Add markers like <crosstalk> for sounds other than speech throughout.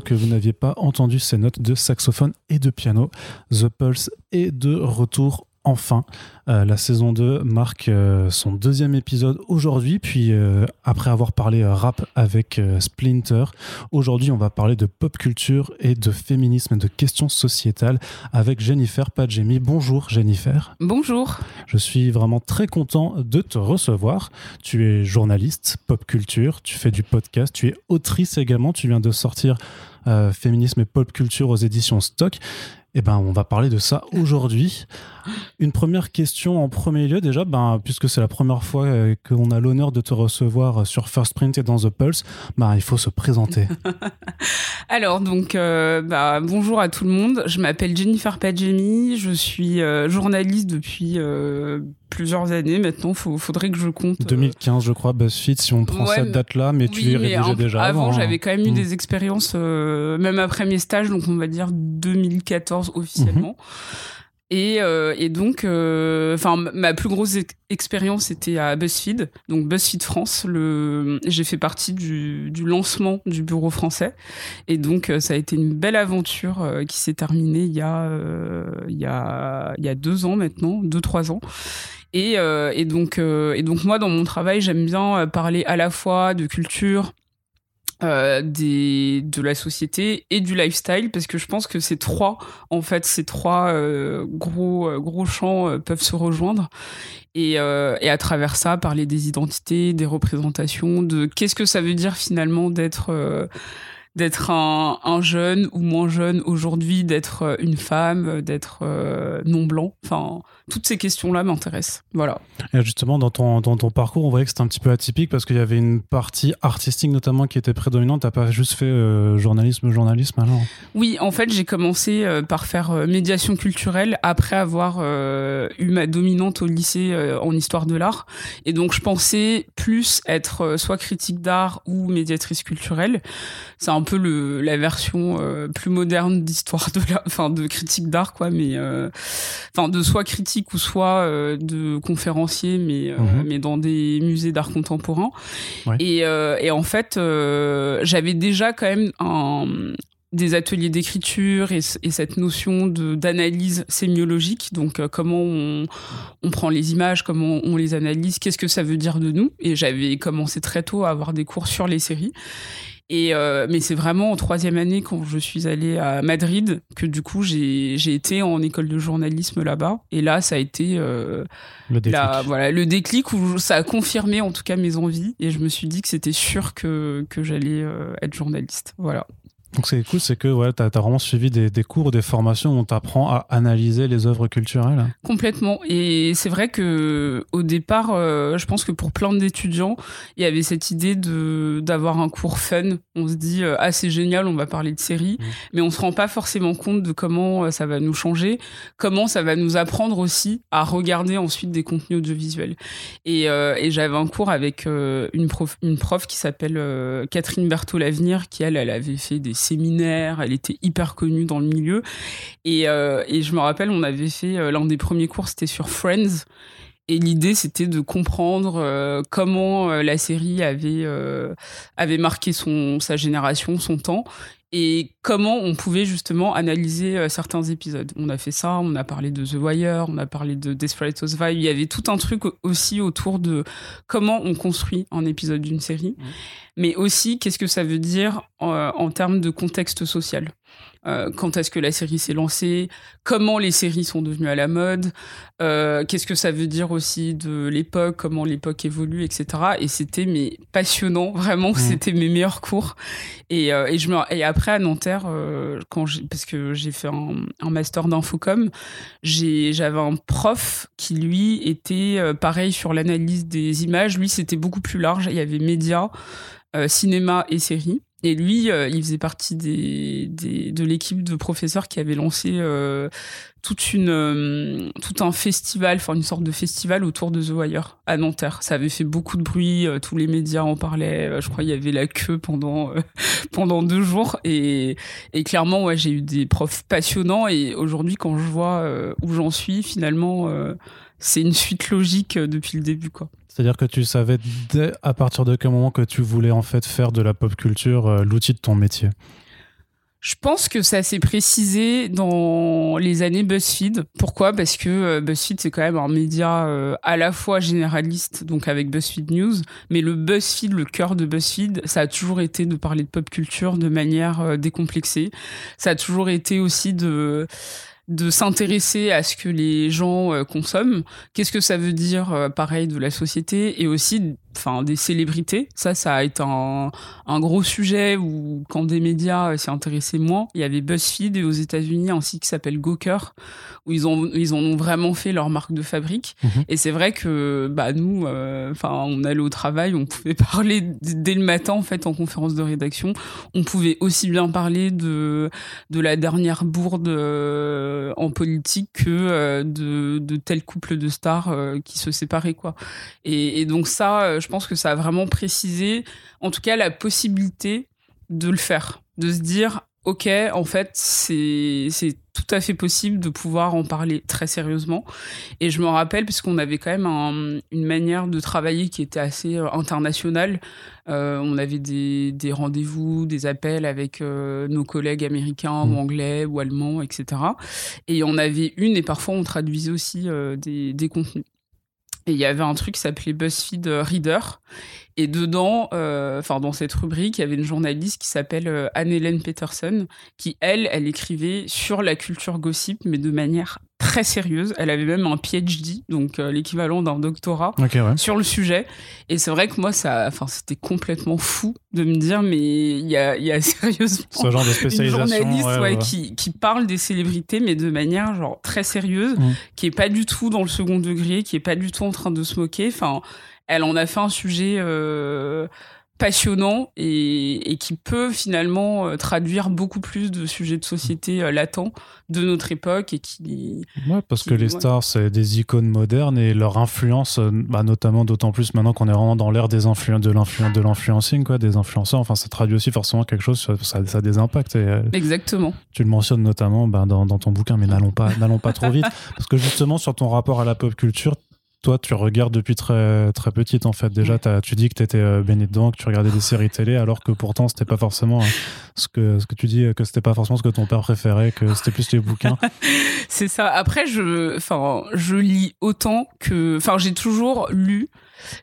que vous n'aviez pas entendu ces notes de saxophone et de piano. The Pulse est de retour enfin. Euh, la saison 2 marque euh, son deuxième épisode aujourd'hui, puis euh, après avoir parlé rap avec Splinter, aujourd'hui on va parler de pop culture et de féminisme et de questions sociétales avec Jennifer Padjemi. Bonjour Jennifer. Bonjour. Je suis vraiment très content de te recevoir. Tu es journaliste, pop culture, tu fais du podcast, tu es autrice également, tu viens de sortir Féminisme et pop culture aux éditions Stock. Eh ben, on va parler de ça aujourd'hui. Une première question en premier lieu déjà, ben, puisque c'est la première fois euh, qu'on a l'honneur de te recevoir sur First Print et dans The Pulse, ben, il faut se présenter. <laughs> Alors donc euh, bah, bonjour à tout le monde, je m'appelle Jennifer Padjemi, je suis euh, journaliste depuis plusieurs années maintenant, il faudrait que je compte. 2015 je crois BuzzFeed si on prend cette date-là, mais tu y rédigeais déjà avant. Avant hein. j'avais quand même eu hmm. des expériences, même après mes stages, donc on va dire 2014 officiellement. Euh, et, donc, euh, enfin, ma plus grosse expérience était à BuzzFeed, donc BuzzFeed France. Le, j'ai fait partie du, lancement du bureau français, et donc euh, ça a été une belle aventure qui s'est terminée il y a, il y a, deux ans maintenant, deux trois ans. Et donc, et donc moi, dans mon travail, j'aime bien parler à la fois de culture, euh, de la société et du lifestyle parce que je pense que ces trois en fait ces trois euh, gros euh, gros champs peuvent se rejoindre et, et à travers ça parler des identités des représentations de qu'est-ce que ça veut dire finalement d'être d'être un, un, jeune ou moins jeune aujourd'hui, d'être une femme, d'être non blanc. Enfin, toutes ces questions-là m'intéressent. Voilà. Et justement, dans ton, dans ton parcours, on voyait que c'était un petit peu atypique parce qu'il y avait une partie artistique notamment qui était prédominante. T'as pas juste fait euh, journalisme, journalisme alors? Oui, en fait, j'ai commencé euh, par faire euh, médiation culturelle après avoir eu ma dominante au lycée en histoire de l'art. Et donc, je pensais plus être soit critique d'art ou médiatrice culturelle. C'est un peu le, la version plus moderne d'histoire de l'art, enfin de critique d'art, quoi, mais enfin de soit critique ou soit euh, de conférencier, mais, euh, mhm. mais dans des musées d'art contemporain. Et, euh, et, en fait, j'avais déjà quand même un, des ateliers d'écriture et, et, cette notion d'analyse sémiologique, donc comment on, on, prend les images, comment on les analyse, qu'est-ce que ça veut dire de nous. Et j'avais commencé très tôt à avoir des cours sur les séries. Et euh, mais c'est vraiment en troisième année quand je suis allée à Madrid que du coup j'ai été en école de journalisme là-bas. Et là, ça a été euh, le déclic. voilà le déclic où ça a confirmé en tout cas mes envies et je me suis dit que c'était sûr que que j'allais euh, être journaliste. Voilà. Donc c'est cool, c'est que ouais, tu as, vraiment suivi des, des, cours, des formations où on t'apprend à analyser les œuvres culturelles. Complètement. Et c'est vrai que au départ, euh, je pense que pour plein d'étudiants, il y avait cette idée de d'avoir un cours fun. On se dit euh, ah c'est génial, on va parler de séries, mmh. mais on se rend pas forcément compte de comment euh, ça va nous changer, comment ça va nous apprendre aussi à regarder ensuite des contenus audiovisuels. Et, et j'avais un cours avec une prof, une prof qui s'appelle Catherine Berthaud Lavenir, qui elle, elle avait fait des séminaire, elle était hyper connue dans le milieu. Et, euh, et je me rappelle, on avait fait euh, l'un des premiers cours, c'était sur Friends. Et l'idée, c'était de comprendre euh, comment la série avait avait marqué son sa génération, son temps, et comment on pouvait justement analyser certains épisodes. On a fait ça, on a parlé de The Wire, on a parlé de Desperate Housewives. Il y avait tout un truc aussi autour de comment on construit un épisode d'une série. Mmh mais aussi qu'est-ce que ça veut dire euh, en, termes de contexte social? Euh, quand est-ce que la série s'est lancée, comment les séries sont devenues à la mode, euh, qu'est-ce que ça veut dire aussi de l'époque, comment l'époque évolue, etc. Et c'était mais passionnant, vraiment, mmh. c'était mes meilleurs cours. Et, et je me, et après à Nanterre, quand parce que j'ai fait un, un master d'infocom, j'avais un prof qui lui était pareil sur l'analyse des images. Lui c'était beaucoup plus large. Il y avait médias. Euh, cinéma et série. Et lui, euh, il faisait partie des, de l'équipe de professeurs qui avait lancé euh, toute une, tout un festival, enfin une sorte de festival autour de The Wire à Nanterre. Ça avait fait beaucoup de bruit, tous les médias en parlaient. je crois qu'il y avait la queue pendant <laughs> pendant deux jours. Et, et clairement, ouais, j'ai eu des profs passionnants. Et aujourd'hui, quand je vois où j'en suis, finalement, c'est une suite logique depuis le début, quoi. C'est-à-dire que tu savais à partir de quel moment que tu voulais en fait faire de la pop culture euh, l'outil de ton métier? Je pense que ça s'est précisé dans les années BuzzFeed. Pourquoi? Parce que euh, BuzzFeed, c'est quand même un média euh, à la fois généraliste, donc avec BuzzFeed News, mais le BuzzFeed, le cœur de BuzzFeed, ça a toujours été de parler de pop culture de manière décomplexée. Ça a toujours été aussi de de s'intéresser à ce que les gens consomment. Qu'est-ce que ça veut dire, pareil, de la société et aussi enfin des célébrités. Ça, ça a été un, un gros sujet où quand des médias euh, s'y intéressaient moins, il y avait BuzzFeed et aux États-Unis un site qui s'appelle Gawker où ils ont ils en ont vraiment fait leur marque de fabrique. Mhm. Et c'est vrai que bah nous, euh, enfin on allait au travail, on pouvait <laughs> parler dès le matin en fait en conférence de rédaction. On pouvait aussi bien parler de de la dernière bourde euh, en politique que de de tel couple de stars qui se séparaient quoi. Et, et donc ça, je pense que ça a vraiment précisé, en tout cas, la possibilité de le faire, de se dire, ok, en fait, c'est tout à fait possible de pouvoir en parler très sérieusement. Et je me rappelle, puisqu'on avait quand même une manière de travailler qui était assez euh, internationale. Euh, on avait des, rendez-vous, des appels avec euh, nos collègues américains ou mmh. anglais ou allemands, etc. Et on avait une, et parfois on traduisait aussi des, des contenus. Et il y avait un truc qui s'appelait BuzzFeed Reader. Et dedans, euh, enfin dans cette rubrique, il y avait une journaliste qui s'appelle euh, Anne-Hélène Peterson, qui elle, elle écrivait sur la culture gossip, mais de manière très sérieuse. Elle avait même un PhD, donc euh, l'équivalent d'un doctorat, sur le sujet. Et c'est vrai que moi, ça, enfin, c'était complètement fou de me dire, mais il y a, y a <laughs> sérieusement Ce genre de une journaliste Qui, qui, parle des célébrités, mais de manière genre très sérieuse, mmh. qui est pas du tout dans le second degré, qui est pas du tout en train de se moquer. Enfin elle en a fait un sujet euh, passionnant et, qui peut finalement euh, traduire beaucoup plus de sujets de société euh, latents de notre époque et qui ouais parce que les stars c'est des icônes modernes et leur influence bah, notamment d'autant plus maintenant qu'on est vraiment dans l'ère des influences de l'influence de l'influencing quoi des influenceurs. Enfin ça traduit aussi forcément quelque chose ça, ça a des impacts exactement. tu le mentionnes notamment bah, dans, dans, ton bouquin mais n'allons pas <laughs> n'allons pas trop vite. Parce que justement sur ton rapport à la pop culture toi, tu regardes depuis très, très petite, en fait. Déjà, tu dis que tu étais euh, béni dedans, que tu regardais des séries télé, alors que pourtant, c'était pas forcément hein, ce, que, ce que tu dis, que c'était pas forcément ce que ton père préférait, que c'était plus les bouquins. <laughs> C'est ça. Après, je, enfin, je lis autant que. Enfin, j'ai toujours lu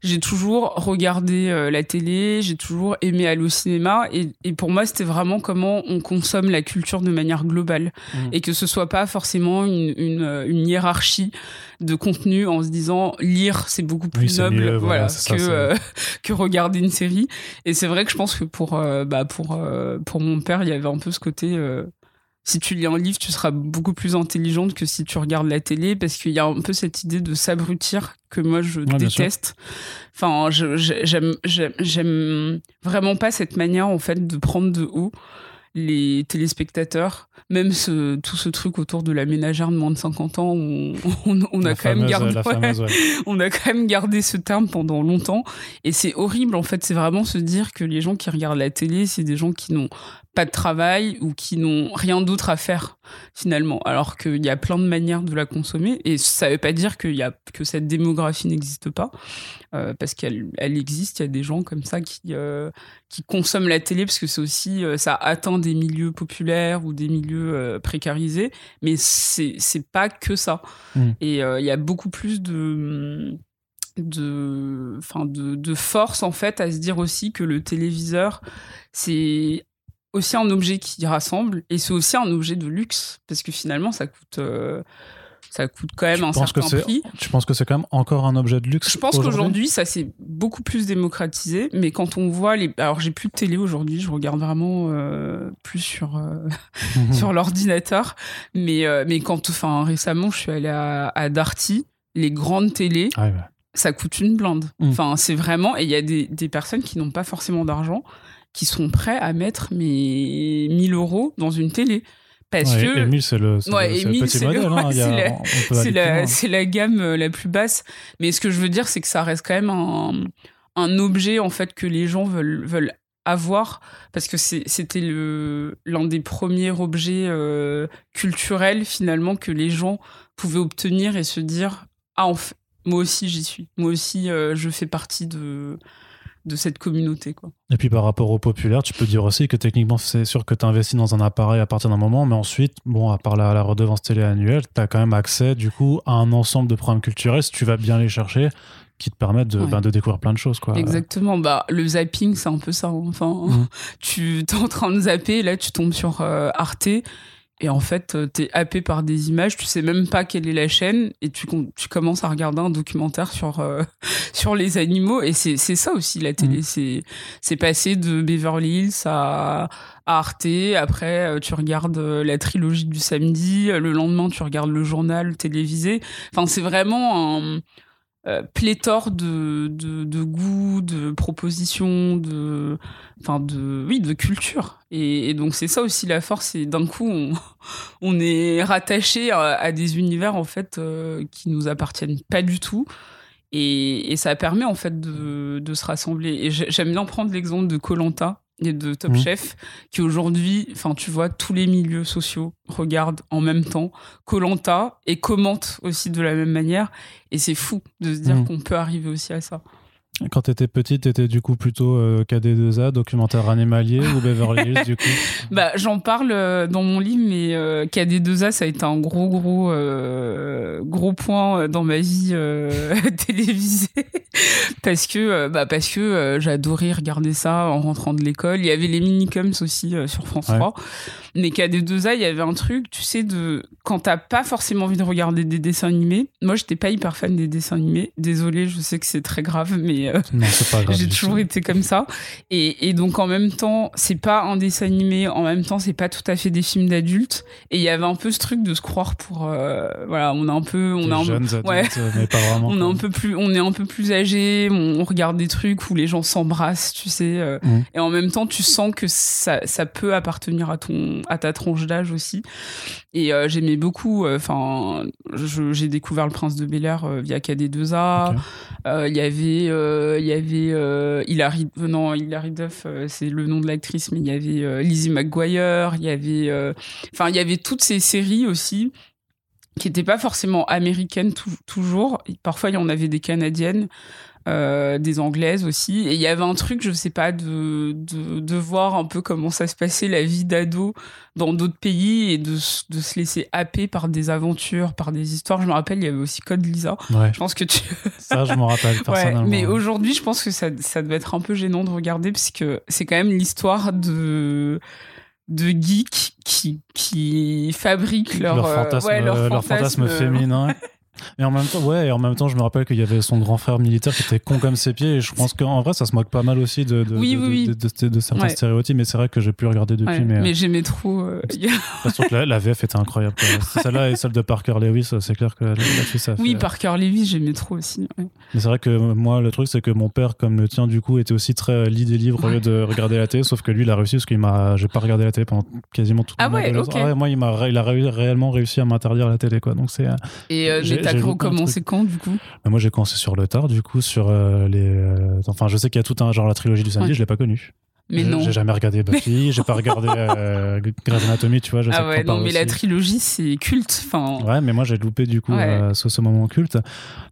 j'ai toujours regardé euh, la télé, j'ai toujours aimé aller au cinéma. Et, et pour moi, c'était vraiment comment on consomme la culture de manière globale. Mmh. Et que ce soit pas forcément une, une, euh, une, hiérarchie de contenu en se disant lire, c'est beaucoup plus noble voilà, que, euh, <laughs> que regarder une série. Et c'est vrai que je pense que pour, bah, pour, pour mon père, il y avait un peu ce côté si tu lis un livre, tu seras beaucoup plus intelligente que si tu regardes la télé, parce qu'il y a un peu cette idée de s'abrutir que moi je déteste. Enfin, j'aime, vraiment pas cette manière en fait de prendre de haut les téléspectateurs, même ce, tout ce truc autour de la ménagère de moins de 50 ans, <laughs> on, on, a quand même gardé, <laughs> on a quand même gardé ce terme pendant longtemps. Et c'est horrible, en fait, c'est vraiment se dire que les gens qui regardent la télé, c'est des gens qui n'ont pas de travail ou qui n'ont rien d'autre à faire finalement. Alors qu'il y a plein de manières de la consommer. Et ça veut pas dire qu'il y a que cette démographie n'existe pas euh, parce qu'elle elle existe. Il y a des gens comme ça qui euh, qui consomment la télé parce que c'est aussi euh, ça atteint des milieux populaires ou des milieux précarisés. Mais c'est c'est pas que ça. Mmh. et il y a beaucoup plus de de, enfin de, de force en fait à se dire aussi que le téléviseur c'est aussi un objet qui rassemble et c'est aussi un objet de luxe parce que finalement ça coûte euh, ça coûte quand même un certain prix. Tu penses que c'est quand même encore un objet de luxe Je pense qu'aujourd'hui ça s'est beaucoup plus démocratisé, mais quand on voit les, alors j'ai plus de télé aujourd'hui, je regarde vraiment euh, plus sur euh, <laughs> sur l'ordinateur, mais mais quand, enfin récemment je suis allée à, à Darty, les grandes télés. Ah ça coûte une blinde. Mm. Enfin, c'est vraiment. Et il y a des, des personnes qui n'ont pas forcément d'argent qui sont prêts à mettre mes 1000 euros dans une télé. Parce que. c'est le, petit modèle. C'est la, gamme euh, la plus basse. Mais ce que je veux dire, c'est que ça reste quand même un, un, objet, en fait, que les gens veulent, veulent avoir. Parce que c'était l'un des premiers objets euh, culturels, finalement, que les gens pouvaient obtenir et se dire Ah, en fait, moi aussi j'y suis. Moi aussi, je fais partie de de cette communauté. Quoi. Et puis par rapport au populaire, tu peux dire aussi que techniquement, c'est sûr que tu investis dans un appareil à partir d'un moment, mais ensuite, bon, à part la, redevance télé annuelle, tu as quand même accès du coup à un ensemble de programmes culturels, si tu vas bien les chercher, qui te permettent de, ben, de découvrir plein de choses. Quoi. Exactement. Bah, le zapping, c'est un peu ça. Hein. Enfin, mmh. <laughs> tu es en train de zapper, là, tu tombes sur euh, Arte et en fait, euh, t'es happé par des images, tu sais même pas quelle est la chaîne, et tu, tu commences à regarder un documentaire sur, euh, <laughs> sur les animaux. Et c'est ça aussi, la télé. Mm. C'est passé de Beverly Hills à, à Arte. Après, euh, tu regardes la trilogie du samedi. Le lendemain, tu regardes le journal télévisé. Enfin, c'est vraiment un euh, pléthore de, de, de goûts, de propositions, de, enfin de, oui, de culture. Et, donc c'est ça aussi la force. Et d'un coup, on, <laughs> on est rattaché à, des univers en fait euh, qui nous appartiennent pas du tout. Et, et, ça permet en fait de, de se rassembler. Et j'aime bien prendre l'exemple de Colanta et de Top mmh. Chef qui aujourd'hui, enfin tu vois, tous les milieux sociaux regardent en même temps Colanta et commentent aussi de la même manière. Et c'est fou de se dire mmh. qu'on peut arriver aussi à ça. Quand tu étais petite, tu étais du coup plutôt euh, KD2A, documentaire animalier ou Beverly Hills du coup <laughs> bah, J'en parle euh, dans mon livre, mais euh, KD2A, ça a été un gros, gros, gros point dans ma vie <laughs> télévisée. parce que, bah, parce que j'adorais regarder ça en rentrant de l'école. Il y avait les minicums aussi sur France 3. Mais KD2A, il y avait un truc, tu sais, de quand t'as pas forcément envie de regarder des dessins animés. Moi, j'étais pas hyper fan des dessins animés. Désolée, je sais que c'est très grave, mais euh, <laughs> j'ai toujours été comme ça. Et, et, donc en même temps, c'est pas un dessin animé, en même temps, c'est pas tout à fait des films d'adultes. Et il y avait un peu ce truc de se croire pour, euh, voilà, on est un peu, on un, <laughs> ouais, mais pas vraiment. on est un peu plus, on est un peu plus âgé, on, regarde des trucs où les gens s'embrassent, tu sais. Euh, mmh. Et en même temps, tu sens que ça, ça peut appartenir à ton, à ta tronche d'âge aussi. Et j'aimais beaucoup. Enfin, j'ai découvert le Prince de Bel Air via KD2A. Il y avait euh, il y avait euh, Hilary, non, Hilary Duff, euh, c'est le nom de l'actrice, mais il y avait Lizzie McGuire, il y avait, enfin, il y avait toutes ces séries aussi qui n'étaient pas forcément américaines toujours. Parfois, il y en avait des canadiennes. Euh, des anglaises aussi. Et il y avait un truc, je sais pas, de, de, de voir un peu comment ça se passait la vie d'ado dans d'autres pays et de, de, se laisser happer par des aventures, par des histoires. Je me rappelle, il y avait aussi Code Lisa. Je pense que tu. <laughs> ça, je m'en rappelle personnellement. mais aujourd'hui, je pense que ça, ça devait être un peu gênant de regarder parce que c'est quand même l'histoire de de geeks qui, qui fabriquent leur, leur euh, fantasme, leur fantasme féminin. <laughs> Et en même temps, ouais, et en même temps, je me rappelle qu'il y avait son grand frère militaire qui était con comme ses pieds. Et je pense qu'en vrai, ça se moque pas mal aussi de, de, de, de, certains stéréotypes. Mais c'est vrai que j'ai pu regarder depuis. mais, mais j'aimais trop. Euh, <laughs> que la, VF était incroyable. Celle-là et celle de Parker Lewis, c'est clair que là-dessus, ça Oui, Parker Lewis, j'aimais trop aussi. Mais c'est vrai que moi, le truc, c'est que mon père, comme le tien, du coup, était aussi très lit des livres au lieu de regarder la télé. Sauf que lui, il a réussi parce qu'il m'a. J'ai pas regardé la télé pendant quasiment tout ah ouais, ok. Ah moi, il, m'a, il a réellement réussi à m'interdire la télé, quoi. Donc c'est. Et euh, t'as commencé quand, du coup bah, Moi, j'ai commencé sur le tard, du coup, sur euh, les. Euh, enfin, je sais qu'il y a tout un genre la trilogie du samedi, je l'ai pas connu. Mais non. J'ai jamais regardé <laughs> Buffy, j'ai pas regardé euh, Grey's Anatomy, tu vois. Je ah ouais, non, mais la trilogie, c'est culte. Enfin... Ouais, mais moi, j'ai loupé, du coup, euh, ce, ce, moment culte.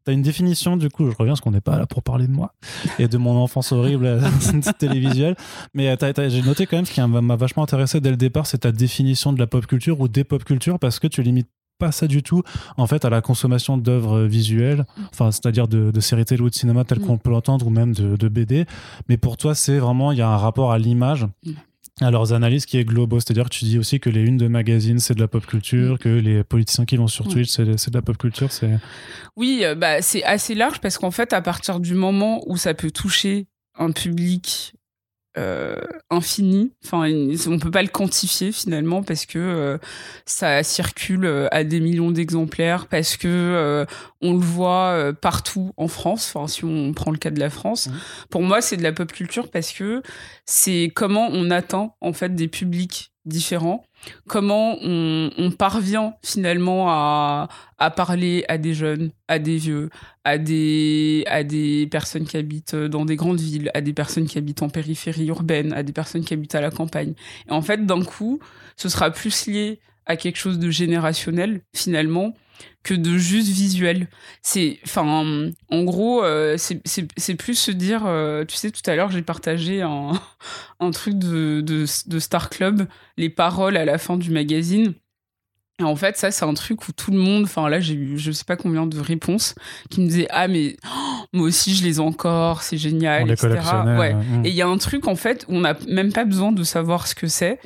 T'as une définition, du coup, je reviens parce qu'on n'est pas là pour parler de moi et de mon enfance horrible <laughs> télévisuelle. Mais j'ai noté quand même ce qui m'a vachement intéressé dès le départ, c'est ta définition de la pop culture ou des pop culture parce que tu limites pas ça du tout en fait à la consommation d'œuvres visuelles, enfin c'est-à-dire de, séries télé ou de cinéma tel mm. qu'on peut l'entendre ou même de, BD. Mais pour toi, c'est vraiment il y a un rapport à l'image. Mm. À leurs analyses qui est global, c'est-à-dire que tu dis aussi que les unes de magazines c'est de la pop culture, mm. que les politiciens qui vont sur Twitch c'est de la pop culture. C'est oui, euh, bah c'est assez large parce qu'en fait à partir du moment où ça peut toucher un public euh, infini. Enfin, on peut pas le quantifier finalement parce que euh, ça circule euh, à des millions d'exemplaires, parce que on le voit partout en France. Enfin, si on prend le cas de la France, mmh. pour moi, c'est de la pop culture parce que c'est comment on atteint en fait des publics différents comment on, parvient finalement à, parler à des jeunes, à des vieux, à des, à des personnes qui habitent dans des grandes villes, à des personnes qui habitent en périphérie urbaine, à des personnes qui habitent à la campagne. Et en fait, d'un coup, ce sera plus lié à quelque chose de générationnel finalement que de juste visuel. C'est, enfin, en gros, euh, c'est plus se dire, euh, tu sais, tout à l'heure, j'ai partagé un, <laughs> truc de, Star Club, les paroles à la fin du magazine. Et en fait, ça, c'est un truc où tout le monde, enfin là, j'ai eu je sais pas combien de réponses qui me disaient Ah, mais oh, moi aussi, je les ai encore, c'est génial, etc. Ouais. Et il y a un truc, en fait, où on n'a même pas besoin de savoir ce que c'est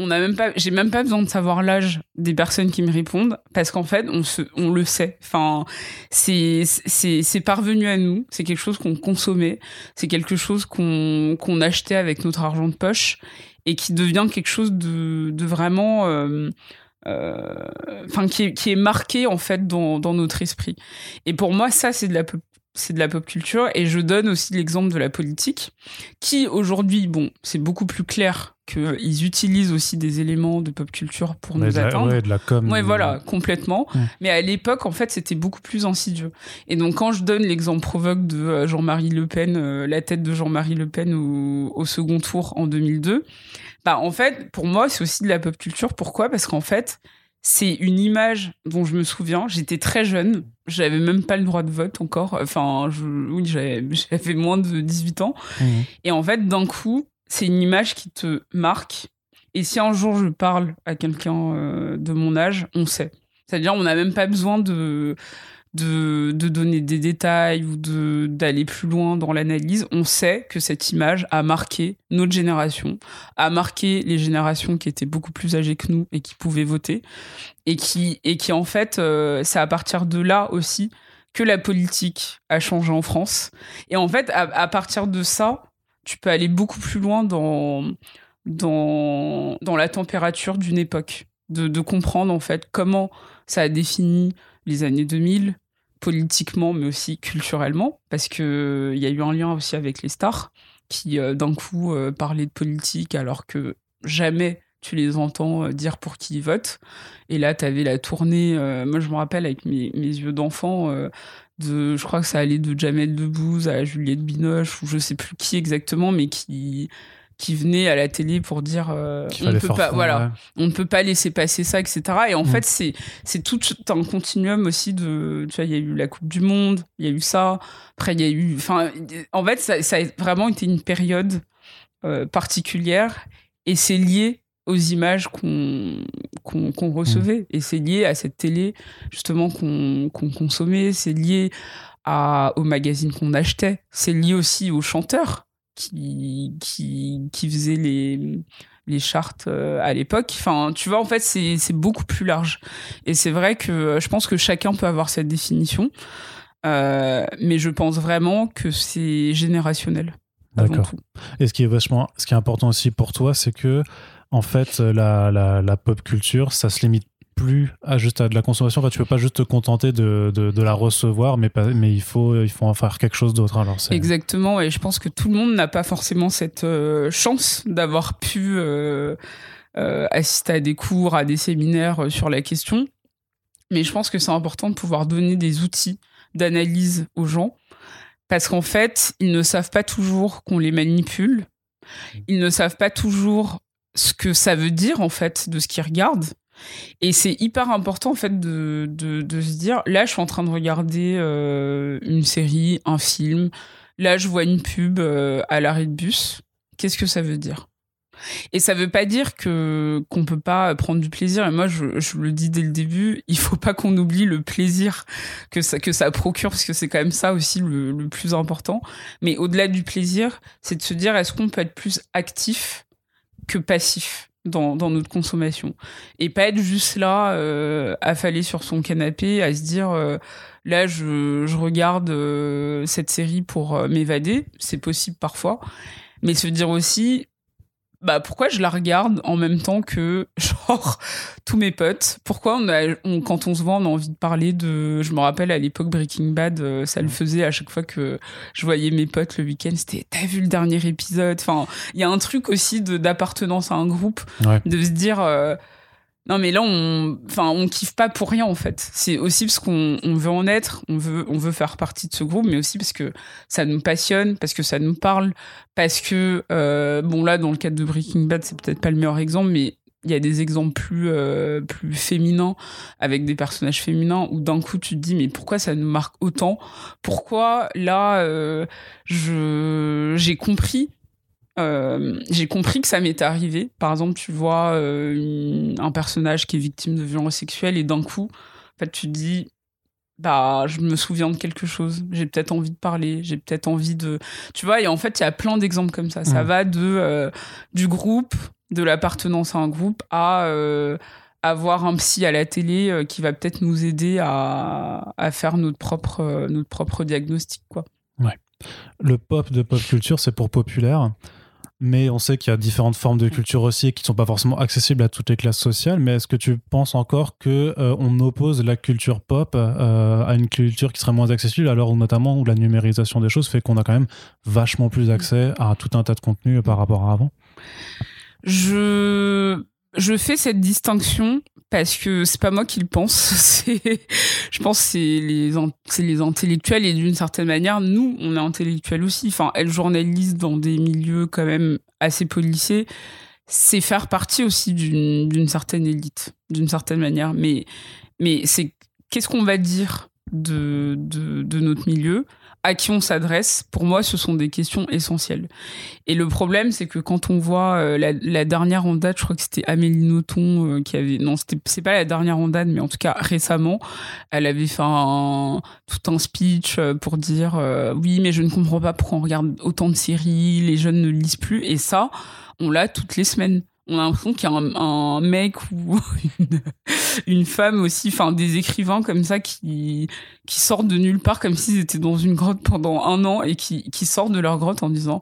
on même pas, j'ai même pas besoin de savoir l'âge des personnes qui me répondent parce qu'en fait, on se, on le sait. Enfin, c'est, c'est, c'est parvenu à nous. C'est quelque chose qu'on consommait. C'est quelque chose qu'on, qu'on achetait avec notre argent de poche et qui devient quelque chose de, de vraiment, euh, euh, enfin, qui est, qui est marqué en fait dans, dans notre esprit. Et pour moi, ça, c'est de la c'est de la pop culture. Et je donne aussi l'exemple de la politique qui aujourd'hui bon c'est beaucoup plus clair qu'ils utilisent aussi des éléments de pop culture pour nous atteindre. ouais, de la com ouais voilà complètement. Mais à l'époque en fait c'était beaucoup plus insidieux. Et donc quand je donne l'exemple provoque de euh, Jean-Marie Le Pen euh, la tête de Jean-Marie Le Pen au, au second tour en 2002 bah en fait pour moi c'est aussi de la pop culture pourquoi? Parce qu'en fait c'est une image dont je me souviens. J'étais très jeune, j'avais même pas le droit de vote encore. Enfin, je, oui, j'avais <laughs> moins de 18 ans. Mmh. Et en fait, d'un coup, c'est une image qui te marque. Et si un jour je parle à quelqu'un euh, de mon âge, on sait. C'est-à-dire, on n'a même pas besoin de de, de donner des détails ou d'aller plus loin dans l'analyse, on sait que cette image a marqué notre génération, a marqué les générations qui étaient beaucoup plus âgées que nous et qui pouvaient voter, et qui et qui en fait, euh, c'est à partir de là aussi que la politique a changé en France. Et en fait, à, partir de ça, tu peux aller beaucoup plus loin dans dans dans la température d'une époque, de, de comprendre en fait comment ça a défini les années 2000, politiquement, mais aussi culturellement, parce qu'il euh, y a eu un lien aussi avec les stars qui, euh, d'un coup, euh, parlaient de politique alors que jamais tu les entends dire pour qui ils votent. Et là, tu avais la tournée, moi je me rappelle avec mes, yeux d'enfant, de, je crois que ça allait de Jamel Debbouze à Juliette Binoche, ou je sais plus qui exactement, mais qui qui venait à la télé pour dire euh, on ne peut pas voilà. on ne peut pas laisser passer ça etc et en mm. fait c'est c'est tout un continuum aussi de tu vois il y a eu la coupe du monde il y a eu ça. Après il y a eu enfin en fait ça, ça, a vraiment été une période euh, particulière et c'est lié aux images qu'on qu'on recevait. Mm. et c'est lié à cette télé justement qu'on qu'on consommait. C'est lié à, aux magazines qu'on achetait. C'est lié aussi aux chanteurs qui, qui, qui faisait les, les chartes euh, à l'époque. Enfin, tu vois, en fait, c'est beaucoup plus large. Et c'est vrai que euh, je pense que chacun peut avoir cette définition. Euh, mais je pense vraiment que c'est générationnel. D'accord. Et ce qui est vachement, ce qui est important aussi pour toi, c'est que en fait, la, la, la, pop culture, ça se limite plus à juste à de la consommation. Enfin, tu peux pas juste te contenter de, de, la recevoir, mais, pas, mais il, faut, il faut en faire quelque chose d'autre. Alors Exactement, et je pense que tout le monde n'a pas forcément cette euh, chance d'avoir pu euh, euh, assister à des cours, à des séminaires sur la question. Mais je pense que c'est important de pouvoir donner des outils d'analyse aux gens, parce qu'en fait, ils ne savent pas toujours qu'on les manipule, ils ne savent pas toujours ce que ça veut dire en fait de ce qu'ils regardent. Et c'est hyper important en fait de, se dire, là je suis en train de regarder euh, une série, un film, là je vois une pub euh, à l'arrêt de bus, qu'est-ce que ça veut dire? Et ça veut pas dire que qu'on peut pas prendre du plaisir. Et moi, je, le dis dès le début, il faut pas qu'on oublie le plaisir que ça procure, parce que c'est quand même ça aussi le plus important. Mais au-delà du plaisir, c'est de se dire est-ce qu'on peut être plus actif que passif? Dans, dans, notre consommation. Et pas être juste là euh, affalé sur son canapé à se dire euh, là je, je regarde euh, cette série pour euh, m'évader. C'est possible parfois. Mais se dire aussi bah pourquoi je la regarde en même temps que <laughs> genre tous mes potes? Pourquoi on a on, quand on se voit on a envie de parler de je me rappelle à l'époque Breaking Bad euh, ça le faisait à chaque fois que je voyais mes potes le week-end c'était t'as vu le dernier épisode? Enfin il y a un truc aussi de d'appartenance à un groupe de se dire euh, non, mais là, on, enfin, on kiffe pas pour rien en fait. C'est aussi parce qu'on veut en être, on veut, on veut faire partie de ce groupe, mais aussi parce que ça nous passionne, parce que ça nous parle, parce que, euh, bon là, dans le cadre de Breaking Bad, c'est peut-être pas le meilleur exemple, mais il y a des exemples plus, euh, plus féminins avec des personnages féminins où d'un coup tu te dis mais pourquoi ça nous marque autant? Pourquoi là euh, j'ai compris euh, j'ai compris que ça m'était arrivé. Par exemple, tu vois un personnage qui est victime de violence sexuelle et d'un coup, en fait, tu te dis bah je me souviens de quelque chose j'ai peut-être envie de parler j'ai peut-être envie de tu vois et en fait il y a plein d'exemples comme ça ça va de du groupe de l'appartenance à un groupe à euh, avoir un psy à la télé euh, qui va peut-être nous aider à, faire notre propre, euh, notre propre diagnostic. Quoi. Ouais. Le pop de pop culture, c'est pour populaire. Mais on sait qu'il y a différentes formes de culture aussi qui ne sont pas forcément accessibles à toutes les classes sociales. Mais est-ce que tu penses encore que on oppose la culture pop à une culture qui serait moins accessible, alors notamment où la numérisation des choses fait qu'on a quand même vachement plus accès à tout un tas de contenus par rapport à avant? Je je fais cette distinction parce que c'est pas moi qui le pense. <laughs> Je pense, c'est les, c'est les intellectuels et d'une certaine manière, nous, on est intellectuels aussi. Enfin, elle journaliste dans des milieux quand même assez policés, c'est faire partie aussi d'une, certaine élite, d'une certaine manière. Mais, c'est qu'est-ce qu'on va dire de notre milieu? À qui on s'adresse, pour moi, ce sont des questions essentielles. Et le problème, c'est que quand on voit euh, la, dernière en date, je crois que c'était Amélie Nothomb euh, qui avait, non, c'est pas la dernière en date, mais en tout cas récemment, elle avait fait tout un speech euh, pour dire oui, mais je ne comprends pas pourquoi on regarde autant de séries, les jeunes ne lisent plus. Et ça, on l'a toutes les semaines on a l'impression qu'il y a un, mec ou <laughs> une, femme aussi, enfin des écrivains comme ça qui qui sortent de nulle part comme s'ils étaient dans une grotte pendant un an et qui, qui sortent de leur grotte en disant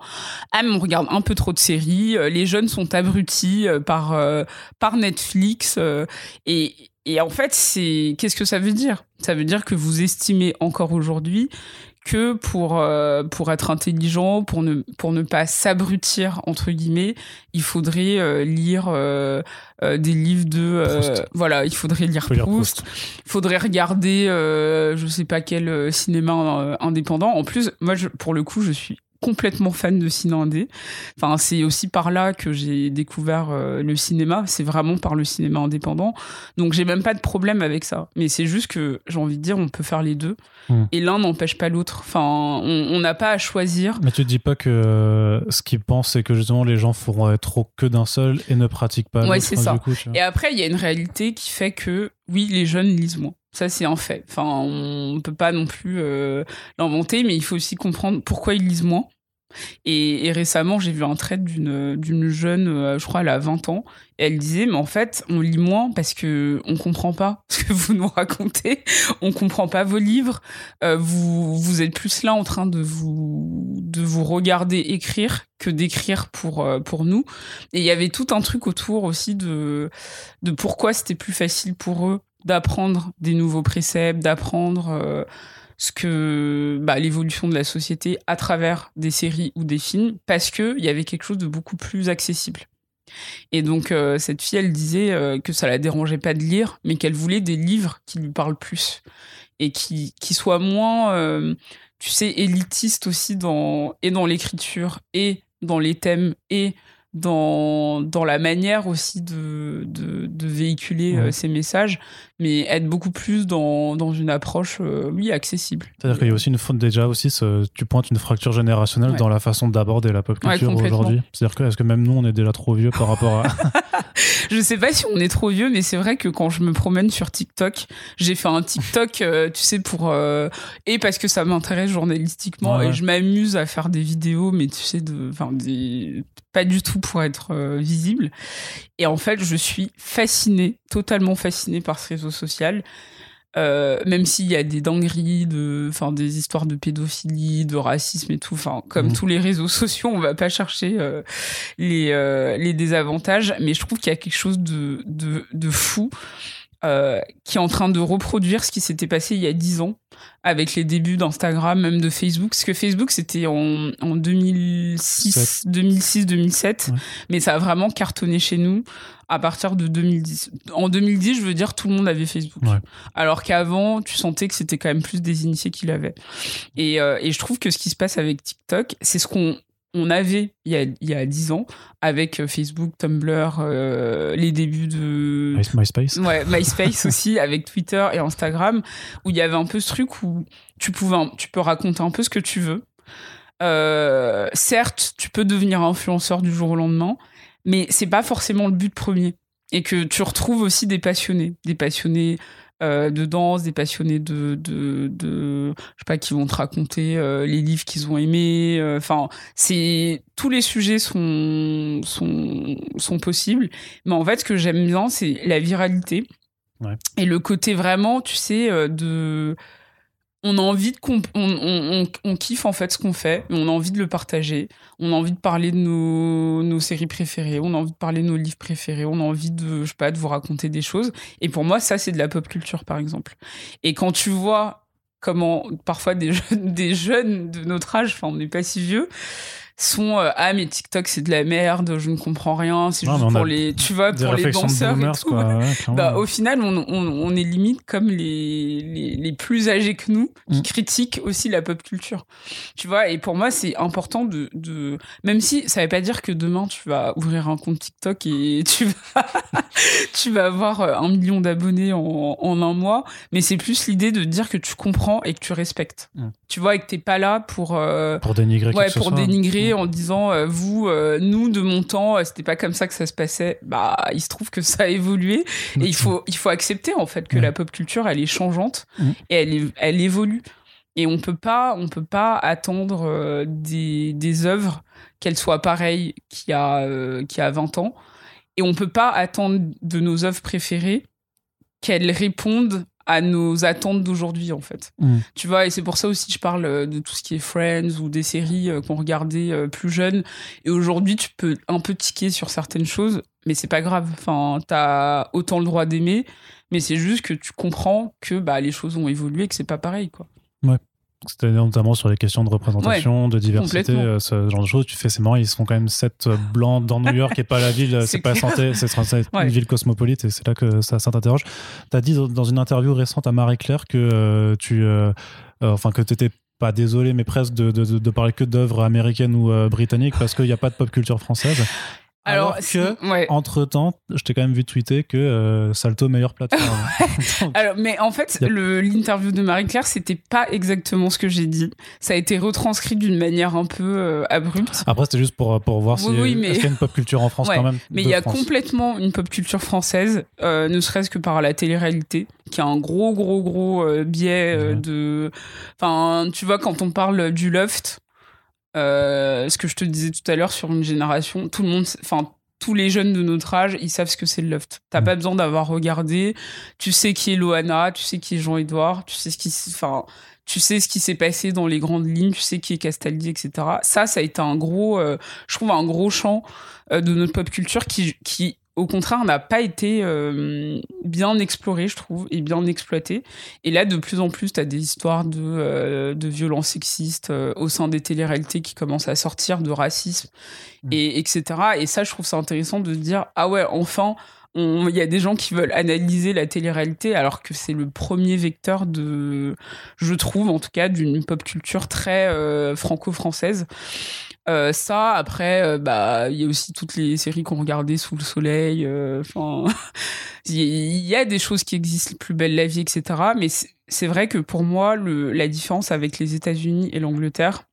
ah mais on regarde un peu trop de séries, euh, les jeunes sont abrutis euh, par euh, par Netflix et et en fait c'est qu'est-ce que ça veut dire? Ça veut dire que vous estimez encore aujourd'hui que pour euh, pour être intelligent, pour ne pour ne pas s'abrutir entre guillemets, il faudrait euh, lire euh, des livres de voilà, il faudrait lire Proust, il faudrait regarder je sais pas quel cinéma indépendant. En plus, moi je, pour le coup, je suis complètement fan de ciné indé. Enfin, c'est aussi par là que j'ai découvert euh, le cinéma. C'est vraiment par le cinéma indépendant. Donc, j'ai même pas de problème avec ça. Mais c'est juste que j'ai envie de dire, on peut faire les deux. Hmm. Et l'un n'empêche pas l'autre. Enfin, on n'a pas à choisir. Mais tu dis pas que euh, ce qu'ils pensent, c'est que justement les gens feront trop que d'un seul et ne pratiquent pas. Ouais, c'est ça. et après, il y a une réalité qui fait que oui, les jeunes lisent moins. Ça, c'est un fait. Enfin, on ne peut pas non plus euh, l'inventer, mais il faut aussi comprendre pourquoi ils lisent moins. Et, récemment, j'ai vu un trait d'une, jeune, euh, je crois, elle a 20 ans, et elle disait, mais en fait, on lit moins parce que on comprend pas <laughs> ce que vous nous racontez, on comprend pas vos livres, euh, vous, vous êtes plus là en train de vous, de vous regarder écrire que d'écrire pour, pour nous. Et il y avait tout un truc autour aussi de, de pourquoi c'était plus facile pour eux d'apprendre des nouveaux préceptes, d'apprendre euh, ce que bah, l'évolution de la société à travers des séries ou des films, parce que il y avait quelque chose de beaucoup plus accessible. Et donc euh, cette fille, elle disait euh, que ça la dérangeait pas de lire, mais qu'elle voulait des livres qui lui parlent plus et qui qui soient moins, tu sais, élitistes aussi dans et dans l'écriture et dans les thèmes et dans, dans la manière aussi de, de, de véhiculer euh, ces messages, mais être beaucoup plus dans, dans une approche, euh, oui, accessible. C'est-à-dire qu'il y a aussi une déjà aussi, ce, tu pointes une fracture générationnelle dans la façon d'aborder la pop culture aujourd'hui. C'est-à-dire que est-ce que même nous, on est déjà trop vieux par rapport à... <laughs> <laughs> je sais pas si on est trop vieux, mais c'est vrai que quand je me promène sur TikTok, j'ai fait un TikTok, euh, tu sais, pour et parce que ça m'intéresse journalistiquement et je m'amuse à faire des vidéos, mais tu sais, de, enfin, des pas du tout pour être euh, visible. Et en fait, je suis fascinée, totalement fascinée par ce réseau social. Euh, même s'il y a des dingueries, de, enfin des histoires de pédophilie, de racisme et tout, enfin comme mmh. tous les réseaux <laughs> sociaux, on va pas chercher euh, les, les désavantages, mais je trouve qu'il y a quelque chose de, de, de fou euh, qui est en train de reproduire ce qui s'était passé il y a dix ans avec les débuts d'Instagram, même de Facebook. Parce que Facebook, c'était en, en 2006, 2006, 2007, mais ça a vraiment cartonné chez nous à partir de 2010. En 2010, je veux dire, tout le monde avait Facebook. Alors qu'avant, tu sentais que c'était quand même plus des initiés qui l'avaient. Et, euh, et je trouve que ce qui se passe avec TikTok, c'est ce qu'on on avait il y a, il y a 10 ans avec Facebook, Tumblr, les débuts de MySpace. Ouais, <laughs> MySpace aussi avec Twitter et Instagram où il y avait un peu ce truc où tu pouvais tu peux raconter un peu ce que tu veux. certes, tu peux devenir influenceur du jour au lendemain, mais c'est pas forcément le but premier. Et que tu retrouves aussi des passionnés, des passionnés euh, de danse, des passionnés de, de, de, je sais pas, qui vont te raconter euh, les livres qu'ils ont aimés. Euh, enfin, c'est tous les sujets sont, sont sont possibles. Mais en fait, ce que j'aime bien, c'est la viralité ouais. et le côté vraiment, tu sais, de on a envie de on, on, on, kiffe en fait ce qu'on fait, mais on a envie de le partager. On a envie de parler de nos, nos, séries préférées, on a envie de parler de nos livres préférés, on a envie de je sais pas de vous raconter des choses. Et pour moi, ça c'est de la pop culture par exemple. Et quand tu vois comment parfois des jeunes, des jeunes de notre âge, enfin on n'est pas si vieux, sont euh, ah mais TikTok c'est de la merde, je ne comprends rien, c'est juste pour les tu vois pour les danseurs et tout. <laughs> bah, au final on, on, on, est limite comme les, les, les plus âgés que nous qui mm. critiquent aussi la pop culture. Tu vois et pour moi c'est important de, de même si ça veut pas dire que demain tu vas ouvrir un compte TikTok et <laughs> tu vas tu vas avoir euh, un million d'abonnés en, en un mois, mais c'est plus l'idée de dire que tu comprends et que tu respectes. Mm. Tu vois et que t'es pas là pour euh, pour dénigrer ouais, pour dénigrer en disant euh, vous, euh, nous de mon temps, c'était pas comme ça que ça se passait. Bah, il se trouve que ça a évolué. Et il faut il faut accepter en fait que la pop culture elle est changeante mm. et elle elle évolue. Et on peut pas on peut pas attendre des des œuvres qu'elles soient pareilles qu'il y a qu'il y a 20 ans. Et on peut pas attendre de nos œuvres préférées qu'elles répondent à nos attentes d'aujourd'hui en fait. Mm. Tu vois, et c'est pour ça aussi que je parle euh, de tout ce qui est Friends ou des séries euh, qu'on regardait euh, plus jeunes. Et aujourd'hui, tu peux un peu tiquer sur certaines choses, mais c'est pas grave. Enfin, t'as autant le droit d'aimer, mais c'est juste que tu comprends que bah, les choses ont évolué, que c'est pas pareil, quoi. Ouais. C'était notamment sur les questions de représentation, de diversité, euh, ce genre de choses. Tu fais, c'est marrant, ils sont quand même sept euh, blancs dans New York et pas la ville, <laughs> c'est pas santé, c'est une ville cosmopolite et c'est là que ça, s'interroge. Tu as dit dans une interview récente à Marie-Claire que euh, tu. enfin, que t'étais pas désolé, mais presque de, de, de parler que d'œuvres américaines ou britanniques parce qu'il n'y a pas de pop culture française. Alors, que, entre temps, je t'ai quand même vu tweeter que euh, Salto meilleure plateforme. <laughs> <laughs> Alors, mais en fait, l'interview de Marie-Claire, c'était pas exactement ce que j'ai dit. Ça a été retranscrit d'une manière un peu euh, abrupte. Après, c'était juste pour, pour voir si oui, mais... y a une pop culture en France quand même. Mais il y a complètement une pop culture française, euh, ne serait-ce que par la télé-réalité, qui a un gros, gros, gros biais de. Enfin, tu vois, quand on parle du loft euh, ce que je te disais tout à l'heure sur une génération, tout le monde, enfin tous les jeunes de notre âge, ils savent ce que c'est le loft. T'as mm. pas besoin d'avoir regardé. Tu sais qui est Loana, tu sais qui est Jean-Edouard, tu sais ce qui, enfin, tu sais ce qui s'est passé dans les grandes lignes, tu sais qui est Castaldi, etc. Ça, ça a été un gros, euh, je trouve un gros champ euh, de notre pop culture qui, qui au contraire, n'a pas été euh, bien exploré, je trouve, et bien exploité. Et là, de plus en plus, tu as des histoires de, euh, de violences sexistes euh, au sein des téléréalités qui commencent à sortir, de racisme, mmh. et, etc. Et ça, je trouve ça intéressant de se dire, ah ouais, enfin, il y a des gens qui veulent analyser la télé-réalité alors que c'est le premier vecteur de, je trouve en tout cas, d'une pop culture très franco-française. Euh, ça, après, euh, bah, il y a aussi toutes les séries qu'on regardait sous le soleil. Euh, <laughs> il y, a des choses qui existent, Plus belle la vie, etc. Mais c'est vrai que pour moi, la différence avec les États-Unis et l'Angleterre,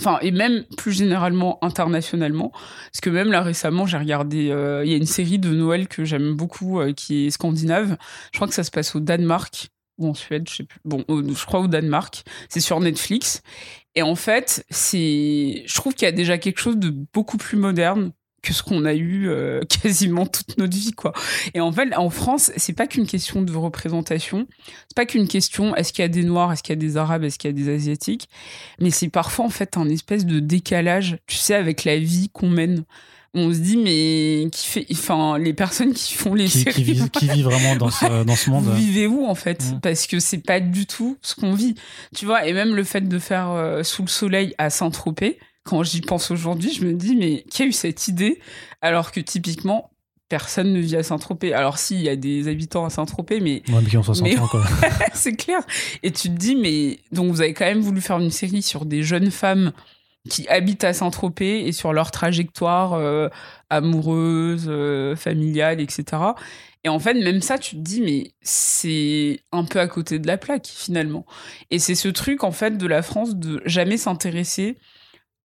enfin, et même plus généralement internationalement, parce que même là récemment, j'ai regardé, il y a une série de Noël que j'aime beaucoup, qui est scandinave. Je crois que ça se passe au Danemark en Suède, je. Bon, je crois au Danemark. C'est sur Netflix. Et en fait, je trouve qu'il y a déjà quelque chose de beaucoup plus moderne que ce qu'on a eu euh, <laughs> quasiment toute notre vie, quoi. Et en fait, en France, c'est pas qu'une question de représentation. C'est pas qu'une question est-ce qu'il y a des Noirs, est-ce qu'il y a des Arabes, est-ce qu'il y a des Asiatiques. Mais c'est parfois, en fait, un espèce de décalage, tu sais, avec la vie qu'on mène on se dit mais qui fait enfin les personnes qui font les qui, séries qui, vivent, vraiment dans ce, dans ce monde vous vivez où en fait? Mm. parce que c'est pas du tout ce qu'on vit tu vois et même le fait de faire euh, sous le soleil à Saint-Tropez quand j'y pense aujourd'hui je me dis mais qui a eu cette idée? Alors que typiquement personne ne vit à Saint-Tropez. Alors si, il y a des habitants à Saint-Tropez, mais... Ouais, mais qui ont 60 ans, quoi. <laughs> c'est clair. Et tu te dis, mais... Donc vous avez quand même voulu faire une série sur des jeunes femmes qui habitent à Saint-Tropez et sur leur trajectoire euh, amoureuse, euh, familiale, etc. Et en fait, même ça, tu te dis, mais c'est un peu à côté de la plaque, finalement. Et c'est ce truc, en fait, de la France de jamais s'intéresser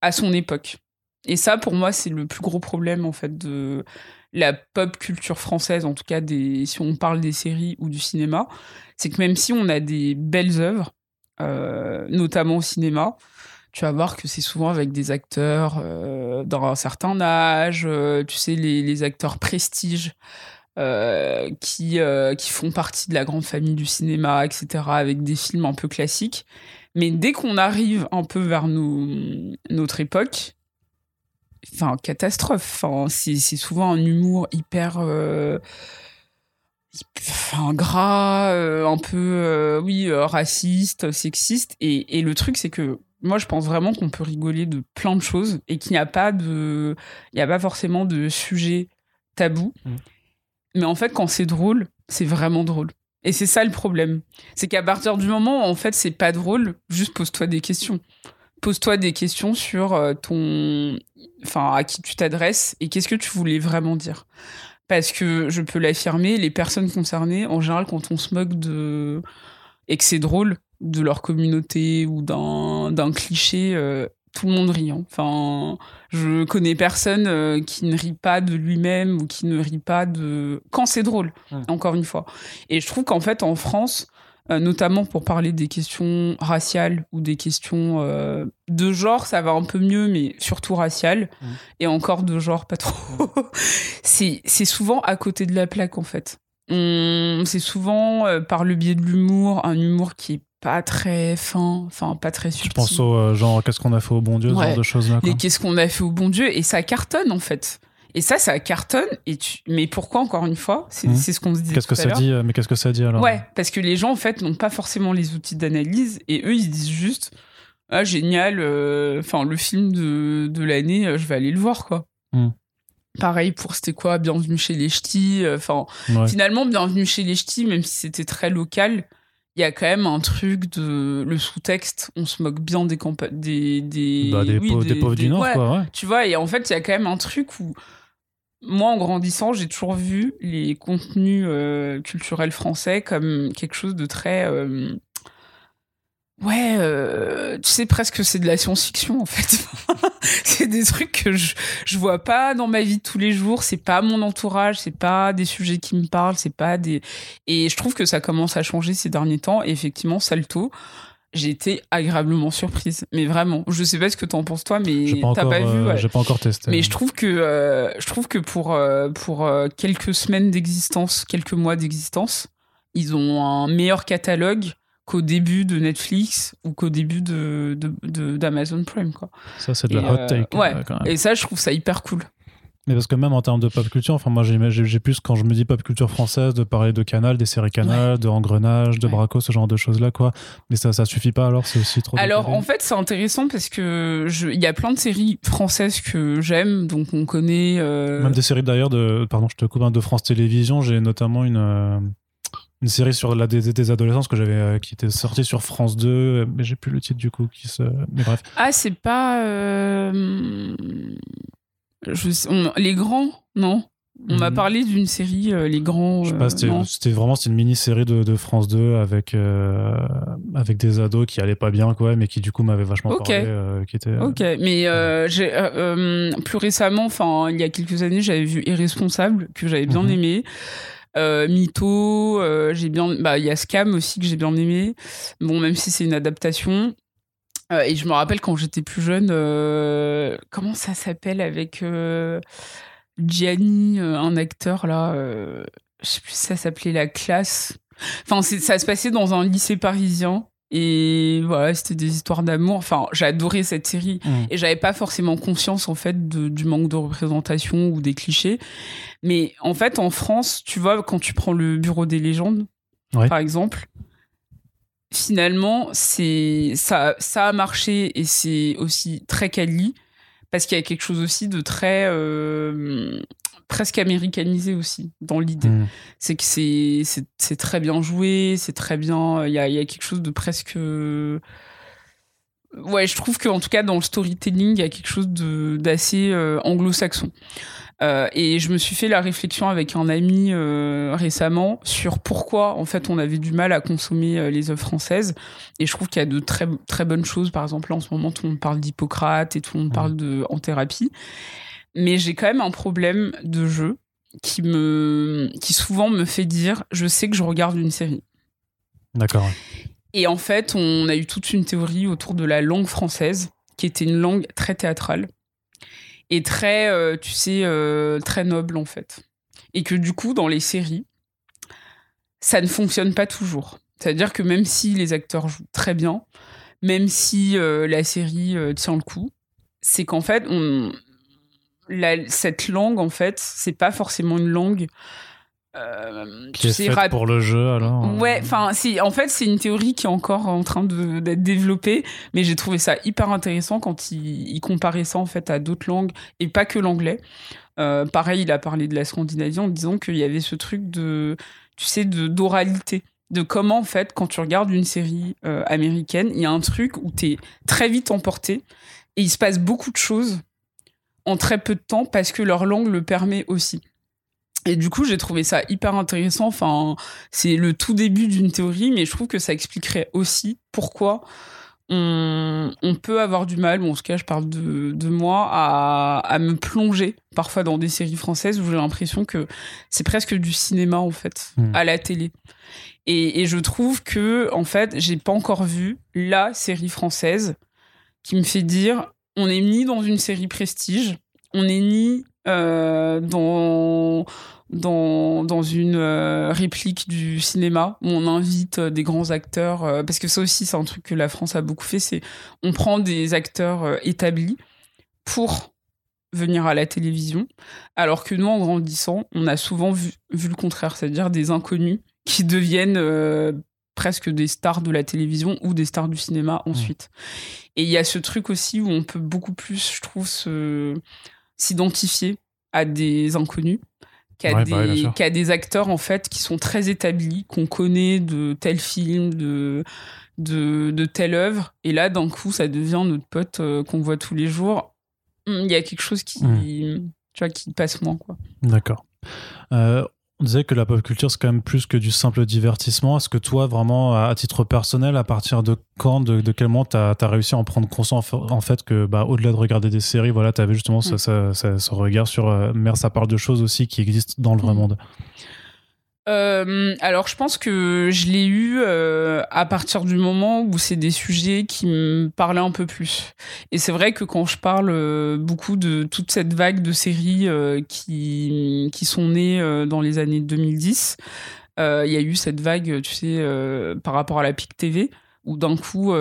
à son époque. Et ça, pour moi, c'est le plus gros problème, en fait, de la pop culture française, en tout cas, si on parle des séries ou du cinéma. C'est que même si on a des belles œuvres, euh, notamment au cinéma, tu vas voir que c'est souvent avec des acteurs euh, d'un certain âge, euh, tu sais, les, les acteurs prestige. Euh, qui, euh, qui font partie de la grande famille du cinéma, etc., avec des films un peu classiques. Mais dès qu'on arrive un peu vers nos, notre époque, enfin, catastrophe. Enfin, c'est, souvent un humour hyper. Enfin, gras, un peu, oui, raciste, sexiste. Et, et le truc, c'est que moi, je pense vraiment qu'on peut rigoler de plein de choses et qu'il n'y a pas de. Il n'y a pas forcément de sujet tabou. Mm. Mais en fait, quand c'est drôle, c'est vraiment drôle. Et c'est ça le problème. C'est qu'à partir du moment où, en fait, c'est pas drôle, juste pose-toi des questions. Pose-toi des questions sur euh, ton. Enfin, à qui tu t'adresses et qu'est-ce que tu voulais vraiment dire. Parce que je peux l'affirmer, les personnes concernées, en général, quand on se moque de. et que c'est drôle de leur communauté ou d'un cliché, euh, tout le monde rit. hein. Enfin, je connais personne euh, qui ne rit pas de lui-même ou qui ne rit pas de. quand c'est drôle, Ouais. encore une fois. Et je trouve qu'en fait, en France, euh, notamment pour parler des questions raciales ou des questions euh, de genre, ça va un peu mieux, mais surtout raciales. Et encore de genre, pas trop. <laughs> c'est souvent à côté de la plaque, en fait. C'est souvent euh, par le biais de l'humour, un humour qui est pas très fin, enfin pas très Je subtil. pense au euh, genre, qu'est-ce qu'on a fait au bon Dieu, ce genre de choses-là. quoi. Les qu'est-ce qu'on a fait au bon Dieu et ça cartonne en fait. Et ça, ça cartonne. Et tu... Mais pourquoi encore une fois C'est c'est ce qu'on se disait. Qu'est-ce que ça dit Mais qu'est-ce que ça dit alors Ouais, parce que les gens en fait n'ont pas forcément les outils d'analyse et eux ils se disent juste ah génial, euh, enfin le film de, de l'année, euh, je vais aller le voir quoi. Mhm. Pareil pour c'était quoi Bienvenue chez les Ch'tis. euh, Enfin Ouais. finalement Bienvenue chez les Ch'tis, même si c'était très local, il y a quand même un truc de le sous-texte. On se moque bien des des des, Bah, des, oui, des pauvres du Nord, ouais, quoi. Ouais. tu vois, et en fait, il y a quand même un truc où, moi, en grandissant, j'ai toujours vu les contenus euh, culturels français comme quelque chose de très. euh, Ouais, euh, tu sais, presque c'est de la science-fiction, en fait. <laughs> c'est des trucs que je, je vois pas dans ma vie de tous les jours, c'est pas mon entourage, c'est pas des sujets qui me parlent, c'est pas des. Et je trouve que ça commence à changer ces derniers temps, et effectivement, Salto. J'ai été agréablement surprise, mais vraiment. Je sais pas ce que t'en penses toi, mais t'as pas vu. euh, ouais. j'ai pas encore testé. Mais je trouve que euh, je trouve que pour euh, pour quelques semaines d'existence, quelques mois d'existence, ils ont un meilleur catalogue qu'au début de Netflix ou qu'au début de d'Amazon Prime quoi. Ça, c'est de la Et, hot euh, take. ouais. quand même. Et ça, je trouve ça hyper cool. Mais parce que même en termes de pop culture, enfin moi j'ai plus quand je me dis pop culture française de parler de Canal, des séries Canal, de Engrenage, de Ouais. Braco, ce genre de choses là quoi. Mais ça ça suffit pas alors c'est aussi trop. Alors décalé. en fait, c'est intéressant parce que il y a plein de séries françaises que j'aime, donc on connaît. euh, même des séries d'ailleurs de pardon je te coupe hein, de France Télévisions, j'ai notamment une euh, une série sur la des, des adolescents que j'avais euh, qui était sortie sur France 2 euh, mais j'ai plus le titre du coup qui se mais bref Ah, c'est pas euh, je sais- on- les grands, non? On m'a Mhm. parlé d'une série les grands. Je sais pas, c'était vraiment c'était une mini-série de, de France 2 avec, avec des ados qui allaient pas bien, quoi, mais qui du coup m'avaient vachement Ok. parlé. qui était, Ok, mais j'ai plus récemment, enfin il y a quelques années, j'avais vu Irresponsable que j'avais bien Mhm. aimé. Euh, Mytho, euh, j'ai bien, bah il y a Scam aussi que j'ai bien aimé. Bon, même si c'est une adaptation. Euh, et je me rappelle quand j'étais plus jeune, euh, comment ça s'appelle avec Gianni, un acteur là, je sais plus si ça s'appelait La Classe. Enfin, ça se passait dans un lycée parisien. Et voilà, c'était des histoires d'amour. Enfin, j'ai adoré cette série. Mm. Et j'avais pas forcément conscience, en fait, de- du manque de représentation ou des clichés. Mais en fait, en France, tu vois, quand tu prends le Bureau des légendes, Ouais. par exemple, finalement, c'est ça, ça a marché et c'est aussi très quali parce qu'il y a quelque chose aussi de très euh, presque américanisé aussi dans l'idée. Mm. C'est que c'est c'est- c'est très bien joué, c'est très bien. Il y a, y a quelque chose de presque euh, ouais, je trouve qu'en tout cas, dans le storytelling, il y a quelque chose d'assez anglo-saxon. Euh, et je me suis fait la réflexion avec un ami euh, récemment sur pourquoi en fait on avait du mal à consommer euh, les œuvres françaises. Et je trouve qu'il y a de très très bonnes choses. Par exemple, là, en ce moment, tout le monde parle d'Hippocrate et tout le monde parle de en thérapie. Mais j'ai quand même un problème de jeu qui me qui souvent me fait dire je sais que je regarde une série. D'accord. Et en fait, on a eu toute une théorie autour de la langue française qui était une langue très théâtrale et très, euh, tu sais, euh, très noble en fait. Et que du coup, dans les séries, ça ne fonctionne pas toujours. C'est-à-dire que même si les acteurs jouent très bien, même si euh, la série tient le coup, c'est qu'en fait, on, cette langue, en fait, c'est pas forcément une langue euh, qui est faite pour le jeu alors euh. Ouais, enfin, en fait, c'est une théorie qui est encore en train d'être développée, mais j'ai trouvé ça hyper intéressant quand il, il, comparait ça en fait à d'autres langues et pas que l'anglais. Euh, pareil, il a parlé de la Scandinavie en disant qu'il y avait ce truc de, tu sais, de d'oralité de comment en fait quand tu regardes une série américaine, il y a un truc où tu es très vite emporté et il se passe beaucoup de choses en très peu de temps parce que leur langue le permet aussi. Et du coup, j'ai trouvé ça hyper intéressant. Enfin, c'est le tout début d'une théorie, mais je trouve que ça expliquerait aussi pourquoi on, peut avoir du mal, ou en tout cas, je parle de, moi, à, me plonger parfois dans des séries françaises où j'ai l'impression que c'est presque du cinéma, en fait, hmm. à la télé. Et, et, je trouve que, en fait, j'ai pas encore vu la série française qui me fait dire on est ni dans une série prestige, on est ni euh, dans une euh, réplique du cinéma où on invite euh, des grands acteurs parce que ça aussi c'est un truc que la France a beaucoup fait c'est on prend des acteurs établis pour venir à la télévision alors que nous en grandissant on a souvent vu le contraire c'est-à-dire des inconnus qui deviennent presque des stars de la télévision ou des stars du cinéma mmh. ensuite et il y a ce truc aussi où on peut beaucoup plus je trouve s'identifier à des inconnus qui a, bah des, acteurs en fait qui sont très établis, qu'on connaît de tel film, de, de, de telle œuvre. Et là, d'un coup, ça devient notre pote euh, qu'on voit tous les jours. Hum, il y a quelque chose qui, hmm. tu vois, qui passe moins. quoi. D'accord. Euh, on disait que la pop culture, c'est quand même plus que du simple divertissement. Est-ce que toi, vraiment, à titre personnel, à partir de quand, de, quel moment tu as, réussi à en prendre conscience, en fait, que bah, au-delà de regarder des séries, voilà, tu avais justement ce, mm. regard sur. Euh, merde, ça parle de choses aussi qui existent dans le vrai mm. monde euh, alors, je pense que je l'ai eu euh, à partir du moment où c'est des sujets qui me parlaient un peu plus. Et c'est vrai que quand je parle euh, beaucoup de toute cette vague de séries qui, qui sont nées dans les années 2010, il y a eu cette vague, tu sais, par rapport à la PIC TV, où d'un coup,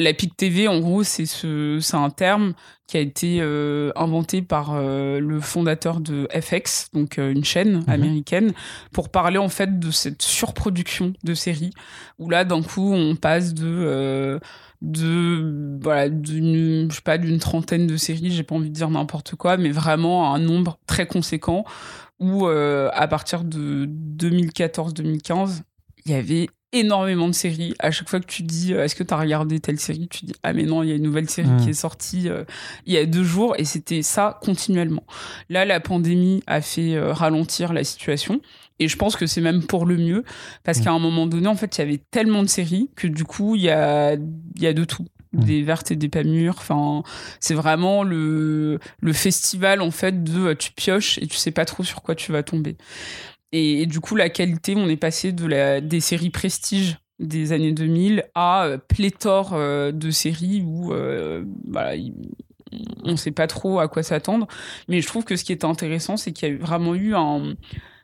la PIC TV, en gros, c'est ce, un terme qui a été euh, inventé par euh, le fondateur de FX, donc euh, une chaîne mhm. américaine, pour parler en fait de cette surproduction de séries, où là, d'un coup, on passe de de voilà d'une je sais pas d'une trentaine de séries j'ai pas envie de dire n'importe quoi mais vraiment un nombre très conséquent où à partir de 2014-2015 il y avait énormément de séries. À chaque fois que tu dis euh, est-ce que tu as regardé telle série, tu dis ah mais non, il y a une nouvelle série qui mm. est sortie euh, il y a deux jours et c'était ça continuellement. Là, la pandémie a fait euh, ralentir la situation et je pense que c'est même pour le mieux parce mm. qu'à un moment donné, en fait, il y avait tellement de séries que du coup, il y a, y a de tout mm. des vertes et des pas mûres. Enfin, c'est vraiment le, le festival en fait de tu pioches et tu sais pas trop sur quoi tu vas tomber. Et, du coup, la qualité, on est passé de la, des séries prestige des années 2000 à euh, pléthore euh, de séries où euh, on ne sait pas trop à quoi s'attendre. Mais je trouve que ce qui est intéressant, c'est qu'il y a vraiment eu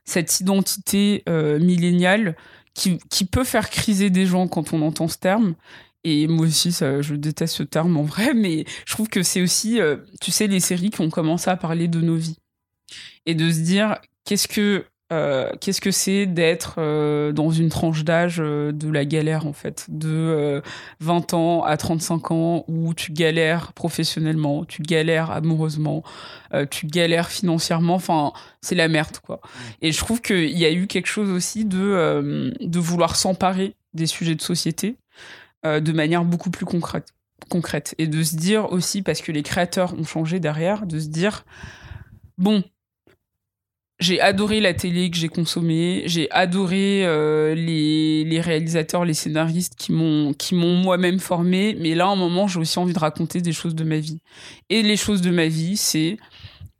cette identité milléniale qui, qui, peut faire criser des gens quand on entend ce terme. Et moi aussi, ça, je déteste ce terme en vrai, <laughs> mais je trouve que c'est aussi, tu sais, les séries qui ont commencé à parler de nos vies. Et de se dire, qu'est-ce que euh, qu'est-ce que c'est d'être euh, dans une tranche d'âge euh, de la galère en fait? De 20 ans à 35 ans où tu galères professionnellement tu galères amoureusement tu galères financièrement enfin c'est la merde quoi. Et je trouve qu'il y a eu quelque chose aussi de de vouloir s'emparer des sujets de société de manière beaucoup plus concrète concrète. Et de se dire aussi parce que les créateurs ont changé derrière de se dire bon j'ai adoré la télé que j'ai consommée, j'ai adoré euh, les, réalisateurs, les scénaristes qui m'ont qui m'ont moi-même formé, mais là, à un moment, j'ai aussi envie de raconter des choses de ma vie. Et les choses de ma vie, c'est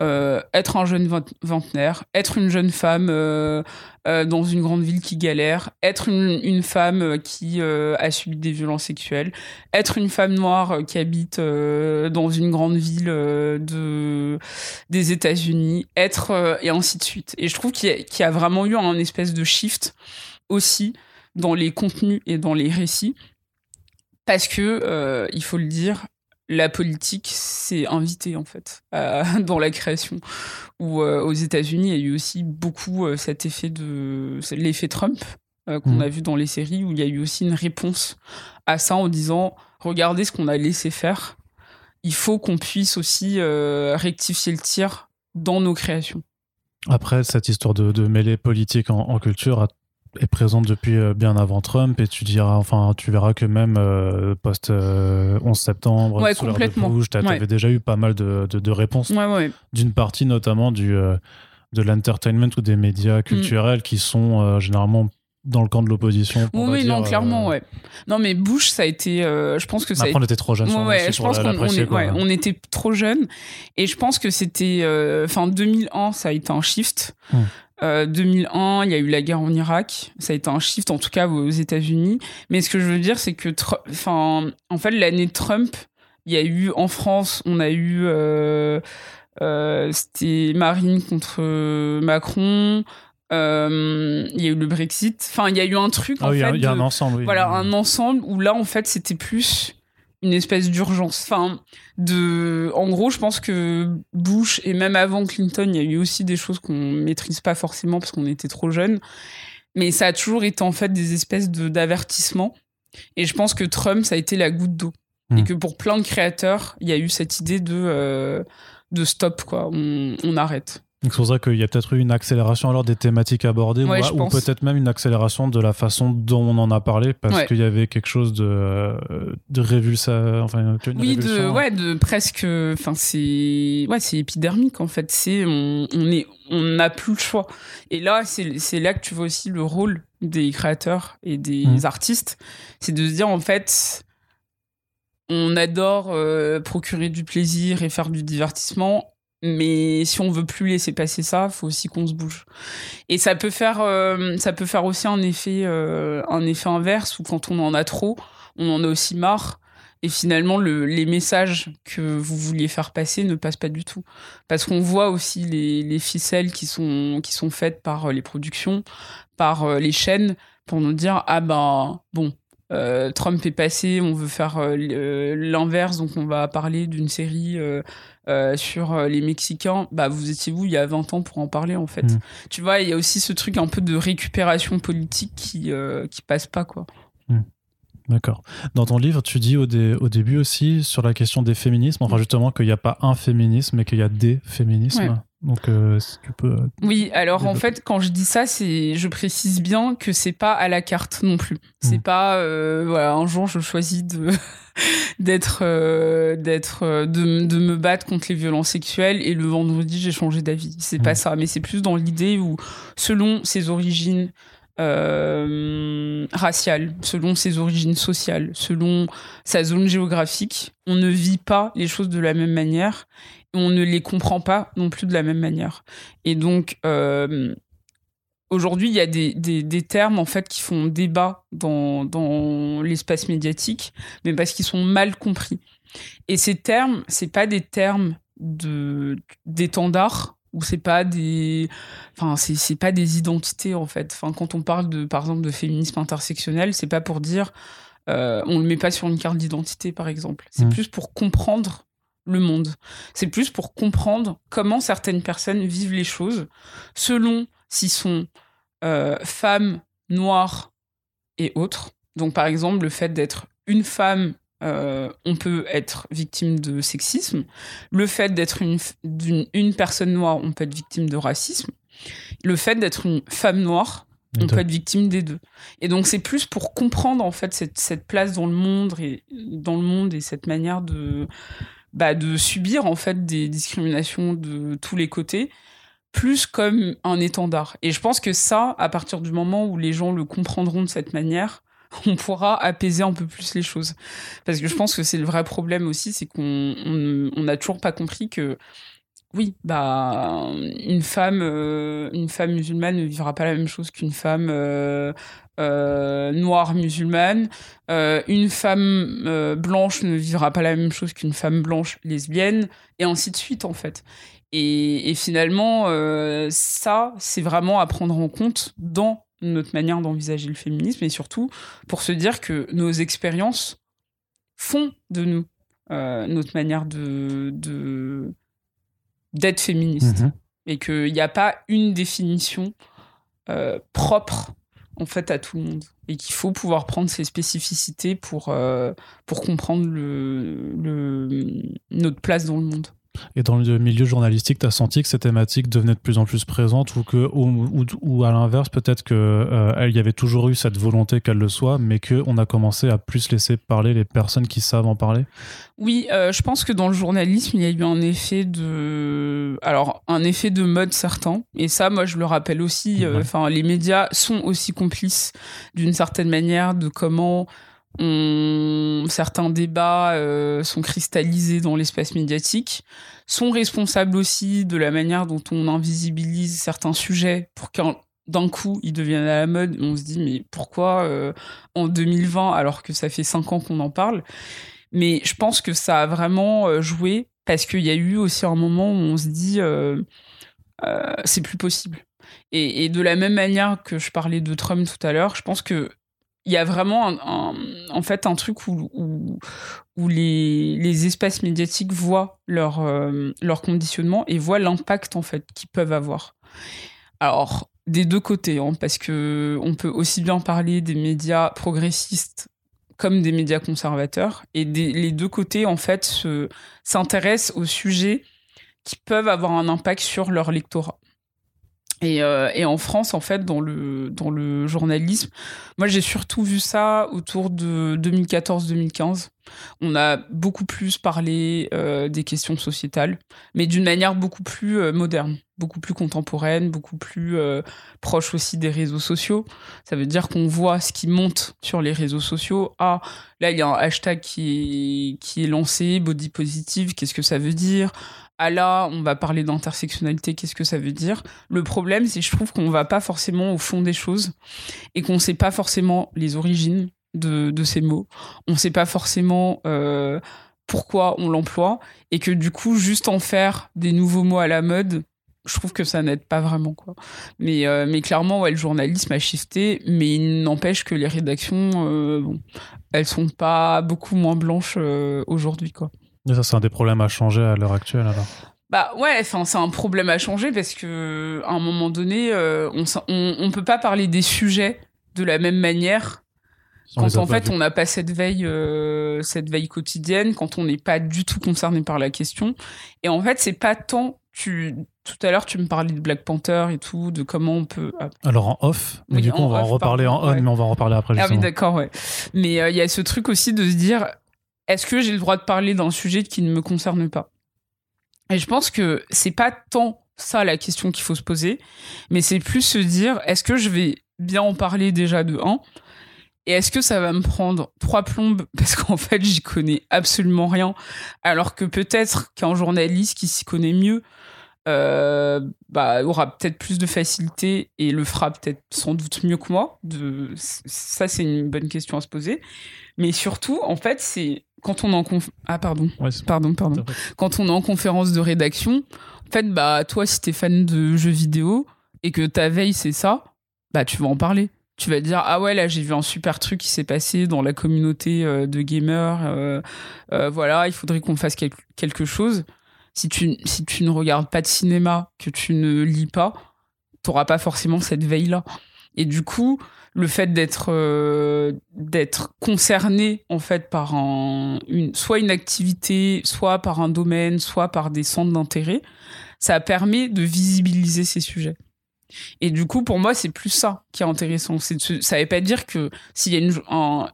euh, être un jeune vingtenaire, être une jeune femme euh, euh, dans une grande ville qui galère, être une, femme qui a subi des violences sexuelles, être une femme noire qui habite dans une grande ville de, des États-Unis, être et ainsi de suite. Et je trouve qu'il y, y, a vraiment eu un espèce de shift aussi dans les contenus et dans les récits. Parce que, il faut le dire, la politique s'est invitée en fait <laughs> dans la création. Ou euh, aux États-Unis, il y a eu aussi beaucoup euh, cet effet de l'effet Trump euh, qu'on mmh. a vu dans les séries, où il y a eu aussi une réponse à ça en disant regardez ce qu'on a laissé faire. Il faut qu'on puisse aussi rectifier le tir dans nos créations. Après, cette histoire de, mêler politique en, en culture a est présente depuis euh, bien avant Trump et tu diras, enfin, tu verras que même euh, post 11 euh, septembre, ouais, complètement. tu avais déjà eu pas mal de, de, réponses d'une partie notamment du de l'entertainment ou des médias mm. culturels qui sont généralement dans le camp de l'opposition. Oui, non, clairement, ouais. Non, mais Bush, ça a été. je pense que ça. Après, on était trop jeunes. Ouais, je pense qu'on on, on était trop jeunes. Et je pense que c'était. Enfin, 2001, ça a été un shift. Mm. 2001, euh, il y a eu la guerre en Irak. Ça a été un shift, en tout cas aux États-Unis. Mais ce que je veux dire, c'est que, enfin, en fait, l'année Trump, il y a eu en France, on a eu, euh, euh, c'était Marine contre Macron. il y a eu le Brexit. Enfin, il y a eu un truc. Ah en fait, il y a, un ensemble. Voilà, un ensemble où là, en fait, c'était plus une espèce d'urgence. Enfin, de, en gros, je pense que Bush et même avant Clinton, il y a eu aussi des choses qu'on maîtrise pas forcément parce qu'on était trop jeunes. Mais ça a toujours été en fait des espèces de d'avertissements. Et je pense que Trump, ça a été la goutte d'eau. Et hmm. que pour plein de créateurs, il y a eu cette idée de, euh, de stop, quoi. on arrête. C'est pour ça qu'il y a peut-être eu une accélération alors des thématiques abordées ou, peut-être même une accélération de la façon dont on en a parlé parce qu'il y avait quelque chose de, de révulsa, enfin, oui, de, ouais, de presque, enfin, c'est, ouais, c'est épidermique en fait. C'est, on, on est, on n'a plus le choix. Et là, c'est là que tu vois aussi le rôle des créateurs et des mmh. artistes. C'est de se dire en fait, on adore euh, procurer du plaisir et faire du divertissement mais si on veut plus laisser passer ça, faut aussi qu'on se bouge. Et ça peut faire, euh, ça peut faire aussi un effet, euh, un effet inverse où quand on en a trop, on en a aussi marre. Et finalement, le, les messages que vous vouliez faire passer ne passent pas du tout. Parce qu'on voit aussi les, les, ficelles qui sont, qui sont faites par euh, les productions, par les chaînes, pour nous dire, ah ben, bon, Trump est passé, on veut faire l'inverse, donc on va parler d'une série sur les Mexicains. Bah, vous étiez vous il y a 20 ans pour en parler en fait. Mm. Tu vois, il y a aussi ce truc un peu de récupération politique qui qui passe pas quoi. Mm. D'accord. Dans ton livre, tu dis au, au, début aussi sur la question des féminismes, enfin justement qu'il n'y a pas un féminisme, mais qu'il y a des féminismes. Donc, euh, tu peux. Euh, oui, alors en fait, quand je dis ça, c'est, je précise bien que c'est pas à la carte non plus. C'est hmm. pas, euh, voilà, un jour je choisis de <laughs> d'être, d'être, de, de, me battre contre les violences sexuelles et le vendredi j'ai changé d'avis. C'est pas hmm. ça, mais c'est plus dans l'idée où, selon ses origines, euh, raciale, selon ses origines sociales, selon sa zone géographique. On ne vit pas les choses de la même manière on ne les comprend pas non plus de la même manière. Et donc, euh, aujourd'hui, il y a des, des, des, termes en fait qui font débat dans, dans l'espace médiatique, mais parce qu'ils sont mal compris. Et ces termes, c'est pas des termes de d'étendard ou c'est pas des enfin c'est pas des identités en fait enfin quand on parle de par exemple de féminisme intersectionnel c'est pas pour dire euh, on le met pas sur une carte d'identité par exemple c'est mmh. plus pour comprendre le monde c'est plus pour comprendre comment certaines personnes vivent les choses selon s'ils sont euh, femmes noires et autres donc par exemple le fait d'être une femme euh, on peut être victime de sexisme. Le fait d'être une, une, personne noire, on peut être victime de racisme. Le fait d'être une femme noire, On peut être victime des deux. Et donc c'est plus pour comprendre en fait cette, cette, place dans le monde et dans le monde et cette manière de bah, de subir en fait des discriminations de tous les côtés plus comme un étendard. Et je pense que ça, à partir du moment où les gens le comprendront de cette manière, <laughs> on pourra apaiser un peu plus les choses. Parce que je pense que c'est le vrai problème aussi, c'est qu'on n'a toujours pas compris que oui, bah une femme, euh, une femme musulmane ne vivra pas la même chose qu'une femme euh, euh, noire musulmane. une femme blanche ne vivra pas la même chose qu'une femme blanche lesbienne, et ainsi de suite en fait. Et, finalement, ça, c'est vraiment à prendre en compte dans notre manière d'envisager le féminisme et surtout pour se dire que nos expériences font de nous notre manière de d'être féministe. Et qu'il n'y a pas une définition euh, propre en fait à tout le monde. Et qu'il faut pouvoir prendre ses spécificités pour, euh, pour comprendre le, notre place dans le monde. Et dans le milieu journalistique, tu as senti que ces thématiques devenaient de plus en plus présentes ou, que, ou, ou, à l'inverse, peut-être qu'il euh, y avait toujours eu cette volonté qu'elle le soit, mais qu'on a commencé à plus laisser parler les personnes qui savent en parler? Oui, euh, je pense que dans le journalisme, il y a eu un effet de. Alors, un effet de mode certain. Et ça, moi, je le rappelle aussi. Euh, enfin, les médias sont aussi complices d'une certaine manière de comment certains débats euh, sont cristallisés dans l'espace médiatique, sont responsables aussi de la manière dont on invisibilise certains sujets pour qu'un d'un coup ils deviennent à la mode. On se dit mais pourquoi euh, en 2020 alors que ça fait cinq ans qu'on en parle? Mais je pense que ça a vraiment euh, joué parce qu'il y a eu aussi un moment où on se dit c'est plus possible. Et, et, de la même manière que je parlais de Trump tout à l'heure, je pense que il y a vraiment un, en fait un truc où, les, espaces médiatiques voient leur, euh, leur conditionnement et voient l'impact en fait qu'ils peuvent avoir. Alors des deux côtés, hein, parce que on peut aussi bien parler des médias progressistes comme des médias conservateurs et les deux côtés en fait s'intéressent aux sujets qui peuvent avoir un impact sur leur lectorat. Et, euh, et, en France, en fait, dans le, dans le journalisme, moi j'ai surtout vu ça autour de 2014-2015. On a beaucoup plus parlé euh, des questions sociétales, mais d'une manière beaucoup plus euh, moderne, beaucoup plus contemporaine, beaucoup plus proche aussi des réseaux sociaux. Ça veut dire qu'on voit ce qui monte sur les réseaux sociaux. Ah, là il y a un hashtag qui est, qui est lancé, body positive, qu'est-ce que ça veut dire? Ah là, on va parler d'intersectionnalité, qu'est-ce que ça veut dire? Le problème, c'est que je trouve qu'on va pas forcément au fond des choses et qu'on sait pas forcément les origines de, ces mots. On sait pas forcément euh, pourquoi on l'emploie et que du coup, juste en faire des nouveaux mots à la mode, je trouve que ça n'aide pas vraiment quoi. Mais euh, mais clairement le journalisme a shifté, mais il n'empêche que les rédactions euh, bon, elles sont pas beaucoup moins blanches aujourd'hui quoi. Et ça, c'est un des problèmes à changer à l'heure actuelle, alors bah ouais, c'est un problème à changer parce que à un moment donné, euh, on, on, peut pas parler des sujets de la même manière quand en fait on n'a pas cette veille, euh, cette veille quotidienne, quand on n'est pas du tout concerné par la question. Et en fait, c'est pas tant tu tout à l'heure tu me parlais de Black Panther et tout, de comment on peut. Ah. Alors en off, mais du coup on va en reparler en on, mais on va en reparler après. Ah oui, d'accord, ouais. Mais euh, il y a ce truc aussi de se dire est-ce que j'ai le droit de parler d'un sujet qui ne me concerne pas? Et je pense que c'est pas tant ça la question qu'il faut se poser, mais c'est plus se dire est-ce que je vais bien en parler déjà de un? Et est-ce que ça va me prendre trois plombes? <laughs> Parce qu'en fait j'y connais absolument rien alors que peut-être qu'un journaliste qui s'y connaît mieux euh, bah, aura peut-être plus de facilité et le fera peut-être sans doute mieux que moi. Ça, c'est une bonne question à se poser. Mais surtout, en fait, c'est quand on est en ah pardon. Pardon pardon. Quand on est en conférence de rédaction en fait bah toi si t'es fan de jeux vidéo et que ta veille c'est ça bah tu vas en parler. Tu vas dire ah ouais là j'ai vu un super truc qui s'est passé dans la communauté euh, de gamers euh, euh, voilà il faudrait qu'on fasse quelque chose. Si tu si tu ne regardes pas de cinéma que tu ne lis pas t'auras pas forcément cette veille là et du coup le fait d'être euh, d'être concerné en fait par un, une, soit une activité, soit par un domaine, soit par des centres d'intérêt, ça permet de visibiliser ces sujets. Et du coup, pour moi, c'est plus ça qui est intéressant. C'est ça veut pas dire que s'il y a une,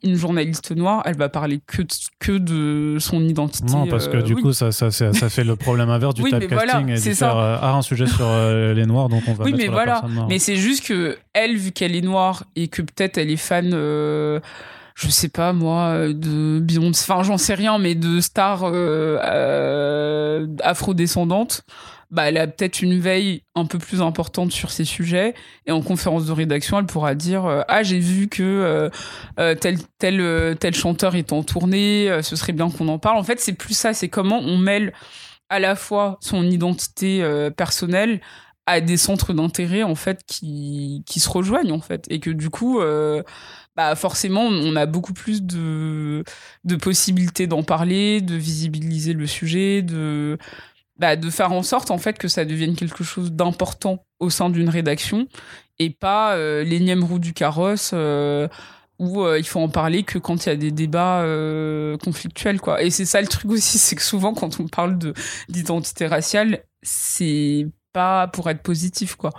une, journaliste noire, elle va parler que de, que de son identité. Non, parce que du coup, ça, ça, ça, fait le problème inverse du typecasting voilà, et de faire ah, un sujet sur les noirs, donc on va oui, mettre mais sur voilà. la personne noire. Mais c'est juste que elle, vu qu'elle est noire et que peut-être elle est fan je sais pas moi, de Beyoncé, enfin j'en sais rien, mais de stars euh, euh, afrodescendantes, bah, elle a peut-être une veille un peu plus importante sur ces sujets. Et en conférence de rédaction, elle pourra dire euh, Ah, j'ai vu que tel, tel, tel chanteur est en tournée, ce serait bien qu'on en parle. En fait, c'est plus ça, c'est comment on mêle à la fois son identité personnelle à des centres d'intérêt en fait qui, qui se rejoignent en fait et que du coup bah forcément on a beaucoup plus de, de possibilités d'en parler, de visibiliser le sujet, de bah, de faire en sorte en fait que ça devienne quelque chose d'important au sein d'une rédaction et pas euh, l'énième roue du carrosse euh, où euh, il faut en parler que quand il y a des débats conflictuels quoi. Et c'est ça le truc aussi, <laughs> c'est que souvent quand on parle de d'identité raciale, c'est pas pour être positif quoi.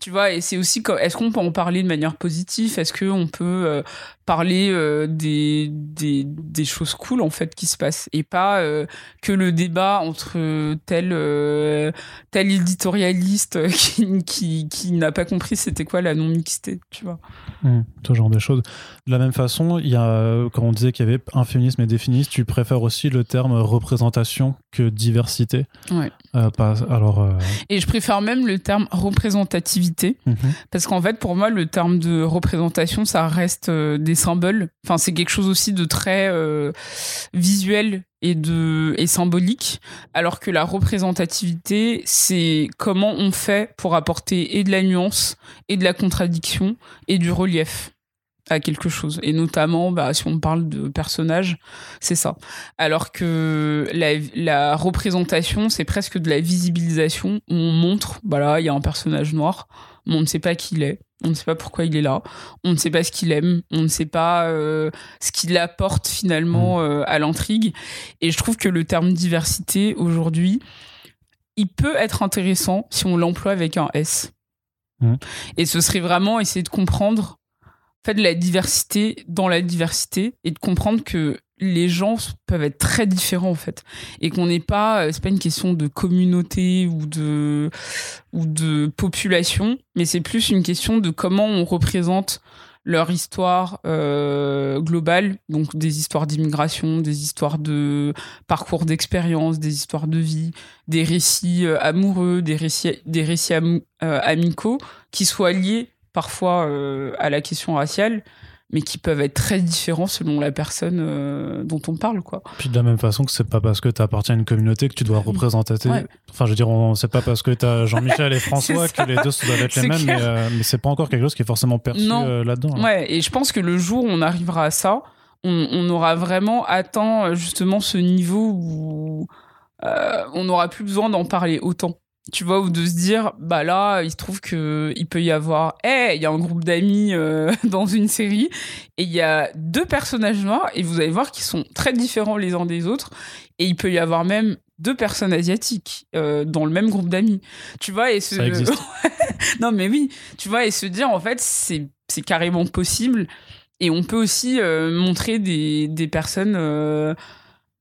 Tu vois et c'est aussi est-ce qu'on peut en parler de manière positive? Est-ce qu'on peut euh, parler euh, des, des, des choses cool en fait qui se passent? Et pas euh, que le débat entre tel tel éditorialiste <laughs> qui, qui, qui n'a pas compris c'était quoi la non mixité tu vois? Mmh, ce genre de choses. De la même façon il y a quand on disait qu'il y avait un féminisme et des féministes tu préfères aussi le terme représentation que diversité? Ouais pas, alors et je préfère même le terme représentativité mhm. parce qu'en fait pour moi le terme de représentation ça reste euh, des symboles enfin c'est quelque chose aussi de très euh, visuel et de et symbolique alors que la représentativité c'est comment on fait pour apporter et de la nuance et de la contradiction et du relief à quelque chose. Et notamment, bah, si on parle de personnages, c'est ça. Alors que la, la représentation, c'est presque de la visibilisation. On montre, voilà, il y a un personnage noir, mais on ne sait pas qui il est. On ne sait pas pourquoi il est là. On ne sait pas ce qu'il aime. On ne sait pas euh, ce qu'il apporte finalement mmh. euh, à l'intrigue. Et je trouve que le terme diversité aujourd'hui, il peut être intéressant si on l'emploie avec un S. Mmh. Et ce serait vraiment essayer de comprendre fait de la diversité dans la diversité et de comprendre que les gens peuvent être très différents en fait. Et qu'on n'est pas euh, c'est pas une question de communauté ou de ou de population mais c'est plus une question de comment on représente leur histoire euh, globale, donc des histoires d'immigration, des histoires de parcours d'expérience, des histoires de vie, des récits euh, amoureux, des récits, des récits amicaux, qui soient liés parfois euh, à la question raciale, mais qui peuvent être très différents selon la personne euh, dont on parle quoi. Puis de la même façon que c'est pas parce que tu appartiens à une communauté que tu dois représenter enfin je veux dire c'est pas parce que tu as Jean-Michel et <laughs> François que les deux doivent être <laughs> les mêmes mais, euh, mais c'est pas encore quelque chose qui est forcément perçu là-dedans. Hein. Ouais, et je pense que le jour où on arrivera à ça, on, on aura vraiment atteint justement ce niveau où on n'aura plus besoin d'en parler autant tu vois, ou de se dire, bah là, il se trouve que il peut y avoir, eh, il y a un groupe d'amis euh, <laughs> dans une série et il y a deux personnages noirs et vous allez voir qu'ils sont très différents les uns des autres et il peut y avoir même deux personnes asiatiques euh, dans le même groupe d'amis. Tu vois, et ce... Existe. <laughs> non, mais oui, tu vois, et se dire, en fait, c'est, c'est carrément possible et on peut aussi euh, montrer des, des personnes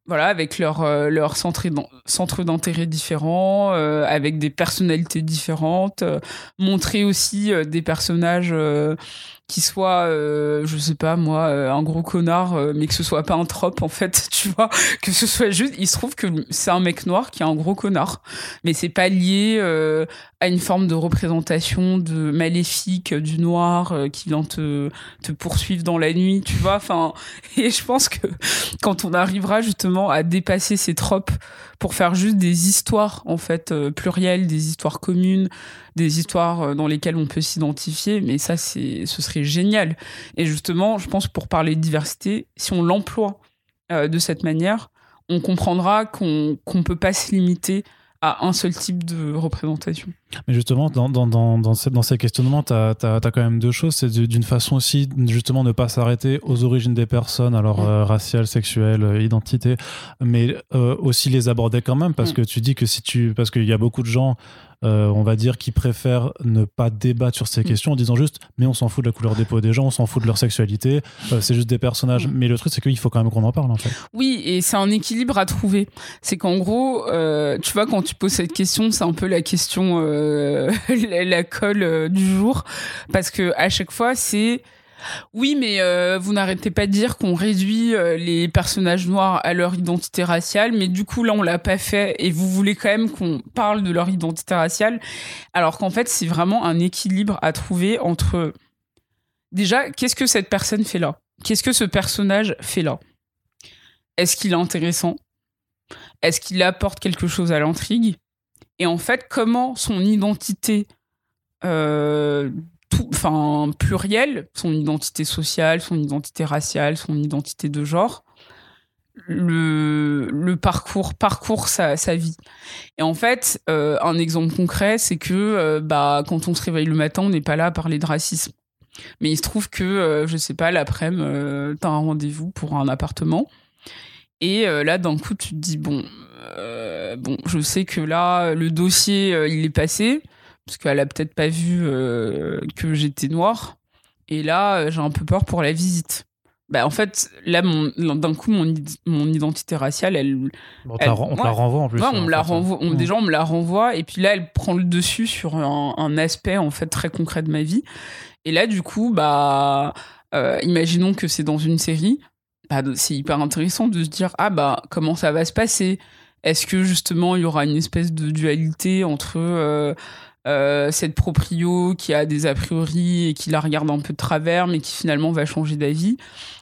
voilà, avec leur, euh, leur centre, d'intérêt différents, euh, avec des personnalités différentes, euh, montrer aussi des personnages qui soit, euh, je sais pas moi, euh, un gros connard, euh, mais que ce soit pas un trope en fait, <laughs> tu vois, que ce soit juste, il se trouve que c'est un mec noir qui est un gros connard, mais c'est pas lié à une forme de représentation de maléfique du noir qui vient te te poursuivre dans la nuit, tu vois, enfin, <laughs> et je pense que quand on arrivera justement à dépasser ces tropes pour faire juste des histoires en fait plurielles, des histoires communes des histoires euh, dans lesquelles on peut s'identifier, mais ça, c'est, ce serait génial. Et justement, je pense pour parler de diversité, si on l'emploie euh, de cette manière, on comprendra qu'on ne peut pas se limiter à un seul type de représentation. Mais justement, dans, dans, dans, dans, ces, dans ces questionnements, tu as, quand même deux choses. C'est d'une façon aussi, justement, ne pas s'arrêter aux origines des personnes, alors mm. euh, raciales, sexuelles, identité, mais aussi les aborder quand même, parce mm. que tu dis que si tu. Parce qu'il y a beaucoup de gens euh, on va dire, qui préfèrent ne pas débattre sur ces mm. questions en disant juste, mais on s'en fout de la couleur des peaux des gens, on s'en fout de leur sexualité, euh, c'est juste des personnages. Mm. Mais le truc, c'est qu'il faut quand même qu'on en parle, en fait. Oui, et c'est un équilibre à trouver. C'est qu'en gros, euh, tu vois, quand tu poses cette question, c'est un peu la question, <laughs> la, colle du jour, parce que à chaque fois, c'est oui, mais euh, vous n'arrêtez pas de dire qu'on réduit euh, les personnages noirs à leur identité raciale, mais du coup là on l'a pas fait et vous voulez quand même qu'on parle de leur identité raciale, alors qu'en fait c'est vraiment un équilibre à trouver entre déjà qu'est-ce que cette personne fait là, qu'est-ce que ce personnage fait là, est-ce qu'il est intéressant, est-ce qu'il apporte quelque chose à l'intrigue, et en fait comment son identité euh, enfin pluriel, son identité sociale, son identité raciale, son identité de genre, le, parcours parcours sa, vie. Et en fait, euh, un exemple concret, c'est que euh, bah quand on se réveille le matin, on n'est pas là à parler de racisme. Mais il se trouve que euh, je sais pas, l'après-midi, t'as un rendez-vous pour un appartement. Et là, d'un coup, tu te dis bon, bon, je sais que là, le dossier, il est passé parce qu'elle a peut-être pas vu euh, que j'étais noire. Et là, euh, j'ai un peu peur pour la visite. Bah, en fait, là, d'un coup, mon, mon, identité raciale, elle. on te la renvoie en plus. on me la renvoie. Déjà, on me la renvoie. Et puis là, elle prend le dessus sur un, aspect, en fait, très concret de ma vie. Et là, du coup, bah, euh, imaginons que c'est dans une série. Bah, c'est hyper intéressant de se dire, ah, bah, comment ça va se passer? Est-ce que, justement, il y aura une espèce de dualité entre. Euh, cette proprio qui a des a priori et qui la regarde un peu de travers, mais qui finalement va changer d'avis.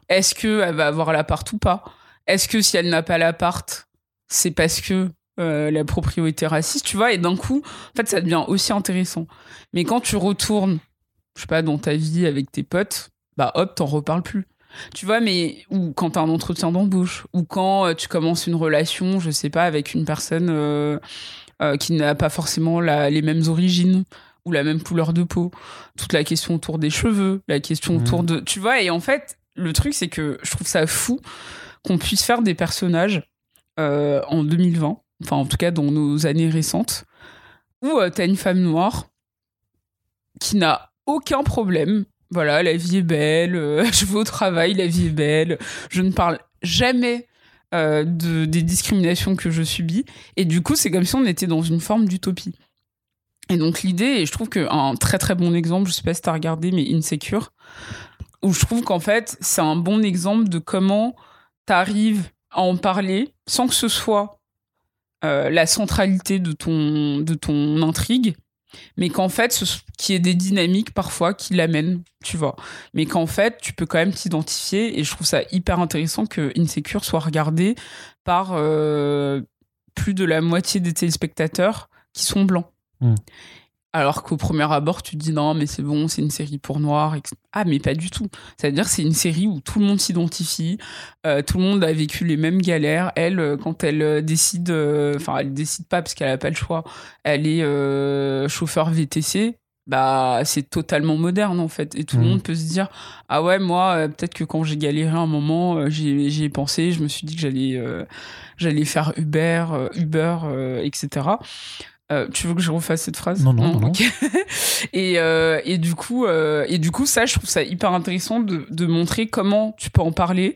Est-ce qu'elle va avoir l'appart ou pas? Est-ce que si elle n'a pas l'appart, c'est parce que euh, la proprio était raciste, tu vois Et d'un coup, en fait, ça devient aussi intéressant. Mais quand tu retournes, je sais pas, dans ta vie avec tes potes, bah hop, t'en reparles plus. Tu vois, mais ou quand t'as un entretien d'embauche, ou quand euh, tu commences une relation, je sais pas, avec une personne euh, qui n'a pas forcément les mêmes origines ou la même couleur de peau. Toute la question autour des cheveux, la question mmh. autour de... Tu vois, et en fait, le truc, c'est que je trouve ça fou qu'on puisse faire des personnages euh, en 2020, enfin en tout cas dans nos années récentes, où euh, t'as une femme noire qui n'a aucun problème. Voilà, la vie est belle, <laughs> je vais au travail, la vie est belle, je ne parle jamais euh, de, des discriminations que je subis. Et du coup, c'est comme si on était dans une forme d'utopie. Et donc l'idée, et je trouve qu'un très très bon exemple, je sais pas si t'as regardé, mais Insecure, où je trouve qu'en fait, c'est un bon exemple de comment t'arrives à en parler sans que ce soit euh, la centralité de ton, de ton intrigue, mais qu'en fait, ce, qui est des dynamiques parfois qui l'amènent, tu vois. Mais qu'en fait, tu peux quand même t'identifier, et je trouve ça hyper intéressant que Insecure soit regardé par euh, plus de la moitié des téléspectateurs qui sont blancs. Hmm. Alors qu'au premier abord, tu te dis non, mais c'est bon, c'est une série pour noirs. Ah, mais pas du tout. C'est-à-dire c'est une série où tout le monde s'identifie, euh, tout le monde a vécu les mêmes galères. Elle, euh, quand elle euh, décide, enfin, elle décide pas parce qu'elle a pas le choix, elle est chauffeur VTC. Bah, c'est totalement moderne en fait. Et tout le mmh. monde peut se dire Ah ouais, moi, peut-être que quand j'ai galéré un moment, j'y ai pensé, je me suis dit que j'allais j'allais faire Uber, Uber, etc. Euh, tu veux que je refasse cette phrase Non, non, non. <laughs> et, euh, et, du coup, euh, et du coup, ça, je trouve ça hyper intéressant de, de montrer comment tu peux en parler